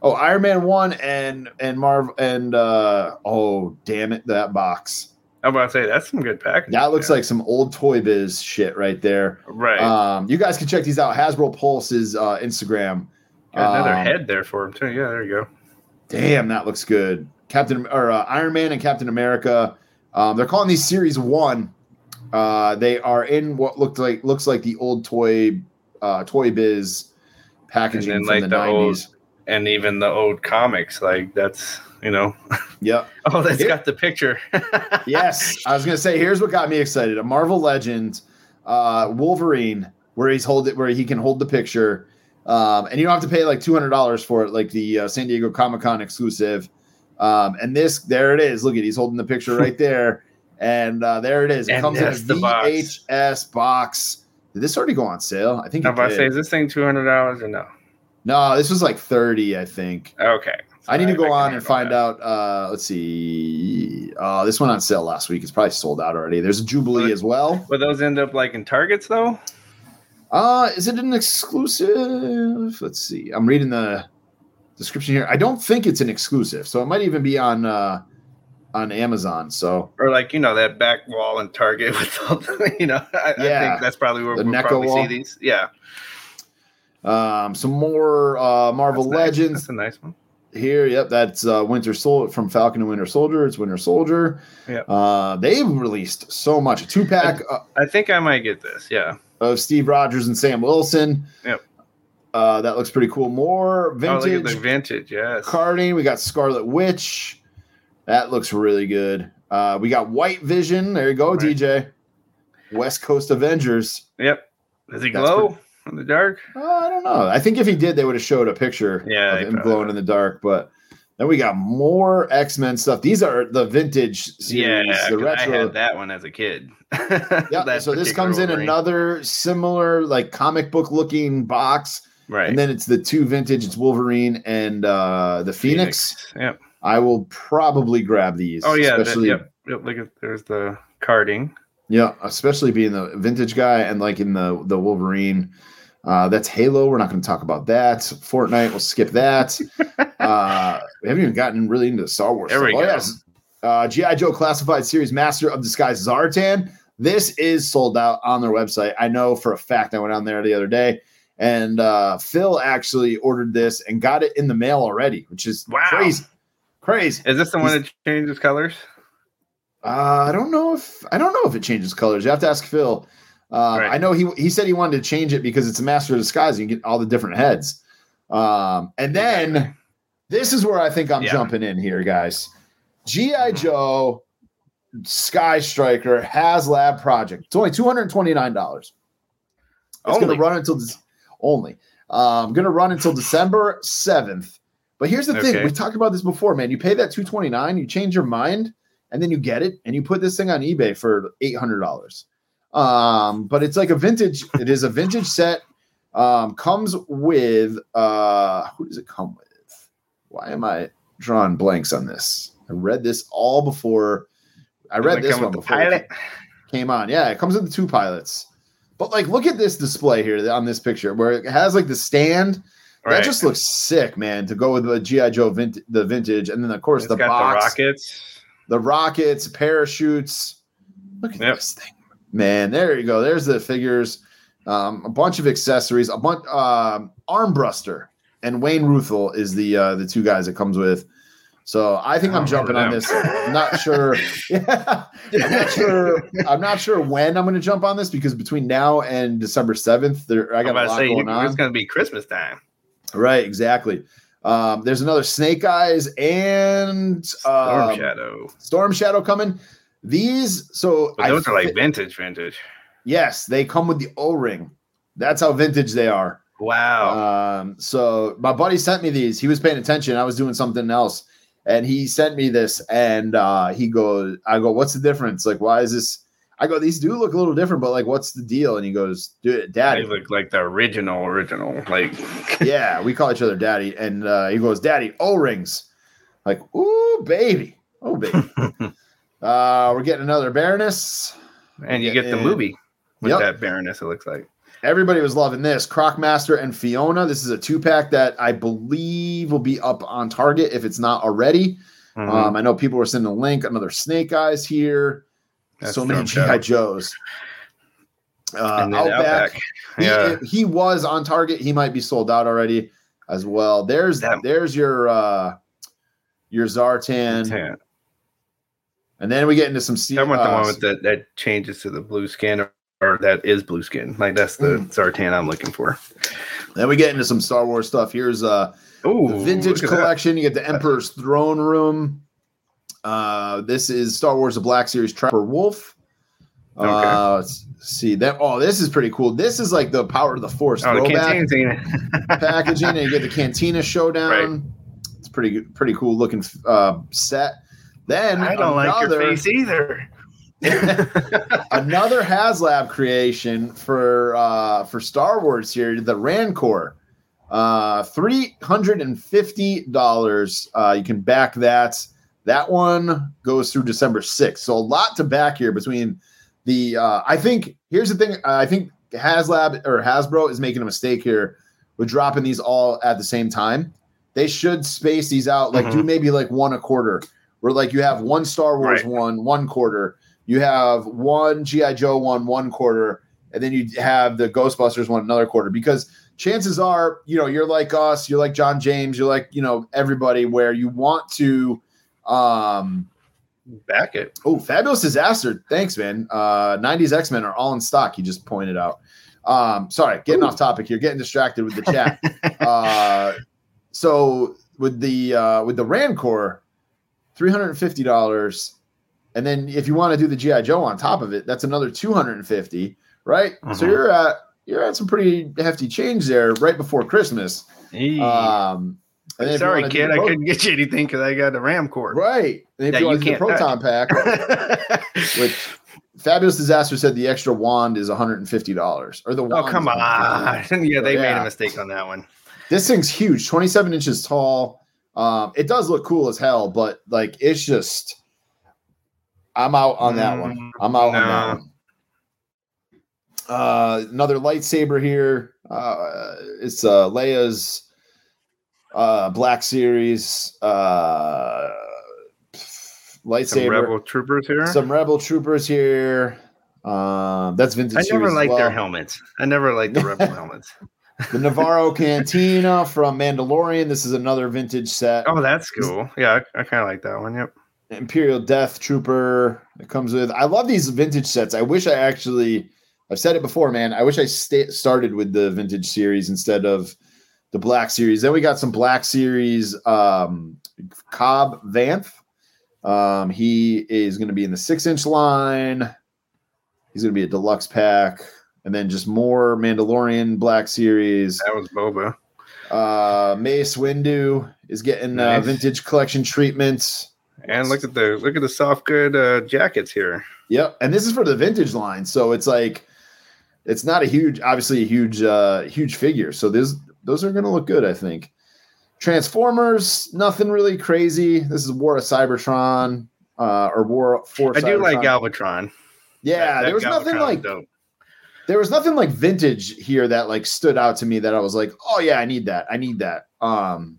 oh Iron Man one and and Marvel and uh, oh damn it that box I'm about to say that's some good packaging. that looks man. like some old Toy Biz shit right there. right. Um, you guys can check these out. Hasbro Pulse's uh, Instagram. Got another Um, head there for him too. Yeah, there you go. Damn, that looks good. Captain or uh, Iron Man and Captain America. Um, they're calling these Series One. Uh, they are in what looked like looks like the old toy, uh, Toy Biz packaging And from then, the like, the old- nineties. And even the old comics, like that's you know. Yep. Oh, that's Here- got the picture. Yes, I was gonna say. Here's what got me excited: a Marvel Legend, uh, Wolverine, where he's hold it, where he can hold the picture, um, and you don't have to pay like two hundred dollars for it, like the uh, San Diego Comic Con exclusive. Um, and this, there it is. Look at, he's holding the picture right there, and uh, there it is. It And comes in a the box. VHS box. Did this already go on sale? I think Now, it if I did. say is this thing two hundred dollars or no? no, this was like 30, I think. Okay. I need to go on and find out. Uh, let's see. Uh, this one on sale last week. It's probably sold out already. There's a Jubilee as well. Will those end up like in Targets though? Uh, is it an exclusive? Let's see. I'm reading the description here. I don't think it's an exclusive, so it might even be on uh, on Amazon. So Or like you know that back wall in Target with all the, you know I, I think that's probably where The we'll probably wall. see these. Yeah, um, some more uh, Marvel That's nice. Legends That's a nice one. Here. Yep, that's uh, Winter Soldier from Falcon and Winter Soldier. It's Winter Soldier. Yep. Uh, they've released so much. A two pack uh, I think I might get this. Yeah. of Steve Rogers and Sam Wilson. Yep. Uh, that looks pretty cool. More Oh, vintage the vintage. Yes. carding. We got Scarlet Witch. That looks really good. Uh, we got White Vision. There you go, Right. DJ. West Coast Avengers. Yep. Does he glow in the dark? Uh, I don't know. I think if he did, they would have showed a picture Yeah, of him glowing in the dark. But then we got more X Men stuff. These are the vintage series, yeah, the 'cause I retro. had that one as a kid. Yeah, That so this comes in another similar, like comic book looking box. right. And then it's the two vintage. It's Wolverine and uh, the Phoenix. Yep. I will probably grab these. Oh yeah. that- especially yep. Yep. Look at there's the carding. yeah, especially being the vintage guy and like in the the Wolverine. Uh, that's Halo. We're not going to talk about that. Fortnite. We'll skip that. uh, we haven't even gotten really into the Star Wars. There we. Oh, go. yes. Uh, GI Joe Classified Series Master of Disguise Zartan. This is sold out on their website. I know for a fact. I went on there the other day, and uh, Phil actually ordered this and got it in the mail already, which is Wow. crazy. Crazy. Is this the one that changes colors? Uh, I don't know if I don't know if it changes colors. You have to ask Phil. Uh, Right. I know he he said he wanted to change it because it's a master of disguise. You get all the different heads. Um, and then this is where I think I'm Yeah. jumping in here, guys. GI Joe Sky Striker has Lab Project. It's only two hundred twenty nine dollars. It's going to run until Dec- only. Um, going to run until December seventh. But here's the thing: we talked about this before, man. You pay that two twenty nine, you change your mind, and then you get it, and you put this thing on eBay for eight hundred dollars. Um, but it's like a vintage. It is a vintage set. Um, comes with uh, who does it come with? Why am I drawing blanks on this? I read this all before. I read this one before it pilot. came on. Yeah, it comes with the two pilots. But like, look at this display here on this picture where it has like the stand. That just looks sick, man. To go with the GI Joe vint- the vintage, and then of course It's the got box, the rockets. the rockets, parachutes. Look at Yep. this thing, man. There you go. There's the figures, um, a bunch of accessories, a bunch um, Armbruster and Wayne Ruthel is the uh, the two guys it comes with. So I think Oh, I'm jumping on this. I'm not sure. Yeah, I'm not sure. I'm not sure when I'm going to jump on this because between now and December seventh, there I got a lot say going on. it's going to be Christmas time. Right, exactly. Um, there's another Snake Eyes and Storm um, Shadow. Storm Shadow coming. These, so But those I are like vintage, vintage. yes, they come with the O ring. That's how vintage they are. Wow. Um, so my buddy sent me these. He was paying attention. I was doing something else, and he sent me this. And uh, he goes, "I go, what's the difference? Like, why is this?" I go, "These do look a little different, but like, what's the deal?" And he goes, "Dude, they Daddy, look like the original, original. Like, yeah, we call each other daddy. And uh, he goes, Daddy, O rings. Like, ooh, baby. Oh, baby. uh, we're getting another Baroness. and you get the movie with Yep. that Baroness. It looks like. Everybody was loving this. Crocmaster and Fiona. This is a two pack that I believe will be up on Target if it's not already. Mhm. Um, I know people were sending a link. Another Snake Eyes here. That's so many GI. Joes. Uh, Outback. Outback. He, Yeah. he was on Target. He might be sold out already as well. There's That- there's your uh your Zartan, Yeah. And then we get into some. C- I want the uh, one with the, that changes to the blue skin, or, or that is blue skin. Like that's the Mm. Zartan I'm looking for. Then we get into some Star Wars stuff. Here's uh Oh, the vintage collection. You get the Emperor's Throne Room. Uh, this is Star Wars: The Black Series Trapper Wolf. Okay. Uh, let's see that. Oh, this is pretty cool. This is like the Power of the Force Oh, throwback. scene. packaging and you get the Cantina Showdown. It's pretty pretty cool looking uh, set. Then I don't like your another- face either. Another HasLab creation for uh, for Star Wars here, the Rancor. Uh, three hundred and fifty dollars. Uh, you can back that. That one goes through December sixth. So a lot to back here between the. Uh, I think here's the thing. I think HasLab or Hasbro is making a mistake here with dropping these all at the same time. They should space these out. Like do Mhm. maybe like one a quarter, where like you have one Star Wars Right. one one quarter, you have one GI Joe one one quarter, and then you have the Ghostbusters one another quarter. Because chances are, you know, you're like us, you're like John James, you're like you know everybody, where you want to. Um, Back it. Oh, fabulous disaster! Thanks, man. Uh, '90s X Men are all in stock. You just pointed out. Um, sorry, getting off topic here, getting distracted with the chat. uh, so with the uh, with the Rancor, three hundred and fifty dollars, and then if you want to do the GI Joe on top of it, that's another two hundred and fifty. Right. So Mhm. you're at you're at some pretty hefty change there right before Christmas. Eee. Um, and then if you Sorry, kid. I couldn't get you anything because I got the Rancor. Right. And if Yeah, you you to do the can't proton pack, which Fabulous Disaster said the extra wand is $150. Or the oh, wand come on. yeah, they made Yeah. a mistake on that one. This thing's huge, 27 inches tall. Um, it does look cool as hell, but like it's just I'm out on that one. Mm, I'm out on that one. Uh, another lightsaber here. Uh, it's uh, Leia's uh, Black Series uh, Some lightsaber. rebel troopers here. some rebel troopers here. Um, that's vintage. I never series as liked their helmets. I never liked the rebel helmets. The Nevarro Cantina from Mandalorian. This is another vintage set. Oh, that's cool. Yeah, I, I kind of like that one. Yep. Imperial Death Trooper. It comes with. I love these vintage sets. I wish I actually. I've said it before, man. I wish I sta- started with the vintage series instead of the Black series. Then we got some Black series. Um, Cobb Vanth. Um, he is going to be in the six inch line. He's going to be a deluxe pack, and then just more Mandalorian Black series. That was Boba. Uh, Mace Windu is getting uh, vintage collection treatments. And look at the look at the soft good uh, jackets here. Yep, and this is for the vintage line, so it's like it's not a huge, obviously a huge, uh, huge figure. So this those are going to look good, I think. Transformers, nothing really crazy. This is War of Cybertron, uh, or War for. I do like Galvatron. Yeah, That- that there was nothing like dope. There was nothing like vintage here that like stood out to me that I was like, oh yeah, I need that. I need that. Um,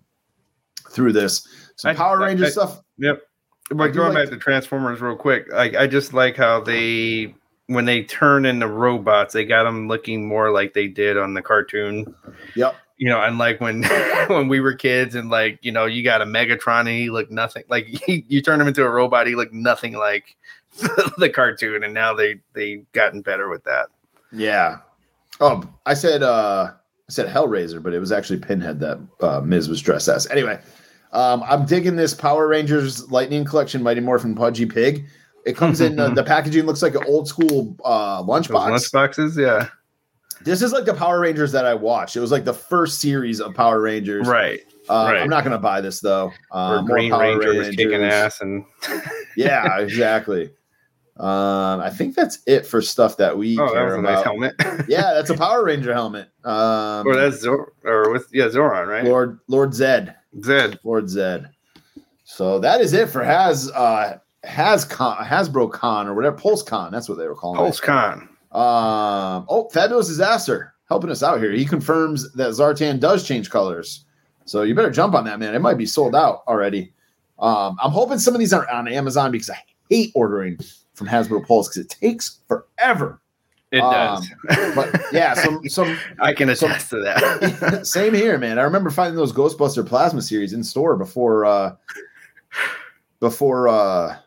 through this, some I- Power I- Ranger I- stuff. Yep. But going like- back to Transformers real quick, like I just like how they when they turn into robots, they got them looking more like they did on the cartoon. Yep. You know, and like when when we were kids, and like you know, you got a Megatron and he looked nothing like he, you turn him into a robot, he looked nothing like the cartoon, and now they they gotten better with that. Yeah. Oh, I said uh I said Hellraiser, but it was actually Pinhead that uh, Miz was dressed as. Anyway, um, I'm digging this Power Rangers Lightning Collection Mighty Morphin Pudgy Pig. It comes in uh, the packaging looks like an old school uh, Those lunchbox. lunchboxes, yeah, This is like the Power Rangers that I watched. It was like the first series of Power Rangers. right. Uh, right. I'm not gonna buy this though. Uh, Green Power Ranger was kicking ass, and Yeah, exactly. Um, I think that's it for stuff that we oh, that was a about. nice helmet. Yeah, that's a Power Ranger helmet. Um, or that's Zor- or with yeah Zoran, right? Lord Lord Zedd. Zedd. Lord Zedd. So that is it for Has uh Has Con Hasbro Con or whatever Pulse Con. That's what they were calling Pulse Con. Um oh Fabulous Disaster helping us out here. He confirms that Zartan does change colors. So you better jump on that, man. It might be sold out already. Um, I'm hoping some of these aren't on Amazon because I hate ordering from Hasbro Pulse because it takes forever. It Um, does. But yeah, some some I can so- attest to that. Same here, man. I remember finding those Ghostbuster plasma series in store before uh before uh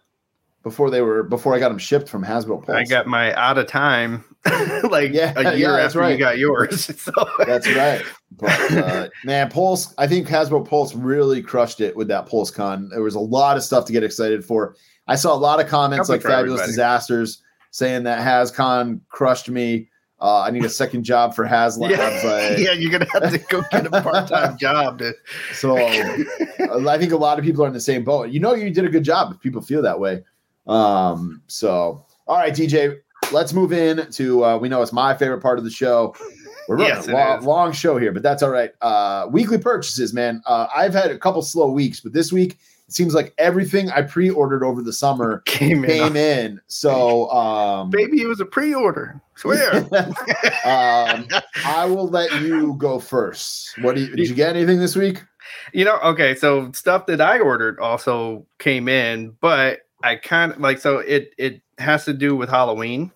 before they were before I got them shipped from Hasbro Pulse. I got my out of time like Yeah, a year yeah, after right. you got yours. So That's right. But uh, man, Pulse, I think Hasbro Pulse really crushed it with that Pulse Con. There was a lot of stuff to get excited for. I saw a lot of comments like Fabulous everybody. Disasters saying that HasCon crushed me. Uh, I need a second job for HasLabs. yeah, yeah, you're gonna have to go get a part-time job to So I think a lot of people are in the same boat. You know, you did a good job if people feel that way. Um, so All right, DJ, let's move in to uh, we know it's my favorite part of the show. We're running Yes, a long, long show here, but that's all right. Uh, weekly purchases, man. Uh, I've had a couple slow weeks, but this week it seems like everything I pre-ordered over the summer Came in. came in. So, um, Baby, it was a pre-order. Swear. um, I will let you go first. What do you, did you get anything this week? You know, okay, so stuff that I ordered also came in, but I kind of like so it it has to do with Halloween.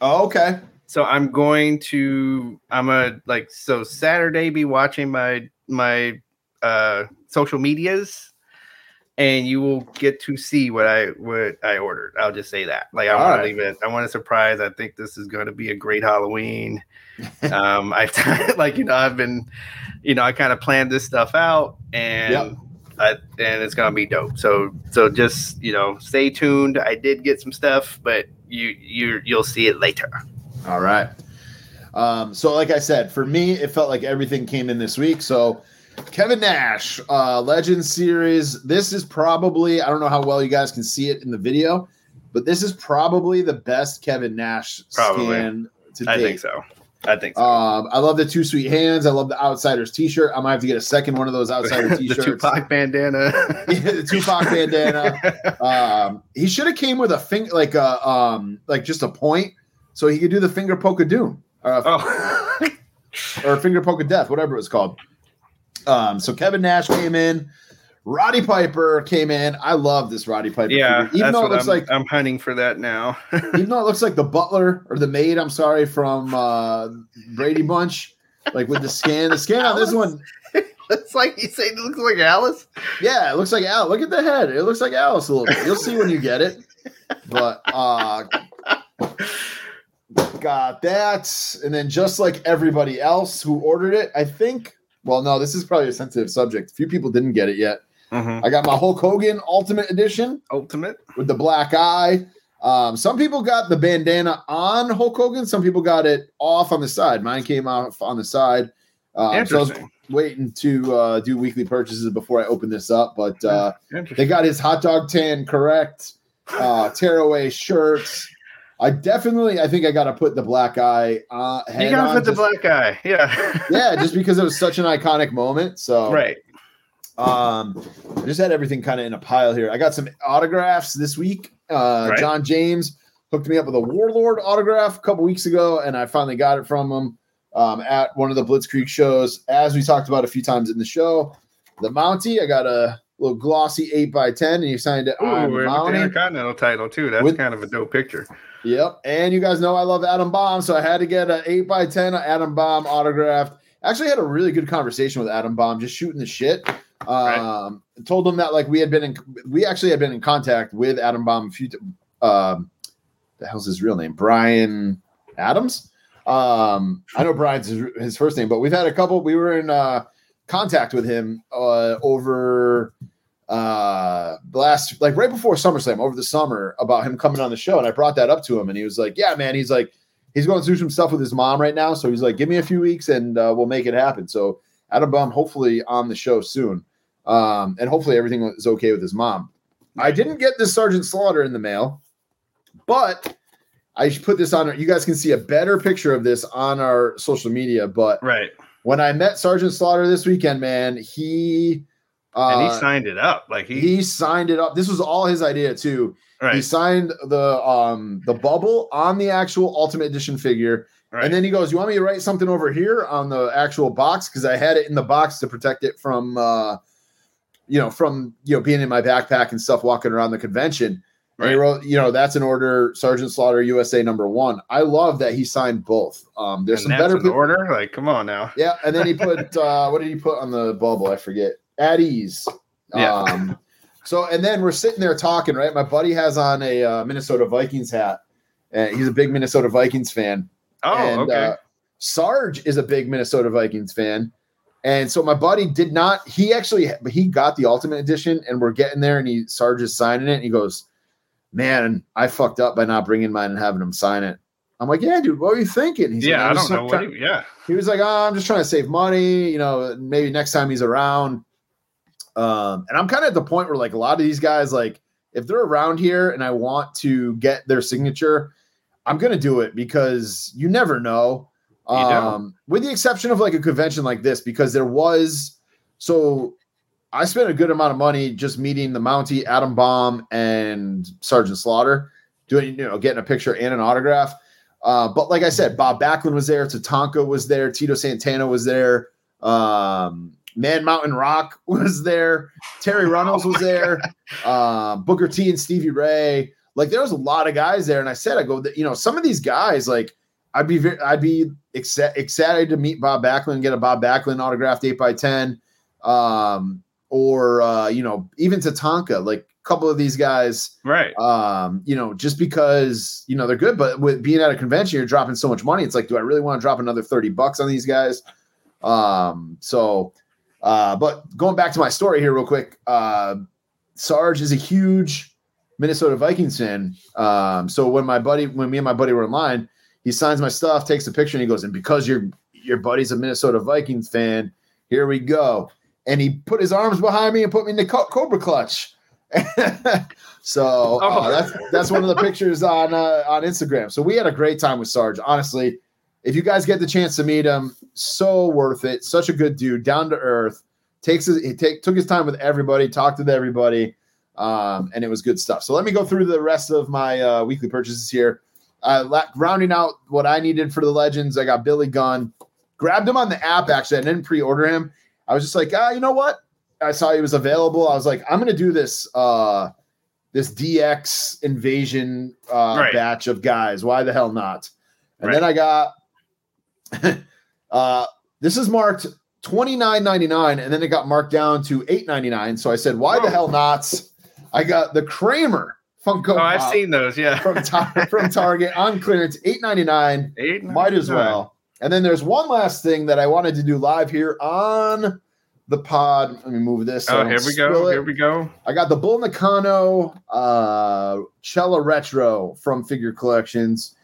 Oh, okay. So I'm going to I'm a like so Saturday be watching my my uh social medias and you will get to see what I what I ordered. I'll just say that. Like I want right. to leave it. I want to surprise. I think this is going to be a great Halloween. um I've like you know I've been you know I kind of planned this stuff out and Yep. I, and it's gonna be dope. So so just you know stay tuned. I did get some stuff, but you you you'll see it later. All right. Um, so, like I said, for me, it felt like everything came in this week. So, Kevin Nash, uh, Legend Series. This is probably, I don't know how well you guys can see it in the video, but this is probably the best Kevin Nash Probably. scan to I date. think so. I think so. Um, I love the Too Sweet hands. I love the Outsiders T-shirt. I might have to get a second one of those Outsider the T-shirts. the Tupac bandana. Yeah, the Tupac bandana. Um, he should have came with a finger, like a um, like just a point, so he could do the finger poke of doom, or, oh, or finger poke of death, whatever it was called. Um, so Kevin Nash came in, Roddy Piper came in. I love this Roddy Piper. yeah. figure. even though it looks I'm, like, I'm hunting for that now. even though it looks like the butler or the maid. I'm sorry from uh, Brady Bunch, like with the scan. The scan on this one, it's like you say it looks like Alice. Yeah, it looks like Al. Look at the head. It looks like Alice a little bit. You'll see when you get it. But uh got that. And then just like everybody else who ordered it, I think. Well, no, this is probably a sensitive subject. A few people didn't get it yet. I got my Hulk Hogan Ultimate Edition Ultimate. with the black eye. Um, some people got the bandana on Hulk Hogan. Some people got it off on the side. Mine came off on the side. Um, so I was waiting to uh, do weekly purchases before I open this up, but uh, they got his hot dog tan correct. Uh, tearaway shirts. I definitely, I think I got to put the black eye. Uh, You gotta on put the black eye. Yeah. Yeah, just because it was such an iconic moment. So right. Um, I just had everything kind of in a pile here. I got some autographs this week. Uh, Right. John James hooked me up with a Warlord autograph a couple weeks ago, and I finally got it from him um, at one of the Blitzkrieg shows. As we talked about a few times in the show, the Mountie, I got a little glossy eight by ten, and he signed it Ooh, on the with the Mountie. Intercontinental title too. That's With- kind of a dope picture. Yep. And you guys know I love Adam Bomb, so I had to get an 8 by 10 Adam Bomb autographed. Actually had a really good conversation with Adam Bomb, just shooting the shit. Um, told him that like we had been in we actually had been in contact with Adam Bomb a few t- um the hell's his real name? Brian Adams. Um, I know Brian's his, his first name, but we've had a couple. We were in uh contact with him uh over uh last like right before SummerSlam over the summer about him coming on the show and I brought that up to him and he was like yeah man he's like he's going through some stuff with his mom right now so he's like give me a few weeks and uh, we'll make it happen so Adam Bomb hopefully on the show soon um and hopefully everything is okay with his mom I didn't get this Sergeant Slaughter in the mail but I put this on you guys can see a better picture of this on our social media but Right. when I met Sergeant Slaughter this weekend man he uh, And he signed it up. Like he, he signed it up. This was all his idea too. Right. He signed the um the bubble on the actual Ultimate Edition figure, right. and then he goes, "You want me to write something over here on the actual box because I had it in the box to protect it from uh you know from you know being in my backpack and stuff walking around the convention." And he wrote, you know, that's an order, Sergeant Slaughter USA number one. I love that he signed both. Um, there's and some better order. Like, come on now. yeah, and then he put uh what did he put on the bubble? I forget. At ease. Yeah. Um so and then we're sitting there talking, right? My buddy has on a uh, Minnesota Vikings hat. And he's a big Minnesota Vikings fan. Oh, and okay. uh, Sarge is a big Minnesota Vikings fan. And so my buddy did not, he actually he got the ultimate edition and we're getting there and he Sarge is signing it and he goes, Man, I fucked up by not bringing mine and having him sign it. I'm like, yeah, dude, what were you thinking? He's yeah, like, I don't know what. trying- He, yeah. he was like, oh, I'm just trying to save money, you know, maybe next time he's around. Um, and I'm kind of at the point where like a lot of these guys, like if they're around here and I want to get their signature, I'm gonna do it because you never know. Um, with the exception of like a convention like this, because there was so I spent a good amount of money just meeting the Mountie, Adam Bomb, and Sergeant Slaughter, doing you know getting a picture and an autograph. Uh, but like I said, Bob Backlund was there, Tatanka was there, Tito Santana was there, um, Man Mountain Rock was there, Terri Runnels was there, uh, Booker T and Stevie Ray. Like there was a lot of guys there, and I said, I go, you know, some of these guys, like I'd be, very, I'd be exci- excited to meet Bob Backlund, and get a Bob Backlund autographed eight by ten, um, or uh, you know, even Tatanka, like a couple of these guys Right. um, you know, just because you know they're good, but with being at a convention, you're dropping so much money. It's like, do I really want to drop another 30 bucks on these guys? Um, so uh, but going back to my story here, real quick, uh Sarge is a huge Minnesota Vikings fan. Um, so when my buddy, when me and my buddy were in line, he signs my stuff, takes a picture, and he goes, and because your your buddy's a Minnesota Vikings fan, here we go. And he put his arms behind me and put me in the co- Cobra clutch. so uh, Oh. that's that's one of the pictures on uh, on Instagram. So we had a great time with Sarge. Honestly, if you guys get the chance to meet him, so worth it. Such a good dude, down to earth. Takes his, he take took his time with everybody, talked with everybody, um, and it was good stuff. So let me go through the rest of my uh, weekly purchases here. Uh, la- rounding out what I needed for the legends, I got Billy Gunn. Grabbed him on the app. Actually, I didn't pre-order him. I was just like, ah, you know what? I saw he was available. I was like, I'm gonna do this uh this DX invasion uh Right. batch of guys. Why the hell not? And Right. then I got uh this is marked 29.99 and then it got marked down to 8.99. So I said, why the hell not? I got the Kramer Funko Oh, I've Pop seen those. Yeah. from Tar- from Target on clearance, 8.99. Eight. Might as well. And then there's one last thing that I wanted to do live here on the pod. Let me move this. so Oh, don't here we go. it. Here we go. I got the Bull Nakano uh Chella Retro from Figure Collections.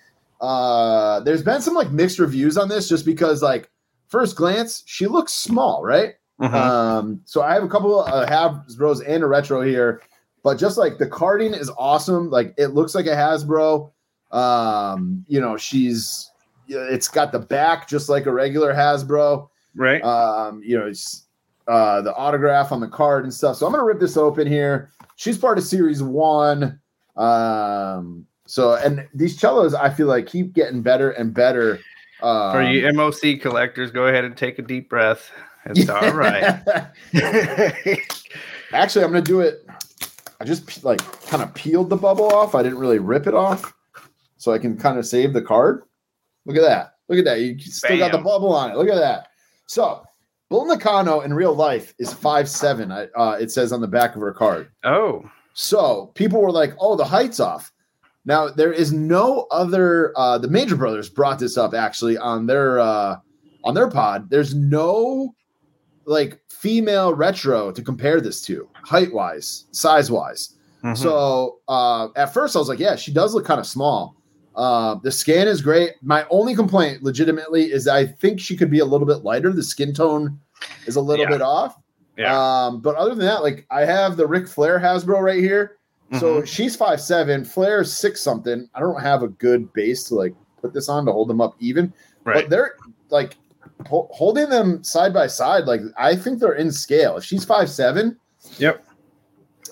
Uh there's been some like mixed reviews on this just because like first glance she looks small, right? Mhm. Um so I have a couple of uh, Hasbro's and a retro here, but just like the carding is awesome. Like it looks like a Hasbro. Um, you know, she's it's got the back just like a regular Hasbro right. um, you know, it's, uh, the autograph on the card and stuff. So I'm gonna rip this open here. She's part of series one. Um, so and these cellos, I feel like keep getting better and better. Um, For you MOC collectors, go ahead and take a deep breath. It's all right. Actually, I'm gonna do it. I just like kind of peeled the bubble off. I didn't really rip it off, so I can kind of save the card. Look at that. Look at that. You still got the bubble on it. Look at that. So, Bull Nakano in real life is five seven. I, uh, it says on the back of her card. oh, So people were like, "Oh, the height's off." Now there is no other. Uh, the Major Brothers brought this up actually on their uh, on their pod. There's no like female retro to compare this to height wise, size wise. mhm. So uh, at first I was like, yeah, she does look kind of small. Uh, the scan is great. My only complaint, legitimately, is I think she could be a little bit lighter. The skin tone is a little Yeah. bit off. yeah. Um, but other than that, like I have the Ric Flair Hasbro right here. So Mhm. she's five seven, Flair is six something. I don't have a good base to like put this on to hold them up even. right. But they're like ho- holding them side by side. Like I think they're in scale. If she's five seven, Yep.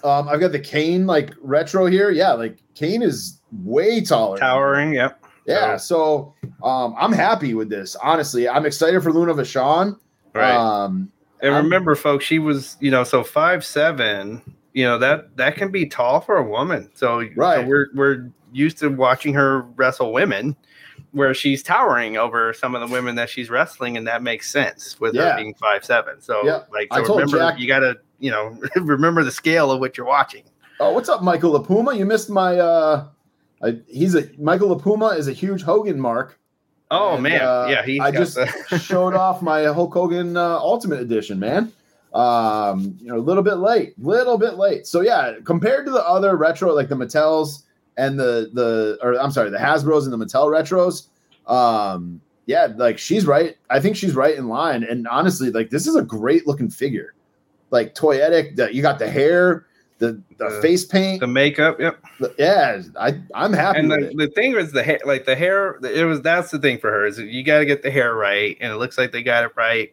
um, I've got the Kane like retro here. Yeah, like Kane is way taller. Towering. Yep. Yeah, so um, I'm happy with this. Honestly, I'm excited for Luna Vachon. Right. Um, and I'm- remember, folks, she was, you know, so five seven. You know that that can be tall for a woman. So, so Right. we're we're used to watching her wrestle women, where she's towering over some of the women that she's wrestling, and that makes sense with Yeah. her being five seven. So, Yeah. like, I so told remember, Jack- you got to, you know, remember the scale of what you're watching. Oh, what's up, Michael LaPuma? You missed my. uh I, He's a Michael LaPuma is a huge Hogan mark. Oh And, man, uh, yeah, he. I just showed off my Hulk Hogan uh, Ultimate Edition, man. Um, you know, a little bit late, little bit late. So yeah, compared to the other retro, like the Mattels and the the, or I'm sorry, the Hasbro's and the Mattel retros, um, yeah, like she's right. I think she's right in line. And honestly, like this is a great looking figure, like toyetic. That you got the hair, the the The- face paint. The makeup, yep. the- yeah, I I'm happy And the, the thing was the hair, like the hair. It was that's the thing for her is you got to get the hair right, and it looks like they got it right.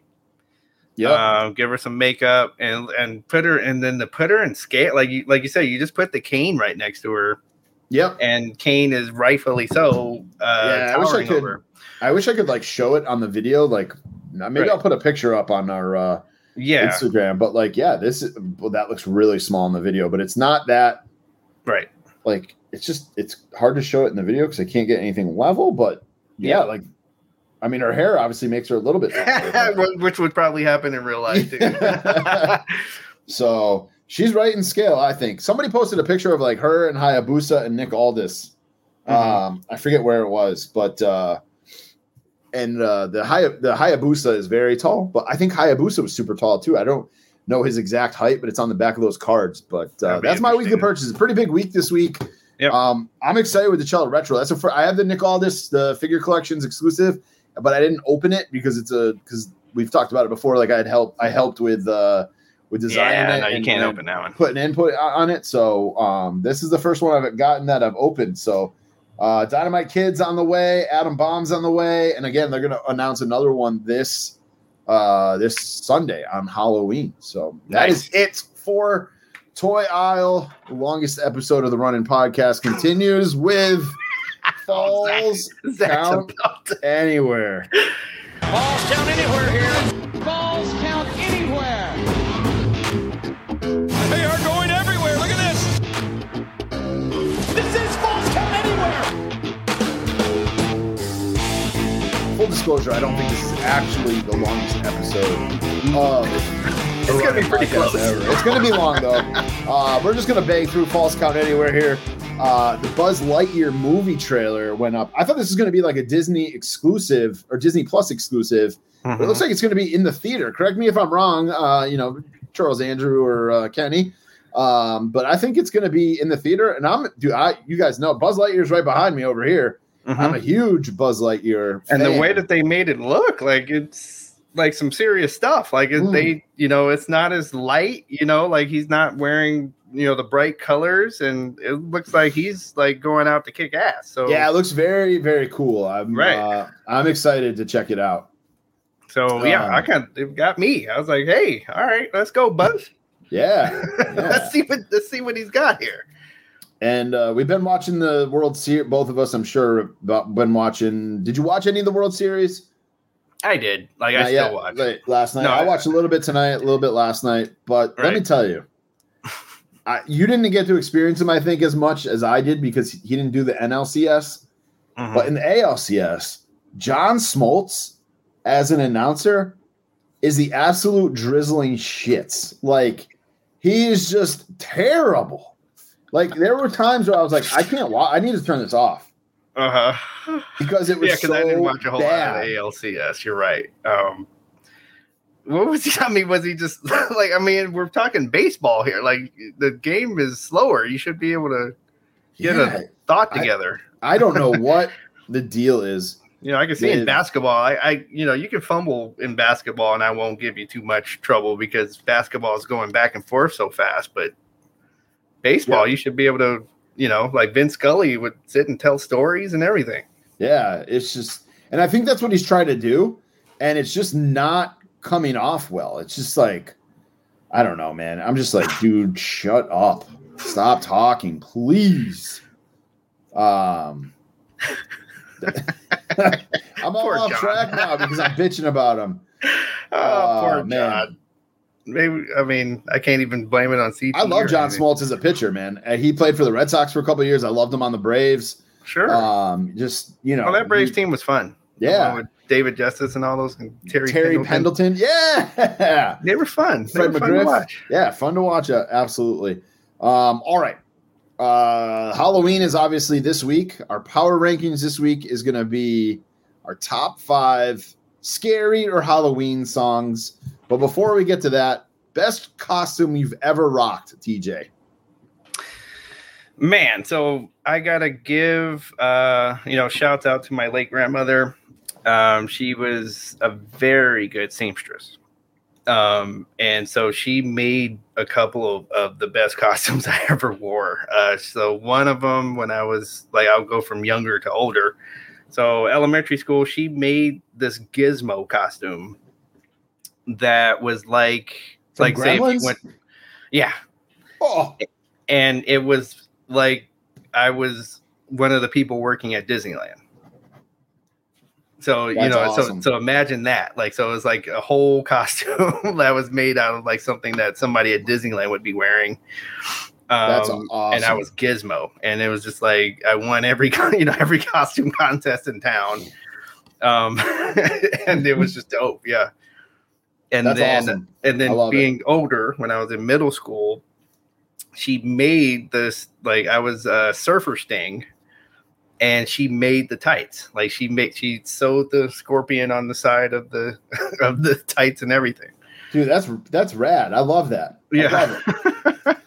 Yeah, Um, give her some makeup and and put her, and then to put her in scale, like you like you said, you just put the Kane right next to her, yep. and Kane is rightfully so. Uh, Yeah, I wish I could- over. I wish I could like show it on the video. Like maybe Right. I'll put a picture up on our uh, Yeah, Instagram. But like, yeah, this is, well, that looks really small in the video, but it's not that right. like it's just it's hard to show it in the video because I can't get anything level. But yeah, Yeah. like I mean, her hair obviously makes her a little bit. Which would probably happen in real life too. so she's right in scale, I think. Somebody posted a picture of like her and Hayabusa and Nick Aldis. Mhm. Um, I forget where it was, but uh, and uh, the Hay- the Hayabusa is very tall, but I think Hayabusa was super tall too. I don't know his exact height, but it's on the back of those cards. But uh, that's my weekly purchase. A pretty big week this week. Yep. Um, I'm excited with the Chella Retro. That's a fir- I have the Nick Aldis, the figure collections exclusive, but I didn't open it because it's a because we've talked about it before. Like I had help I helped with uh with designing yeah, it. no, you and- can't and open that one. Putting input on it. So um, this is the first one I've gotten that I've opened. So uh, Dynamite Kids on the way, Adam Bombs on the way, and again they're gonna announce another one this uh this Sunday on Halloween. So that Nice. is it for Toy Aisle. The longest episode of the Run-In Podcast continues with Falls Count Anywhere. Balls count anywhere here. Balls disclosure, I don't think this is actually the longest episode of It's gonna be pretty close. ever. It's gonna be long though. Uh, we're just gonna bang through Falls Count Anywhere here. Uh, the Buzz Lightyear movie trailer went up. I thought this was gonna be like a Disney exclusive or Disney Plus exclusive. But it looks like it's gonna be in the theater. Correct me if I'm wrong. Uh, you know, Charles Andrew or uh, Kenny. Um, but I think it's gonna be in the theater. And I'm, dude, I you guys know Buzz Lightyear's right behind me over here. Mhm. I'm a huge Buzz Lightyear, and the way that they made it look like it's like some serious stuff like Mm. they you know it's not as light you know like he's not wearing you know the bright colors and it looks like he's like going out to kick ass so Yeah, it looks very, very cool. I'm Right. uh, I'm excited to check it out. so yeah Um, i kind of it got me i was like hey all right let's go buzz Yeah, yeah. let's see what let's see what he's got here and uh, we've been watching the World Series. Both of us, I'm sure, have been watching. Did you watch any of the World Series? i did like i Not still yet. watch Like, last night. No, I I- watched a little bit tonight, a little bit last night. But let me tell you, I, you didn't get to experience him, I think, as much as I did because he didn't do the NLCS. Mhm. But in the ALCS, John Smoltz as an announcer is the absolute drizzling shits. Like he is just terrible. Like there were times where I was like, I can't watch. I need to turn this off uh-huh because it was yeah because so i didn't watch a whole bad. lot of alcs you're right um what was he? I mean, was he just like? I mean, we're talking baseball here. Like the game is slower. You should be able to get Yeah, a thought together. I don't know what the deal is. you know, I can see in basketball. I, I, you know, you can fumble in basketball, and I won't give you too much trouble because basketball is going back and forth so fast. But baseball, you should be able to, you know, like Vince Scully would sit and tell stories and everything. Yeah, it's just, and I think that's what he's trying to do, and it's just not coming off well. It's just like, I don't know, man. I'm just like, dude, shut up, stop talking, please. Um, I'm all Poor off John. track now because I'm bitching about him. Oh, Oh, poor man. John. Maybe I mean I can't even blame it on CT. I love John anything. Smoltz as a pitcher, man. Uh, He played for the Red Sox for a couple years. I loved him on the Braves. Sure. Um, just you know, well, that Braves he- team was fun. yeah. with David Justice and all those and Terry, Terry Pendleton. Pendleton, yeah. They were fun. They Fred were fun to McGriff. watch. Yeah, fun to watch. Uh, absolutely. Um, all right. Uh, Halloween is obviously this week. Our power rankings this week is going to be our top five scary or Halloween songs. But before we get to that, best costume you've ever rocked, DJ. Man, so I gotta give uh, you know, shouts out to my late grandmother. Um, she was a very good seamstress. Um, and so she made a couple of, of the best costumes I ever wore. Uh, so one of them, when I was like, I'll go from younger to older. So elementary school, she made this gizmo costume that was like, From like say if you went, yeah, Oh, and it was like I was one of the people working at Disneyland. So you know, awesome. so so imagine that. Like, so it was like a whole costume that was made out of like something that somebody at Disneyland would be wearing. Um, That's And I was Gizmo, and it was just like I won every you know every costume contest in town. Um, and it was just dope, yeah. And That's then awesome. and then love it. being older when I was in middle school, she made this like I was a surfer sting, and she made the tights. Like she made she sewed the scorpion on the side of the of the tights and everything. dude, that's that's rad. I love that. I love it.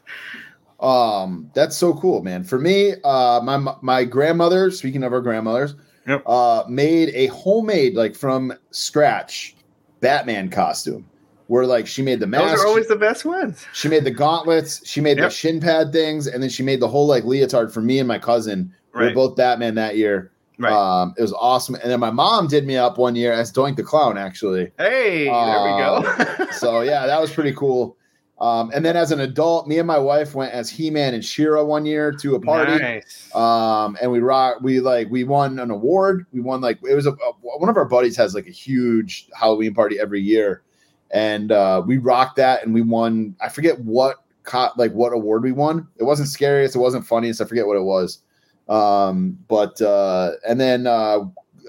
Um, that's so cool, man. For me, uh, my my grandmother, speaking of our grandmothers, Yep. uh, made a homemade like from scratch Batman costume. Where like she made the mask. Those are always the best ones. she made the gauntlets, she made Yep. the shin pad things, and then she made the whole like leotard for me and my cousin. We were Right. both Batman that year. Right. Um, it was awesome. And then my mom did me up one year as Doink the Clown, actually. hey, there we go. So yeah, that was pretty cool. Um, and then as an adult, me and my wife went as He-Man and She-Ra one year to a party. Nice. Um, and we rock, we like, we won an award. We won like, it was a, a- one of our buddies has like a huge Halloween party every year. And, uh, we rocked that and we won, I forget what caught, like what award we won. It wasn't scariest. It wasn't funniest. I forget what it was. Um, but, uh, and then, uh,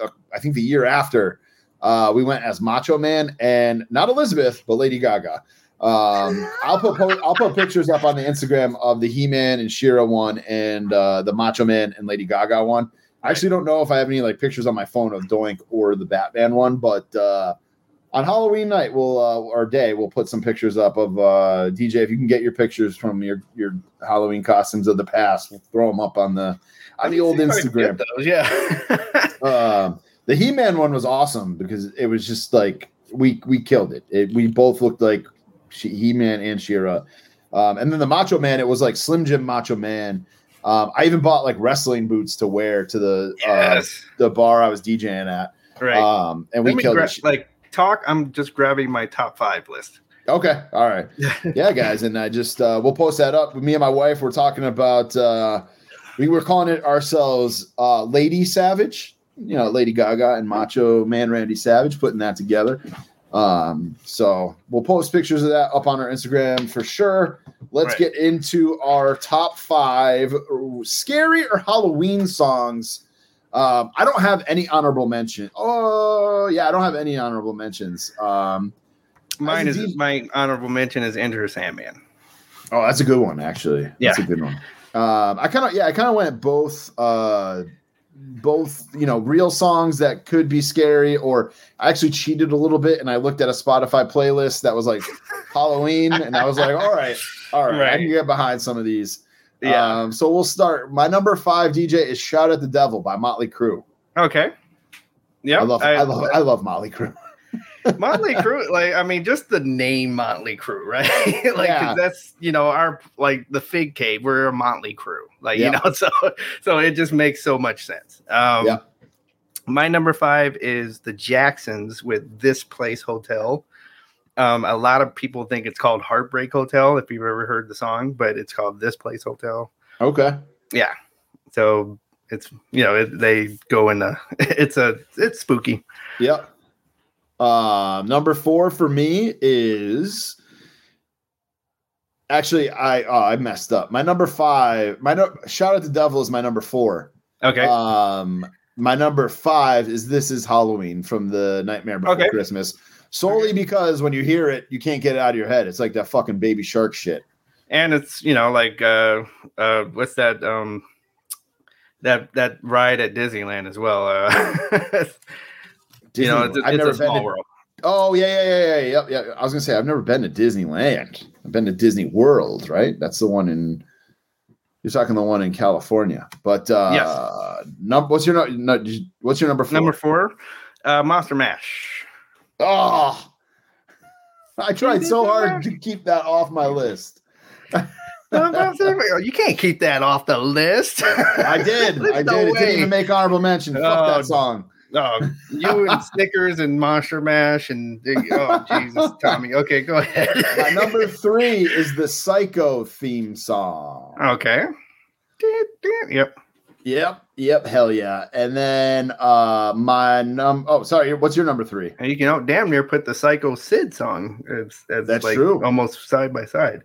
uh, I think the year after, uh, we went as Macho Man and not Elizabeth, but Lady Gaga. Um, I'll put po- I'll put pictures up on the Instagram of the He Man and She-Ra one and uh, the Macho Man and Lady Gaga one. I actually don't know if I have any like pictures on my phone of Doink or the Batman one, but uh, on Halloween night we'll uh, or day we'll put some pictures up of uh, DJ. If you can get your pictures from your your Halloween costumes of the past, we'll throw them up on the on the old See if I can Instagram. Those, yeah. Um, the He Man one was awesome because it was just like we we killed it. it we both looked like He Man and She-Ra. Um, and then the Macho Man, it was like Slim Jim Macho Man. Um, I even bought like wrestling boots to wear to the uh, the bar I was DJing at. right. Um, and we Let me killed gra- it. like talk. I'm just grabbing my top five list. Okay, all right, yeah, guys, and I just uh, we'll post that up. Me and my wife were talking about. Uh, we were calling it ourselves uh, Lady Savage. You know, Lady Gaga and Macho Man Randy Savage putting that together. Um, so we'll post pictures of that up on our Instagram for sure. Let's Right. get into our top five scary or Halloween songs. Um, I don't have any honorable mention. Oh yeah, I don't have any honorable mentions. Um, Mine is my honorable mention is Enter Sandman. Oh, that's a good one, actually. That's Yeah. a good one. Um, I kind of, yeah, I kind of went both, uh, both, you know, real songs that could be scary, or I actually cheated a little bit and I looked at a Spotify playlist that was like Halloween, and I was like, all right, all right, I can get behind some of these. Yeah. Um, so we'll start. My number five DJ is "Shout at the Devil" by Motley Crue. okay. Yeah. I love, I, love, I love Motley Crue. Motley Crue, like I mean, just the name Motley Crue, right? like Yeah. that's you know our like the Fig Cave, we're a Motley Crue, like you know, so so it just makes so much sense. Um, Yeah. My number five is the Jacksons with This Place Hotel. Um, a lot of people think it's called Heartbreak Hotel if you've ever heard the song, but it's called This Place Hotel. Okay, Yeah, so it's you know it, they go in the it's a it's spooky. Yep. Um, number four for me is actually I oh, I messed up. My number five, my no, shout out the devil is my number four. Okay, Um, my number five is this is Halloween from the Nightmare Before Okay. Christmas. Solely because when you hear it, you can't get it out of your head. It's like that fucking baby shark shit. and it's you know like uh uh what's that um that that ride at Disneyland as well. Uh, you know, Disney- it's, I've it's never a been small to- world. Oh yeah, yeah, yeah, yeah, yeah, yeah. I was gonna say I've never been to Disneyland. I've been to Disney World, right? That's the one in. You're talking the one in California, but uh, Yes. num- what's your no, what's your number four? Number four, uh, Monster Mash. Oh, I tried so hard to keep that off my list. you can't keep that off the list. I did. There's I no did. It way. didn't even make honorable mention. Fuck Oh, that song. Oh, you and Snickers and Monster Mash and oh Jesus, Tommy. Okay, go ahead. My number three is the Psycho theme song. Okay. Yep. Yep. Yep. Hell yeah. And then uh my num oh sorry, what's your number three? And you can out damn near put the Sycho Sid song as, as That's like true. almost side by side.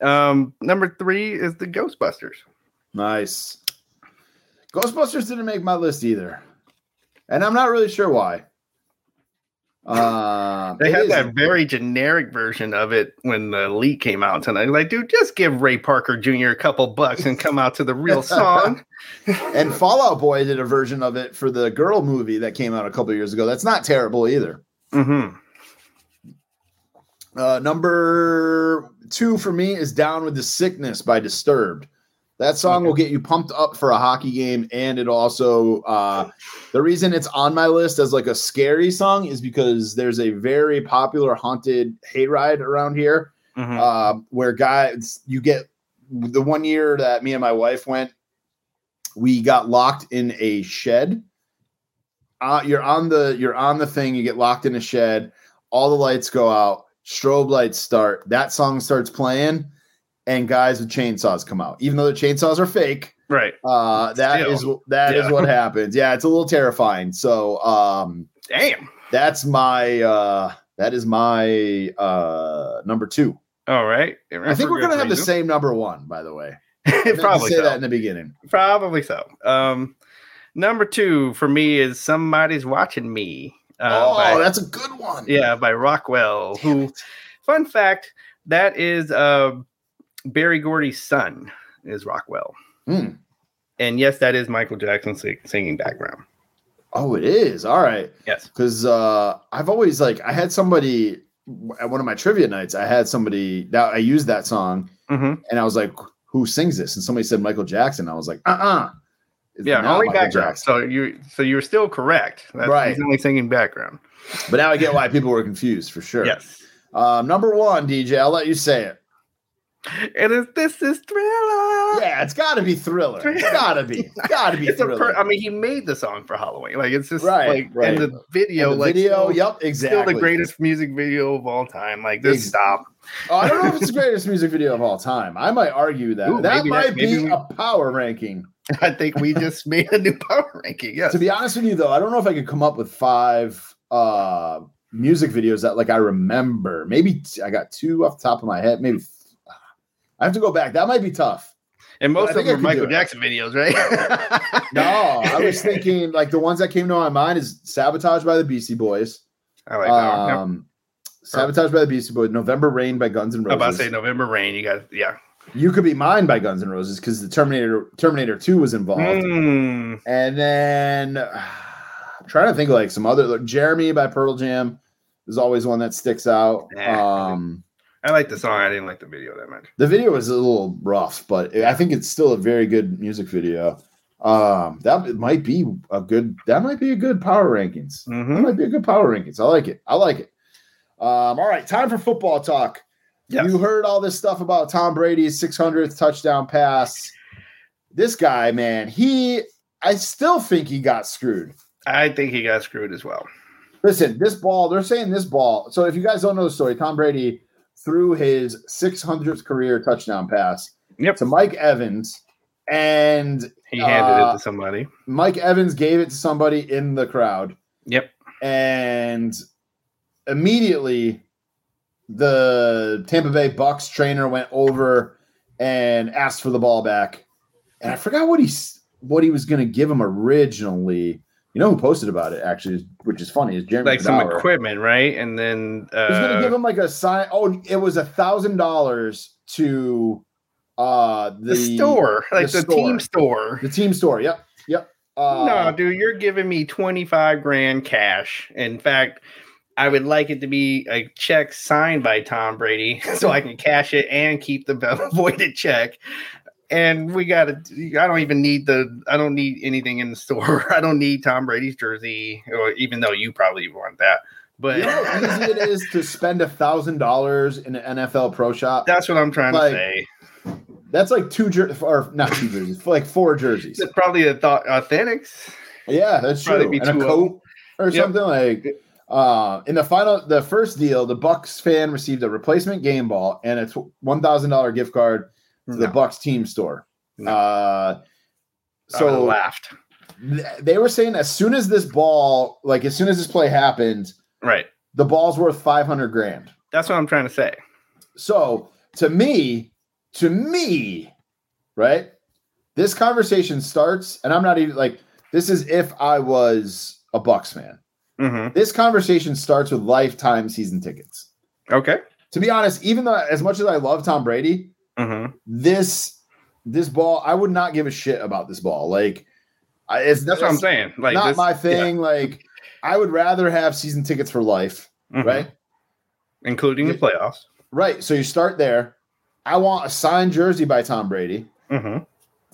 Um, number three is the Ghostbusters. Nice. Ghostbusters didn't make my list either. And I'm not really sure why. Uh, They had that very generic version of it when the leak came out tonight. Like, dude, just give Ray Parker Jr. a couple bucks and come out to the real song. and Fall Out Boy did a version of it for the girl movie that came out a couple years ago. That's not terrible either. Mm-hmm. Uh, number two for me is Down with the Sickness by Disturbed. That song Okay. will get you pumped up for a hockey game, and it also uh, the reason it's on my list as like a scary song is because there's a very popular haunted hayride around here hmm uh, where guys you get the one year that me and my wife went, we got locked in a shed. Uh, you're on the you're on the thing. You get locked in a shed. All the lights go out. Strobe lights start. That song starts playing, and guys with chainsaws come out. Even though the chainsaws are fake, right. uh, that is Still, that is yeah. what happens. Yeah, it's a little terrifying. So um, Damn. that's my uh, that is my uh, number two. All right. I think we're gonna have the same number one, by the way. I meant to Probably say so. that in the beginning. Probably so. Um, number two for me is somebody's watching me. Uh, oh, by- that's a good one. yeah, by Rockwell. Who, fun fact, that is uh, Berry Gordy's son is Rockwell, Hmm. and yes, that is Michael Jackson's singing background. Oh, it is. All right. Yes. Because uh, I've always like I had somebody at one of my trivia nights. I had somebody that I used that song, hmm and I was like, "Who sings this?" And somebody said Michael Jackson. I was like, "Uh, uh Yeah, only background. So you, so you're still correct. That's, Right. He's only singing background. But now I get why people were confused for sure. Yes. Um, number one, DJ. I'll let you say it. And it's, this is Thriller. Yeah, it's got to be Thriller. It's got to be. Got to be It's Thriller. per- I mean, he made the song for Halloween. Like it's just Right, like right. and the video, And the like video. still, yep, exactly. still the greatest music video of all time. Like this, Ex- stop. Oh, I don't know if it's the greatest music video of all time. I might argue that Ooh, that might be we- a power ranking. I think we just made a new power ranking. Yes. To be honest with you, though, I don't know if I could come up with five uh music videos that like I remember. Maybe t- I got two off the top of my head. Maybe I have to go back. That might be tough. and most of them are Michael. Jackson videos, right? No, I was thinking like the ones that came to my mind is "Sabotage" by the Beastie Boys. I like that one. Um, "Sabotage" by the Beastie Boys. "November Rain" by Guns N' Roses. I'm about to say November Rain. You got yeah. "You Could Be Mine" by Guns N' Roses because the Terminator Terminator Two was involved. Mm, And then I'm trying to think of like some other like Jeremy by Pearl Jam is always one that sticks out. Um I like the song. I didn't like the video that much. the video is a little rough, but I think it's still a very good music video. Um that might be a good that might be a good power rankings. That Mm-hmm. might be a good power rankings. I like it. I like it. Um all right, time for football talk. Yes. You heard all this stuff about Tom Brady's 600th touchdown pass. This guy, man, he I still think he got screwed. I think he got screwed as well. Listen, this ball, they're saying this ball. So if you guys don't know the story, Tom Brady threw his 600th career touchdown pass Yep. to Mike Evans, and He handed Uh, it to somebody. Mike Evans gave it to somebody in the crowd. Yep. And immediately the Tampa Bay Bucks trainer went over and asked for the ball back. And I forgot what he what he was going to give him originally. You know who posted about it actually, which is funny, is Jeremy Like some equipment, right? And then He was gonna uh, give him like a sign. Oh, it was a thousand dollars to uh the, the, store, like the the, team store. the team store. Yep, yep. Uh, no, dude, you're giving me 25 grand cash. In fact, I would like it to be a check signed by Tom Brady so I can cash it and keep the voided check. And we got to, I don't even need the, I don't need anything in the store. I don't need Tom Brady's jersey, or even though you probably want that. But You know how easy it is to spend a thousand dollars in an NFL Pro Shop. that's what I'm trying Like, to say. That's like two jer- or not two jerseys, like four jerseys. It's probably the thought authentics. Yeah, that's true. be And a of coat or Yep. something like. Uh, in the final, the first deal, the Bucks fan received a replacement game ball and a one thousand dollar gift card to the Bucks team store. No. Uh, so laughed. they were saying as soon as this ball, like as soon as this play happened, Right. the ball's worth five hundred grand. That's what I'm trying to say. So to me, to me, right? This conversation starts, and I'm not even like this is if I was a Bucks fan. hmm This conversation starts with lifetime season tickets. Okay. To be honest, even though as much as I love Tom Brady, hmm this this ball, I would not give a shit about this ball. Like, I, it's That's what I'm saying. Like not this, my thing. Like, I would rather have season tickets for life, yeah. Mhm. right? Including the playoffs. Right. So you start there. I want a signed jersey by Tom Brady hmm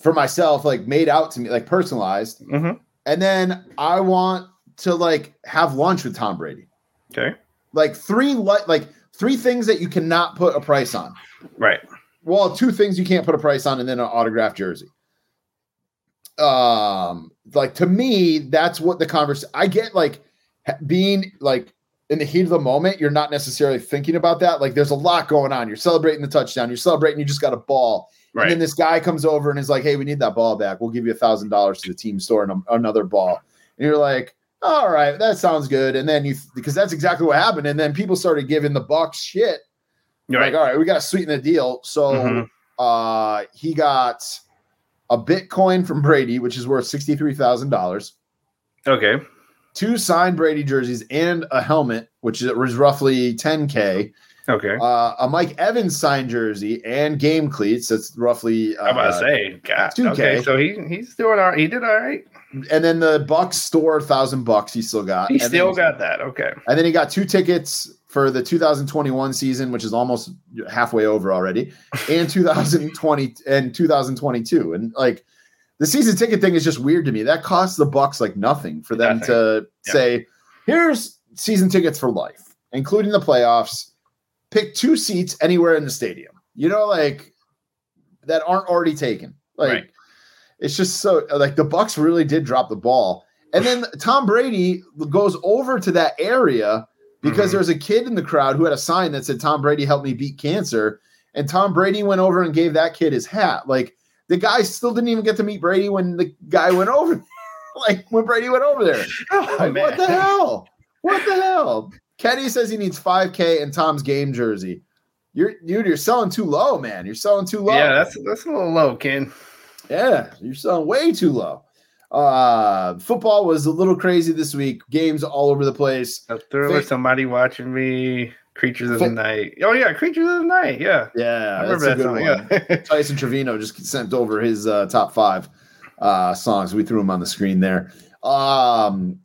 for myself, like made out to me, like personalized. hmm And then I want to like have lunch with Tom Brady. Okay. Like three li- like three things that you cannot put a price on. Right. Well, two things you can't put a price on, and then an autographed jersey. Um, like to me, that's what the conversation. I get like being like in the heat of the moment, you're not necessarily thinking about that. Like there's a lot going on. You're celebrating the touchdown. You're celebrating you just got a ball. Right. And then this guy comes over and is like, "Hey, we need that ball back. We'll give you a thousand dollars to the team store and a- another ball." And you're like, "All right, that sounds good." And then you because that's exactly what happened. And then people started giving the Bucks shit. Right. Like, all right, we got to sweeten the deal. So Mhm. uh, he got a Bitcoin from Brady, which is worth sixty three thousand dollars. Okay. Two signed Brady jerseys and a helmet, which is was roughly ten k. Okay. Uh, a Mike Evans signed jersey and game cleats. That's roughly. Uh, I'm about to say, God. 2K. Okay. So he he's doing all right. He did all right. and then the Bucks store thousand bucks. He still got. He and still got that. Okay. And then he got two tickets for the 2021 season, which is almost halfway over already, and 2020 and 2022. And like the season ticket thing is just weird to me. That costs the Bucks like nothing for them Nothing. to Yeah. say, "Here's season tickets for life, including the playoffs. Pick two seats anywhere in the stadium." You know, like that aren't already taken. Like Right. it's just so like the Bucks really did drop the ball. And then Tom Brady goes over to that area because Mhm. was a kid in the crowd who had a sign that said Tom Brady helped me beat cancer and Tom Brady went over and gave that kid his hat. Like the guy still didn't even get to meet Brady when the guy went over like when Brady went over there. Oh, Like, what the hell? What the hell? Kenny says he needs 5k in Tom's game jersey. You're dude, you're selling too low, man. You're selling too low. Yeah, that's that's a little low, Ken. Yeah, you're selling way too low. Uh, football was a little crazy this week. Games all over the place. A thriller, somebody watching me. Creatures of the night. Oh yeah, creatures of the night. Yeah, Yeah, I remember that song. Yeah. Tyson Trevino just sent over his uh, top five uh, songs. We threw them on the screen there. Um,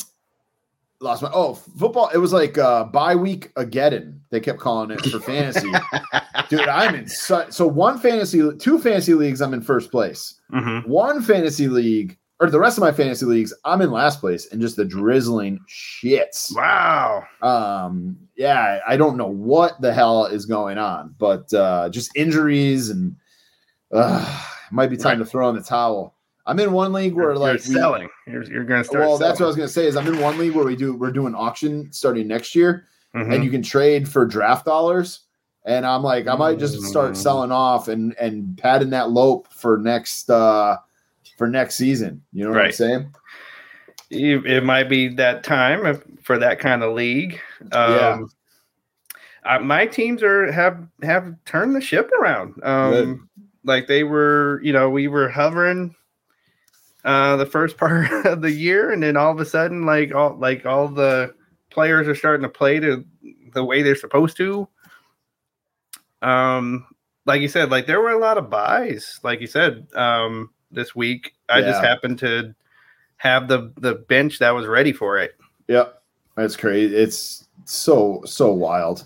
lost my oh football. It was like uh, bye week Ageddon. They kept calling it for fantasy. Dude, I'm in so, so one fantasy, two fantasy leagues. I'm in first place. Mhm. One fantasy league, or the rest of my fantasy leagues, I'm in last place, and just the drizzling shits. Wow. Um, yeah, I don't know what the hell is going on, but uh, just injuries and uh, might be time to throw in the towel. I'm in one league where You're like we, selling. You're, you're going to start. well, that's what I was gonna say is I'm in one league where we do we're doing auction starting next year, Mhm. and you can trade for draft dollars. And I'm like, I might just start Mm. selling off and and padding that lope for next uh for next season. You know what I'm saying? It might be that time for that kind of league. Um, Yeah. uh, my teams are have have turned the ship around. Um, like they were, you know, we were hovering uh, the first part of the year, and then all of a sudden, like all like all the players are starting to play to the way they're supposed to. Um, like you said, like there were a lot of buys. Like you said, um, this week, I just happened to have the the bench that was ready for it. Yep. That's crazy. It's so so wild.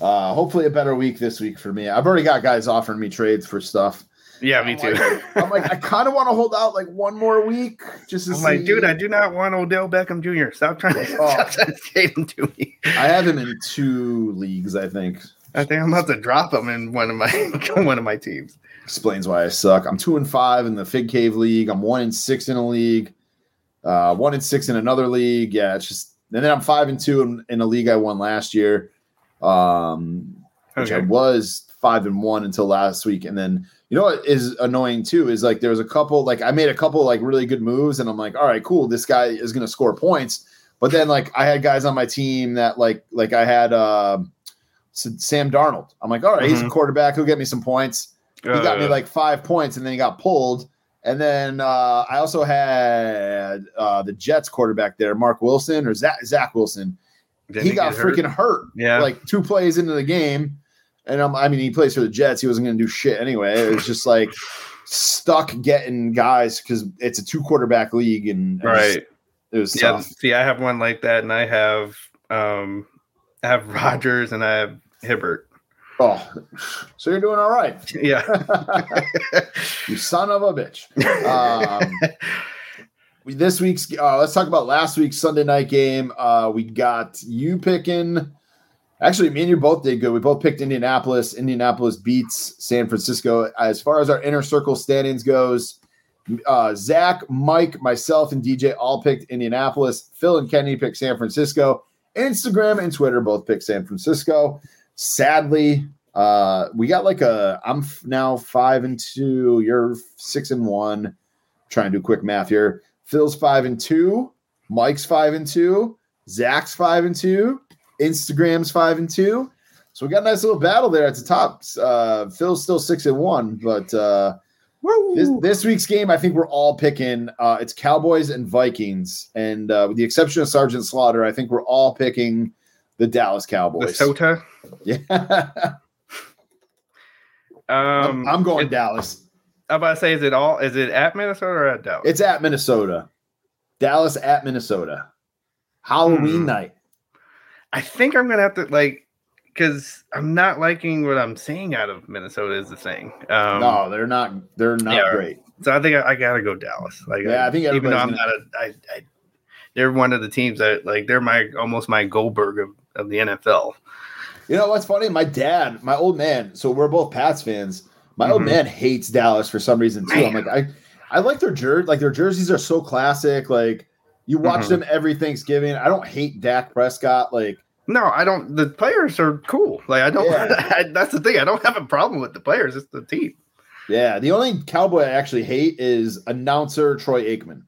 Uh hopefully a better week this week for me. I've already got guys offering me trades for stuff. Yeah, me I'm too. like, I'm like, I kind of want to hold out like one more week just to I'm see. like, dude, I do not want Odell Beckham Jr. Stop trying to, Oh. stop trying to skate him to me. I have him in two leagues. I think I think I'm about to drop him in one of my one of my teams. Explains why I suck. I'm two and five in the Fig Cave League. I'm one and six in a league. Uh, one and six in another league. Yeah, it's just. And then I'm five and two in, in a league I won last year. Um, which I was five and one until last week. And then you know what is annoying too is like there was a couple like I made a couple like really good moves, and I'm like, all right, cool, this guy is gonna score points. But then like I had guys on my team that like like I had uh, Sam Darnold. I'm like, all right, he's a Mhm. quarterback. He'll get me some points. He got me like five points, and then he got pulled. And then uh, I also had uh, the Jets quarterback there, Mark Wilson or Zach, Zach Wilson. didn't he got get hurt? freaking hurt Yeah. like two plays into the game. And um, I mean, he plays for the Jets. He wasn't going to do shit anyway. It was just like stuck getting guys because it's a two quarterback league, and it was- right. it was Yeah. tough. See, I have one like that, and I have um, I have Rodgers and I have Herbert. Oh, so you're doing all right, Yeah. you son of a bitch. Um, this week's uh, let's talk about last week's Sunday night game. Uh, we got you picking. Actually, me and you both did good. We both picked Indianapolis. Indianapolis beats San Francisco. As far as our inner circle standings goes, uh, Zach, Mike, myself, and DJ all picked Indianapolis. Phil and Kenny picked San Francisco. Instagram and Twitter both picked San Francisco. Sadly, uh, we got like a. I'm f- now five and two. You're six and one. trying to do quick math here. Phil's five and two. Mike's five and two. Zach's five and two. Instagram's five and two. So we got a nice little battle there at the top. Uh, Phil's still six and one, but uh, this, this week's game, I think we're all picking. Uh, it's Cowboys and Vikings, and uh, with the exception of Sergeant Slaughter, I think we're all picking the Dallas Cowboys. Lesota. Yeah, Um, I'm, I'm going it- Dallas. I'm about to say, is it all? Is it at Minnesota or at Dallas? It's at Minnesota. Dallas at Minnesota. Halloween Hmm. night. I think I'm gonna have to like because I'm not liking what I'm seeing out of Minnesota. Is the thing. Um, no, they're not. They're not yeah. great. So I think I, I gotta go Dallas. Like, Yeah, I think even though I'm everybody's not a, I, I, they're one of the teams that like they're my almost my Goldberg of, of the NFL. You know what's funny? My dad, my old man. So we're both Pats fans. My old Mhm. man hates Dallas for some reason too. I'm like, I, I like their jersey. Like their jerseys are so classic. Like you watch Mhm. them every Thanksgiving. I don't hate Dak Prescott. Like No, I don't. The players are cool. Like I don't. Yeah. I, that's the thing. I don't have a problem with the players. It's the team. Yeah, the only cowboy I actually hate is announcer Troy Aikman.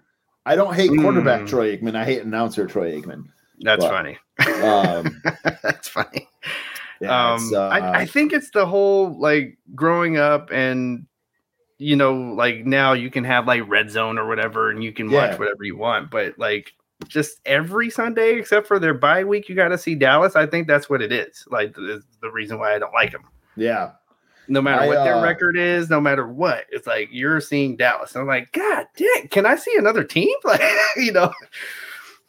I don't hate quarterback Mm. Troy Aikman. I hate announcer Troy Aikman. That's Well, funny. Um, that's funny. yeah, um, uh, I, I think it's the whole like growing up and you know like now you can have like red zone or whatever and you can Yeah. watch whatever you want but like just every sunday except for their bye week you got to see dallas i think that's what it is like the, the reason why i don't like them yeah, no matter I, what their uh, record is no matter what it's like you're seeing dallas and i'm like god dang can i see another team like you know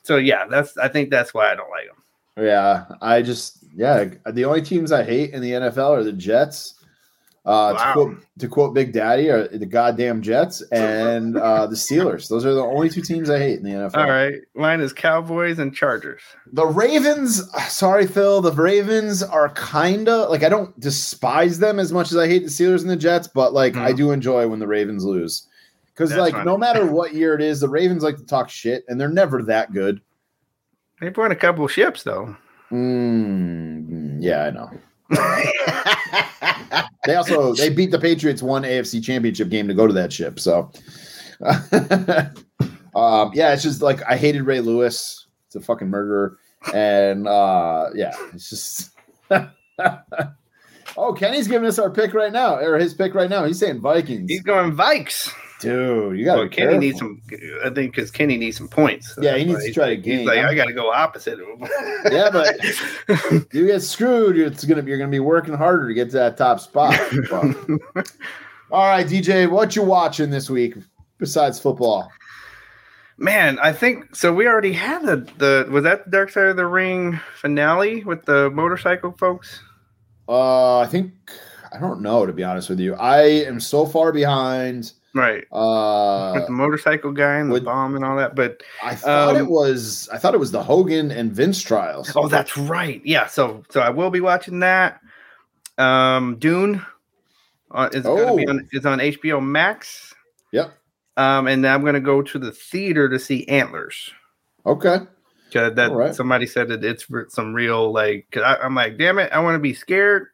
so yeah that's i think that's why i don't like them yeah. I just yeah. The only teams I hate in the NFL are the Jets. Uh, to, Wow. quote, to quote Big Daddy, are the goddamn Jets and uh, the Steelers. Those are the only two teams I hate in the NFL. all right mine is cowboys and chargers The Ravens, sorry, Phil. The Ravens are kind of like I don't despise them as much as I hate the Steelers and the Jets, but like I Mhm. do enjoy when the Ravens lose because like funny. no matter what year it is, the Ravens like to talk shit and they're never that good. They've won a couple of ships though. Mm, yeah, I know. They also they beat the Patriots one AFC Championship game to go to that ship. So, um, yeah, it's just like I hated Ray Lewis. It's a fucking murderer, and uh, yeah, it's just. oh, Kenny's giving us our pick right now, or his pick right now. He's saying Vikings. He's going Vikes. Dude, you got Well, to Kenny needs some. I think because Kenny needs some points. Yeah, he needs to try to He's gain. like, I'm- I got to go opposite of him. Yeah, but you get screwed. It's gonna be you're gonna be working harder to get to that top spot. All right, DJ, what you watching this week besides football? man, I think so. We already had the the was that the Dark Side of the Ring finale with the motorcycle folks. Uh, I think I don't know to be honest with you. I am so far behind. Right. Uh, with the motorcycle guy and the bomb and all that. But I thought it um, was. I thought it was the Hogan and Vince trials. oh, that's right. Yeah. So so I will be watching that. Um, Dune uh, is gonna be Oh. on is on HBO Max. Yep. Um, and I'm gonna go to the theater to see Antlers. Okay. Cause that right. somebody said that it's some real like. Cause I, I'm like, damn it, I want to be scared.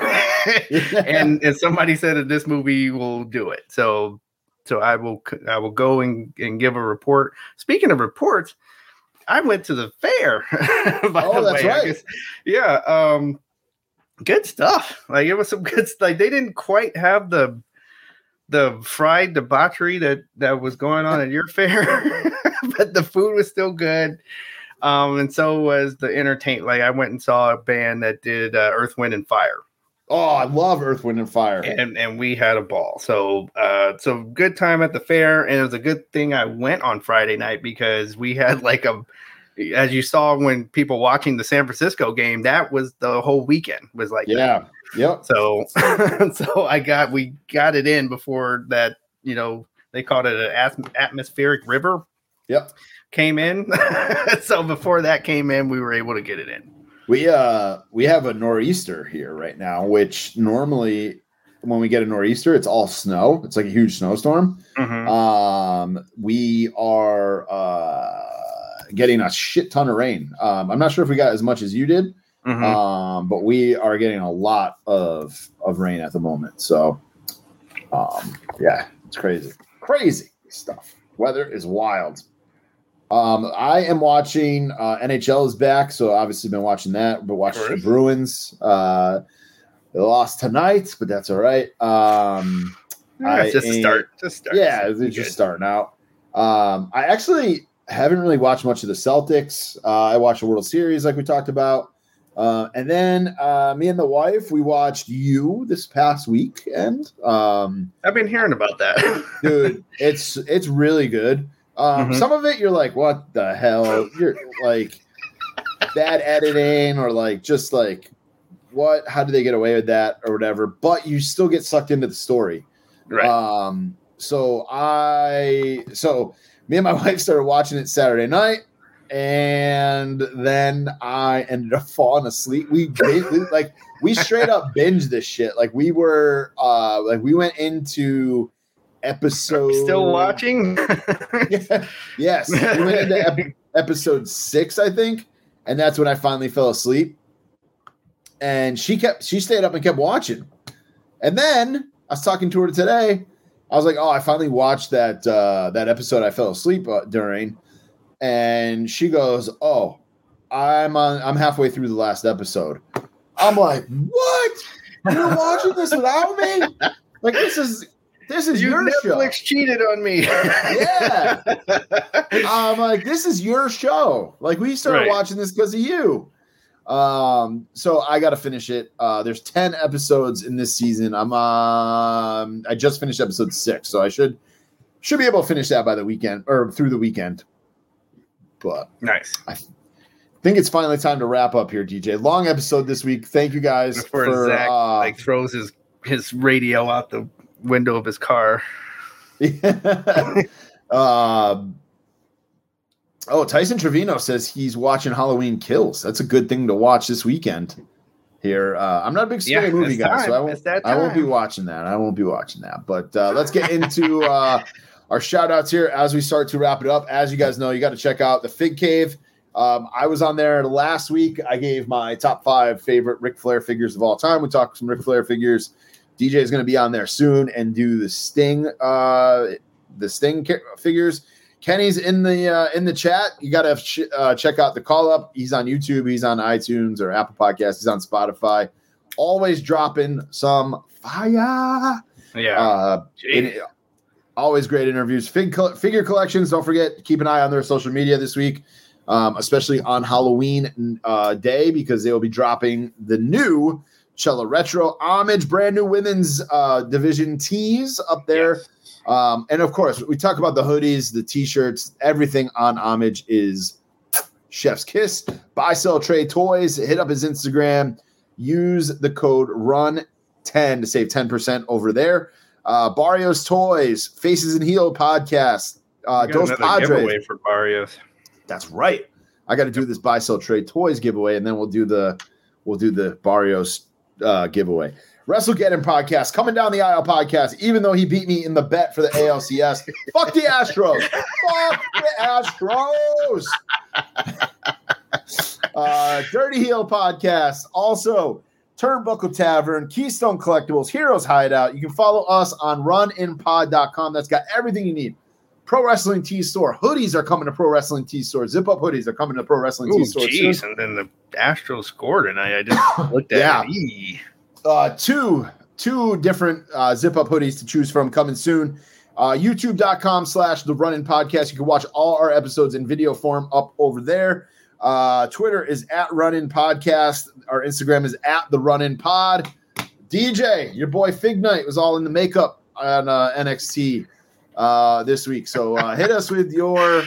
and and somebody said that this movie will do it. So so I will I will go and, and give a report. Speaking of reports, I went to the fair. Oh, the that's way. Right. Yeah. Um good stuff. Like it was some good like they didn't quite have the the fried debauchery that that was going on at your fair, but the food was still good. Um, and so was the entertainment. Like I went and saw a band that did uh, Earth, Wind, and Fire oh, I love Earth, Wind, and Fire. and and we had a ball. So uh so good time at the fair and it was a good thing I went on Friday night because we had like a as you saw when people watching the San Francisco game, that was the whole weekend was like that. yeah. Yep. So so I got we got it in before that, you know, they called it an atmospheric river Yep. came in. so before that came in, we were able to get it in. We uh we have a nor'easter here right now, which normally when we get a nor'easter, it's all snow. It's like a huge snowstorm. Mhm. Um, we are uh getting a shit ton of rain. Um, I'm not sure if we got as much as you did, Mhm. um, but we are getting a lot of of rain at the moment. So, um, yeah, it's crazy, crazy stuff. Weather is wild. Um, I am watching uh, NHL is back, so obviously been watching that. But watching the. Bruins. Uh, they lost tonight, but that's all right. Um, Yeah, I just start. Just start. yeah, they're good. just starting out. Um, I actually haven't really watched much of the Celtics. Uh, I watched the World Series, like we talked about, uh, and then uh, me and the wife we watched you this past weekend. Um, I've been hearing about that. dude, it's it's really good. Um, Mhm. Some of it you're like, what the hell? You're like bad editing or like just like what? How did they get away with that or whatever? But you still get sucked into the story. right. Um, so I, so me and my wife started watching it Saturday night, and then I ended up falling asleep. We like we straight up binged this shit. Like we were, uh, like we went into episode Still watching? yes, we went into ep- episode six, I think, and that's when I finally fell asleep. And she kept she stayed up and kept watching. And then I was talking to her today. I was like, "Oh, I finally watched that uh, that episode I fell asleep uh, during." And she goes, "Oh, I'm on. I'm halfway through the last episode." I'm like, "What? You're watching this without me? Like this is this is you your show." Netflix cheated on me. Yeah. I'm like, this is your show. Like we started Right. watching this because of you. Um, so I gotta finish it. Uh there's 10 episodes in this season. I'm um I just finished episode six, so I should should be able to finish that by the weekend or through the weekend. But nice. I think it's finally time to wrap up here, DJ. Long episode this week. Thank you guys Before for Zach uh, like throws his his radio out the window of his car. um, oh, Tyson Trevino says he's watching Halloween Kills. That's a good thing to watch this weekend. Here, uh, I'm not a big scary Yeah, movie guy, so I won't. I won't be watching that. I won't be watching that. But uh, let's get into uh, our shout outs here as we start to wrap it up. As you guys know, you got to check out the Fig Cave. Um, I was on there last week. I gave my top five favorite Ric Flair figures of all time. We talked some Ric Flair figures. DJ is going to be on there soon and do the Sting, uh, the Sting figures. Kenny's in the uh, in the chat. You got to uh, check out the call up. He's on YouTube. He's on iTunes or Apple Podcasts. He's on Spotify. Always dropping some fire. Yeah. Uh, in- always great interviews. Fig col- figure collections. Don't forget, keep an eye on their social media this week, um, especially on Halloween uh, day because they will be dropping the new Chella Retro Homage, brand new women's uh, division tees up there. Yes. Um, and of course, we talk about the hoodies, the t-shirts, everything on Homage is Chef's Kiss. Buy, sell, trade toys. Hit up his Instagram. Use the code RUN10 to save 10% over there. Uh, Barrios Toys, Faces and Heel podcast. Uh, Dos Padres. giveaway for Barrios. That's right. I got to do this buy sell trade toys giveaway, and then we'll do the we'll do the Barrios uh, giveaway. WrestleGeddon podcast coming down the aisle podcast. Even though he beat me in the bet for the ALCS, fuck the Astros. fuck the Astros. uh, Dirty Heel podcast. Also, Turnbuckle Tavern, Keystone Collectibles, Heroes Hideout. You can follow us on runinpod.com. That's got everything you need. Pro Wrestling Tees Store. Hoodies are coming to Pro Wrestling Tees Store. Zip up hoodies are coming to Pro Wrestling Ooh, T Store. jeez. And then the Astros scored, and I, I just looked at Yeah. it. Uh, two two different uh, zip up hoodies to choose from coming soon. Uh, YouTube.com slash the run in podcast. You can watch all our episodes in video form up over there. Uh, Twitter is at run in podcast. Our Instagram is at the running pod. DJ, your boy Fig Knight was all in the makeup on uh, NXT uh, this week. So uh, hit us with your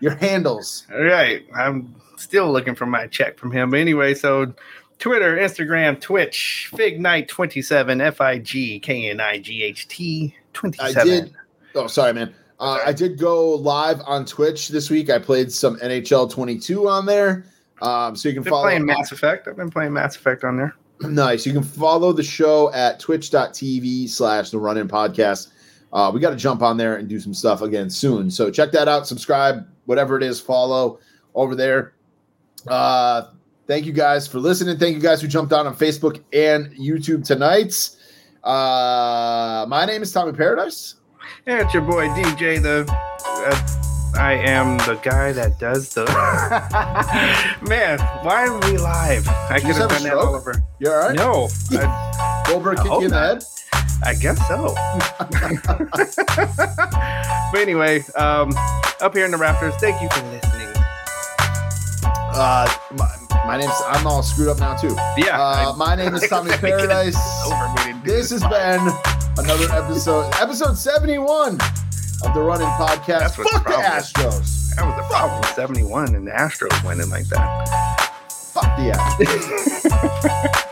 your handles. All right. I'm still looking for my check from him. But anyway, so Twitter, Instagram, Twitch, Fig Knight 27, F I G K N I G H T 27. I did. Oh, sorry, man. Uh, I did go live on Twitch this week. I played some NHL 22 on there. Um, so you can Been follow. playing Mass Effect. I've been playing Mass Effect on there. nice. You can follow the show at twitch.tv slash the run in podcast. Uh, we got to jump on there and do some stuff again soon. So check that out. Subscribe, whatever it is, follow over there. Uh, thank you guys for listening. Thank you guys who jumped on on Facebook and YouTube tonight. Uh, my name is Tommy Paradise. Yeah, it's your boy DJ. The uh, I am the guy that does the man. Why are we live? I could have done that all over. You all right? No, I, Goldberg kick you in the head? I guess so. but anyway, um, up here in the Raptors, thank you for listening. Uh, my, my name's I'm all screwed up now too. Yeah, Uh, I- my name is Tommy gotta get it Paradise. over. We didn't do This has been another episode, episode 71 of the Run-In Podcast. That's Fuck the the. Astros. That was the problem. Seventy-one and the Astros winning like that. Fuck the Astros.